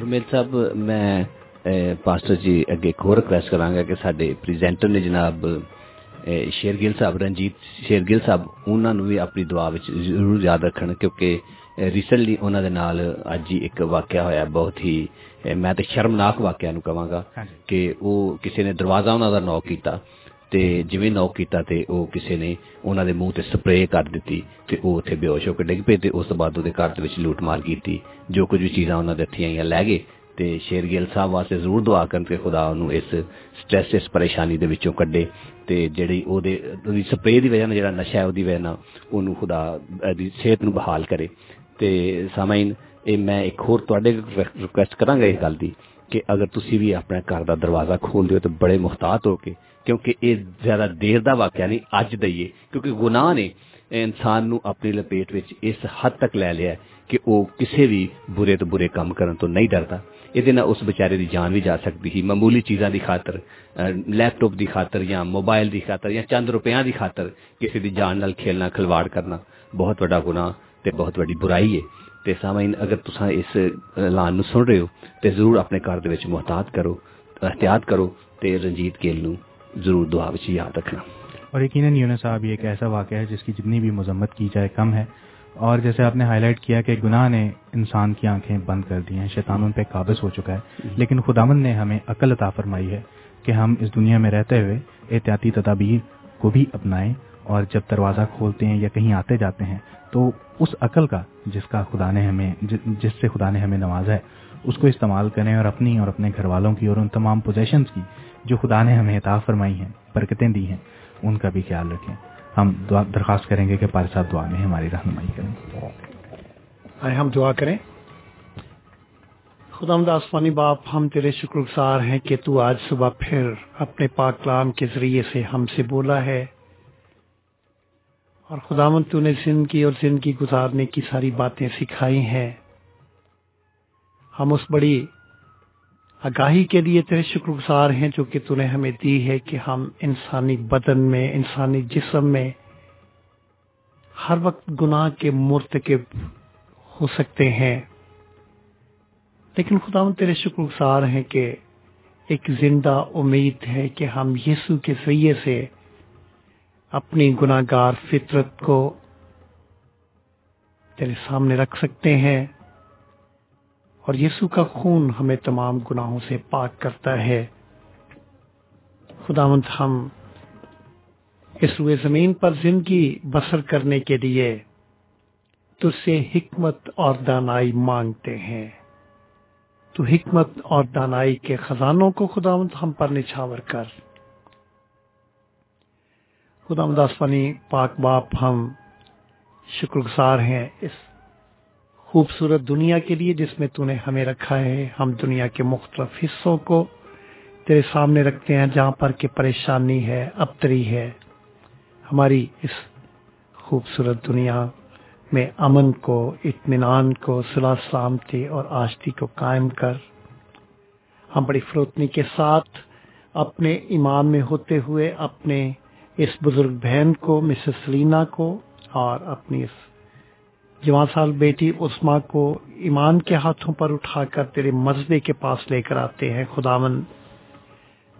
ਰੁਮੇਲ ਸਾਹਿਬ ਮੈਂ ਪਾਸਟਰ ਜੀ ਅੱਗੇ ਹੋਰ ਰਿਕਵੈਸਟ ਕਰਾਂਗਾ ਕਿ ਸਾਡੇ ਪ੍ਰੈਜ਼ੈਂਟਰ ਨੇ ਜਨਾਬ ਸ਼ੇਰਗਿਲ ਸਾਹਿਬ ਰਣਜੀਤ ਸ਼ੇਰਗਿਲ ਸਾਹਿਬ ਉਹਨਾਂ ਨੂੰ ਵੀ ਆਪਣੀ ਦੁਆ ਵਿੱਚ ਜ਼ਰੂਰ ਯਾਦ ਰੱਖਣ ਕਿਉਂਕਿ ਰੀਸੈਂਟਲੀ ਉਹਨਾਂ ਦੇ ਨਾਲ ਅੱਜ ਹੀ ਇੱਕ ਵਾਕਿਆ ਹੋਇਆ ਬਹੁਤ ਹੀ ਮੈਂ ਤੇ ਸ਼ਰਮਨਾਕ ਵਾਕਿਆ ਨੂੰ ਕਹਾਂਗਾ ਕਿ ਉਹ ਕਿਸੇ ਨੇ ਦਰਵਾਜ਼ਾ ਉਹਨਾਂ ਦਾ ਨੌਕ ਕੀਤਾ ਤੇ ਜਿਵੇਂ ਨੌਕ ਕੀਤਾ ਤੇ ਉਹ ਕਿਸੇ ਨੇ ਉਹਨਾਂ ਦੇ ਮੂੰਹ ਤੇ ਸਪਰੇਅ ਕਰ ਦਿੱਤੀ ਤੇ ਉਹ ਉੱਥੇ ਬੇਹੋਸ਼ ਹੋ ਕੇ ਡਿੱਗ ਪਏ ਤੇ ਉਸ ਤੋਂ ਬਾਅਦ ਉਹਦੇ ਘਰ ਦੇ ਵਿੱਚ ਲੂਟਮਾਰ ਕੀਤੀ। ਜੋ ਕੁਝ ਵੀ ਚੀਜ਼ਾਂ ਉਹਨਾਂ ਦੇ ਹੱਥੀਂ ਆਈਆਂ ਲੈ ਗਏ ਤੇ ਸ਼ੇਰਗਿਲ ਸਾਹਿਬ ਵਾਸਤੇ ਜ਼ਰੂਰ ਦੁਆ ਕਰਨ ਕਿ ਖੁਦਾ ਉਹਨੂੰ ਇਸ ਸਟ੍ਰੈਸ ਇਸ ਪਰੇਸ਼ਾਨੀ ਦੇ ਵਿੱਚੋਂ ਕੱਢੇ ਤੇ ਜਿਹੜੀ ਉਹਦੇ, ਉਹਦੀ ਸਪਰੇਅ ਦੀ ਵਜ੍ਹਾ ਨਾਲ ਜਿਹੜਾ ਨਸ਼ਾ ਹੈ ਉਹਦੀ ਵਜ੍ਹਾ ਨਾਲ ਉਹਨੂੰ ਖੁਦਾ ਦੀ ਸਿਹਤ ਨੂੰ ਬਹਾਲ ਕਰੇ। ਤੇ ਸਾਮਾਈਨ, ਇਹ ਮੈਂ ਇੱਕ ਹੋਰ ਤੁਹਾਡੇ ਰਿਕੁਐਸਟ ਕਰਾਂਗਾ ਇਸ ਗੱਲ ਦੀ ਕਿ ਅਗਰ ਤੁਸੀਂ ਵੀ ਆਪਣੇ ਘਰ ਦਾ ਦਰਵਾਜ਼ਾ ਖੋਲਦੇ ਹੋ ਤਾਂ ਬੜੇ ਮੁਹਤਾਤ ਹੋ ਕੇ ਕਿਉਂਕਿ ਇਹ ਜ਼ਿਆਦਾ ਦੇਰ ਦਾ ਵਾਕਿਆ ਨਹੀਂ ਅੱਜ ਦਾ ਹੀ ਹੈ ਕਿਉਂਕਿ ਗੁਨਾਹ ਨੇ ਇਨਸਾਨ ਨੂੰ ਆਪਣੀ ਲਪੇਟ ਵਿੱਚ ਇਸ ਹੱਦ ਤੱਕ ਲੈ ਲਿਆ ਹੈ ਕਿ ਉਹ ਕਿਸੇ ਵੀ ਬੁਰੇ ਤੋਂ ਬੁਰੇ ਕੰਮ ਕਰਨ ਤੋਂ ਨਹੀਂ ਡਰਦਾ ਇਹਦੇ ਨਾਲ ਉਸ ਵਿਚਾਰੇ ਦੀ ਜਾਨ ਵੀ ਜਾ ਸਕਦੀ ਸੀ ਮਾਮੂਲੀ ਚੀਜ਼ਾਂ ਦੀ ਖਾਤਰ ਅਹ, ਲੈਪਟਾਪ ਦੀ ਖਾਤਰ ਜਾਂ ਮੋਬਾਈਲ ਦੀ ਖਾਤਰ ਜਾਂ ਚੰਦ ਰੁਪਿਆਂ ਦੀ ਖਾਤਰ ਕਿਸੇ ਦੀ ਜਾਨ ਨਾਲ ਖੇਲਣਾ ਖਿਲਵਾੜ ਕਰਨਾ ਬਹੁਤ ਵੱਡਾ ਗੁਨਾਹ ਤੇ ਬਹੁਤ ਵੱਡੀ ਬੁਰਾਈ ਹੈ ਤੇ ਸਾਮਾਈਨ ਅਗਰ ਤੁਸੀਂ ਇਸ ਐਲਾਨ ਨੂੰ ਸੁਣ ਰਹੇ ਹੋ ਤੇ ਜ਼ਰੂਰ ਆਪਣੇ ਘਰ ਦੇ ਵਿੱਚ ਮੁਹਤਾਤ ਕਰੋ احتیاط کرو ਤੇ ਰਣਜੀਤ ਗਿੱਲ ਨੂੰ ضرور دعا بچی یاد رکھنا۔ اور یقیناً یونس صاحب، یہ ایک ایسا واقعہ ہے جس کی جتنی بھی مذمت کی جائے کم ہے۔ اور جیسے آپ نے ہائی لائٹ کیا کہ گناہ نے انسان کی آنکھیں بند کر دی ہیں، شیطان ان پہ قابض ہو چکا ہے۔ لیکن خداون نے ہمیں عقل عطا فرمائی ہے کہ ہم اس دنیا میں رہتے ہوئے احتیاطی تدابیر کو بھی اپنائیں اور جب دروازہ کھولتے ہیں یا کہیں آتے جاتے ہیں، تو اس عقل کا جس کا خدا نے ہمیں، جس سے خدا نے ہمیں نوازا ہے، اس کو استعمال کریں اور اپنی اور اپنے گھر والوں کی اور ان تمام پوزیشنز کی جو خدا نے ہمیں عطا فرمائی ہیں، برکتیں دی ہیں، ان کا بھی خیال رکھیں۔ ہم دعا درخواست کریں گے کہ پارے صاحب دعا میں ہماری رہنمائی کریں۔ آئے، ہم دعا کریں۔ خدا آسمانی باپ، ہم تیرے شکر گزار ہیں کہ تو آج صبح پھر اپنے پاک کلام کے ذریعے سے ہم سے بولا ہے۔ اور خداون تو نے زندگی اور زندگی گزارنے کی ساری باتیں سکھائی ہیں۔ ہم اس بڑی آگاہی کے لیے تیرے شکر گزار ہیں جو کہ تو نے ہمیں دی ہے کہ ہم انسانی بدن میں، انسانی جسم میں ہر وقت گناہ کے مرتکب ہو سکتے ہیں۔ لیکن خدا تیرے شکر گزار ہیں کہ ایک زندہ امید ہے کہ ہم یسو کے ذریعے سے اپنی گناہ گار فطرت کو تیرے سامنے رکھ سکتے ہیں۔ اور یسو کا خون ہمیں تمام گناہوں سے پاک کرتا ہے۔ خداوند ہم اس روئے زمین پر زندگی بسر کرنے کے لیے تجھ سے حکمت اور دانائی مانگتے ہیں۔ تو حکمت اور دانائی کے خزانوں کو خداوند ہم پر نچھاور کر۔ خداوند آسمانی پاک باپ ہم شکر گزار ہیں اس خوبصورت دنیا کے لیے جس میں تو نے ہمیں رکھا ہے، ہم دنیا کے مختلف حصوں کو تیرے سامنے رکھتے ہیں، جہاں پر کہ پریشانی ہے، ابتری ہے۔ ہماری اس خوبصورت دنیا میں امن کو، اطمینان کو صلاح سلامتی اور آشتی کو قائم کر۔ ہم بڑی فروتنی کے ساتھ اپنے ایمان میں ہوتے ہوئے، اپنے اس بزرگ بہن کو، مسز سلینا کو اور اپنی اس جوان سال بیٹی عثما کو ایمان کے ہاتھوں پر اٹھا کر تیرے مذبے کے پاس لے کر آتے ہیں خداون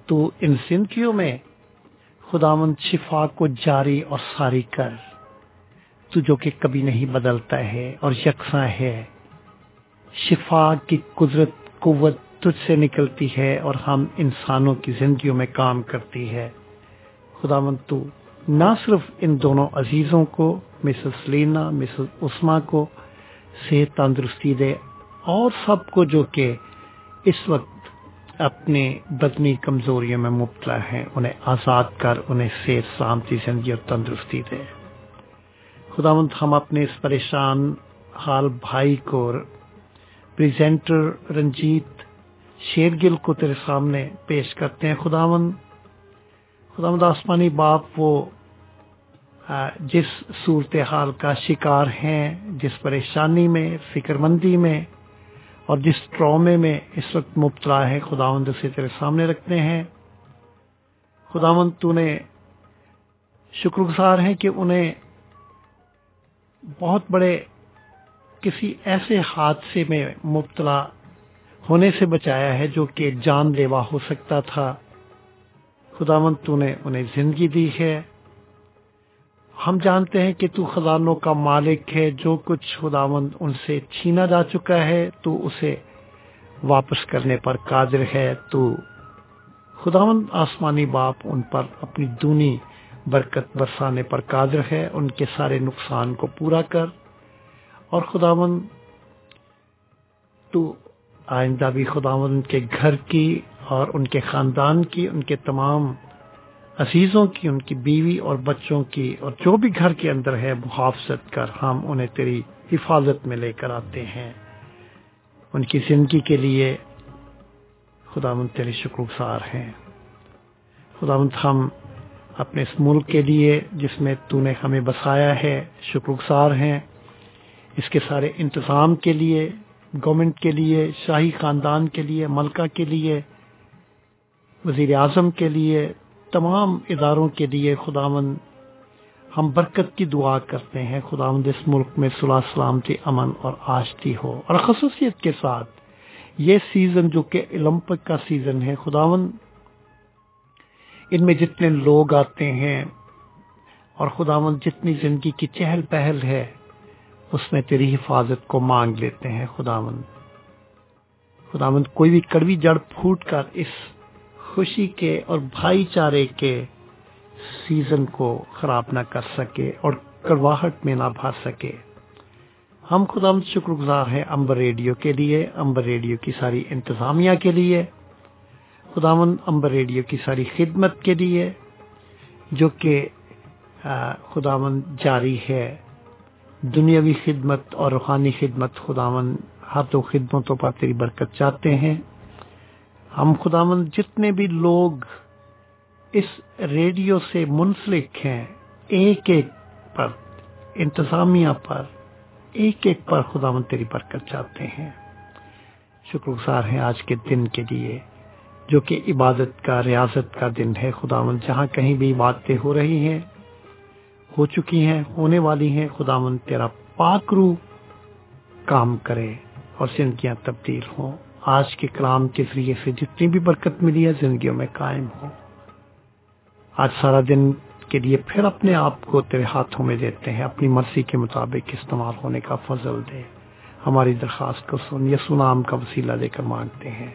تو ان زندگیوں میں خداون شفا کو جاری اور ساری کر۔ تو جو کہ کبھی نہیں بدلتا ہے اور یکساں ہے۔ شفا کی قدرت، قوت تجھ سے نکلتی ہے اور ہم انسانوں کی زندگیوں میں کام کرتی ہے۔ خداون تو نہ صرف ان دونوں عزیزوں کو مسز لینا مسز عثما کو صحت تندرستی دے اور سب کو جو کہ اس وقت اپنے بدنی کمزوریوں میں مبتلا ہیں، انہیں آزاد کر، انہیں صحت سلامتی زندگی اور تندرستی دے۔ خداوند ہم اپنے اس پریشان حال بھائی کو پریزنٹر رنجیت شیرگل کو تیرے سامنے پیش کرتے ہیں۔ خداوند خداوند آسمانی باپ وہ جس صورتحال کا شکار ہیں، جس پریشانی میں، فکر مندی میں، اور جس ٹرامے میں اس وقت مبتلا ہے خداوند اسے تیرے سامنے رکھتے ہیں۔ خداوند تو نے شکر گزار ہے کہ انہیں بہت بڑے کسی ایسے حادثے میں مبتلا ہونے سے بچایا ہے جو کہ جان لیوا ہو سکتا تھا۔ خداوند تو نے انہیں زندگی دی ہے۔ ہم جانتے ہیں کہ تو خزانوں کا مالک ہے، جو کچھ خداوند ان سے چھینا جا چکا ہے، تو اسے واپس کرنے پر قادر ہے۔ تو خداوند آسمانی باپ ان پر اپنی دونی برکت برسانے پر قادر ہے، ان کے سارے نقصان کو پورا کر۔ اور خداوند تو آئندہ بھی خداوند کے گھر کی اور ان کے خاندان کی، ان کے تمام عزیزوں کی، ان کی بیوی اور بچوں کی اور جو بھی گھر کے اندر ہے، محافظت کر ہم انہیں تیری حفاظت میں لے کر آتے ہیں۔ ان کی زندگی کے لیے خدا مند تیرے شکرگزار ہیں۔ خدا مند ہم اپنے اس ملک کے لیے جس میں تو نے ہمیں بسایا ہے، شکر گزار ہیں۔ اس کے سارے انتظام کے لیے گورنمنٹ کے لیے، شاہی خاندان کے لیے، ملکہ کے لیے وزیر اعظم کے لیے تمام اداروں کے لیے خداون ہم برکت کی دعا کرتے ہیں۔ خداوند اس ملک میں صلاح سلامتی امن اور آشتی ہو۔ اور خصوصیت کے ساتھ یہ سیزن جو کہ اولمپک کا سیزن ہے خداون ان میں جتنے لوگ آتے ہیں اور خداون جتنی زندگی کی چہل پہل ہے، اس میں تیری حفاظت کو مانگ لیتے ہیں۔ خداون خداون کوئی بھی کڑوی جڑ پھوٹ کر اس خوشی کے اور بھائی چارے کے سیزن کو خراب نہ کر سکے اور کڑواہٹ میں نہ بھا سکے۔ ہم خدا ہم شکر گزار ہیں امبر ریڈیو کے لیے، امبر ریڈیو کی ساری انتظامیہ کے لیے۔ خداون امبر ریڈیو کی ساری خدمت کے لیے، جو کہ خدا خداون جاری ہے۔ دنیاوی خدمت اور روحانی خدمت خداون ہاتھوں خدمتوں پر تیری برکت چاہتے ہیں۔ ہم خدا مند جتنے بھی لوگ اس ریڈیو سے منسلک ہیں، ایک ایک پر، انتظامیہ پر، ایک ایک پر خدا مند تیری برکت چاہتے ہیں۔ شکر گزار ہیں آج کے دن کے لیے، جو کہ عبادت کا، ریاضت کا دن ہے۔ خدا مند جہاں کہیں بھی عبادتیں ہو رہی ہیں، ہو چکی ہیں، ہونے والی ہیں خدا مند تیرا پاک روح کام کرے اور زندگیاں تبدیل ہوں۔ آج کے کلام کے ذریعے سے جتنی بھی برکت ملی ہے، زندگیوں میں قائم ہو آج سارا دن کے لیے پھر اپنے آپ کو تیرے ہاتھوں میں دیتے ہیں، اپنی مرضی کے مطابق استعمال ہونے کا فضل دے ہماری درخواست کو سن، یسو نام کا وسیلہ دے کر مانگتے ہیں۔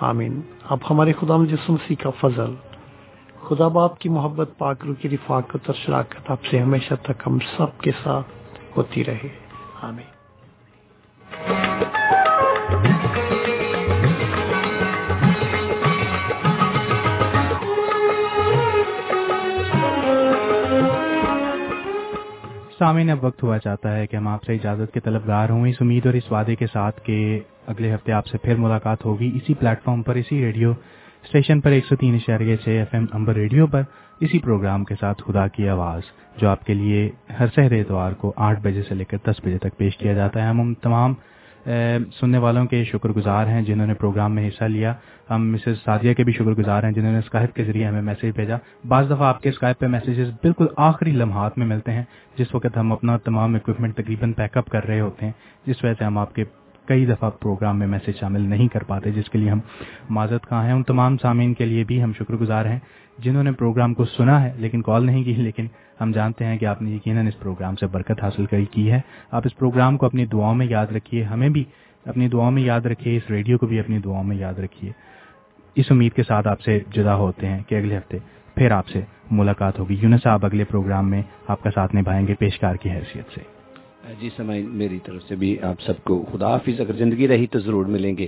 آمین۔ اب ہمارے خدا مسیح کا فضل۔ خدا باپ کی محبت پاکرو کی رفاقت اور شراکت آپ سے ہمیشہ تک ہم سب کے ساتھ ہوتی رہے۔ آمین۔ سامعین اب وقت ہوا چاہتا ہے کہ ہم آپ سے اجازت کے طلبگار ہوں۔ اس امید اور اس وعدے کے ساتھ کہ اگلے ہفتے آپ سے پھر ملاقات ہوگی۔ اسی پلیٹ فارم پر، اسی ریڈیو اسٹیشن پر، ایک سو تین اشاریہ چھ ایف ایم امبر ریڈیو پر، اسی پروگرام کے ساتھ خدا کی آواز، جو آپ کے لیے ہر سہر اتوار کو آٹھ بجے سے لے کر دس بجے تک پیش کیا جاتا ہے۔ ہم تمام سننے والوں کے شکر گزار ہیں جنہوں نے پروگرام میں حصہ لیا۔ ہم مسز سادیہ کے بھی شکر گزار ہیں جنہوں نے اسکائپ کے ذریعے ہمیں میسج بھیجا۔ بعض دفعہ آپ کے اسکائپ پہ میسیجز بالکل آخری لمحات میں ملتے ہیں، جس وقت ہم اپنا تمام اکوپمنٹ تقریباً پیک اپ کر رہے ہوتے ہیں، جس وجہ سے ہم آپ کے کئی دفعہ پروگرام میں میسج شامل نہیں کر پاتے، جس کے لیے ہم معذرت کہاں ہیں۔ ان تمام سامعین کے لیے بھی ہم شکر گزار ہیں، جنہوں نے پروگرام کو سنا ہے لیکن کال نہیں کی، لیکن ہم جانتے ہیں کہ آپ نے یقیناً اس پروگرام سے برکت حاصل کی ہے۔ آپ اس پروگرام کو اپنی دعاؤں میں یاد رکھیے، ہمیں بھی اپنی دعاؤں میں یاد رکھیے، اس ریڈیو کو بھی اپنی دعاؤں میں یاد رکھیے۔ اس امید کے ساتھ آپ سے جدا ہوتے ہیں کہ اگلے ہفتے پھر آپ سے ملاقات ہوگی۔ یونس صاحب، اگلے پروگرام میں آپ کا ساتھ نبھائیں گے پیشکار کی حیثیت سے۔ جی سمائی میری طرف سے بھی آپ سب کو خدا حافظ، اگر زندگی رہی تو ضرور ملیں گے۔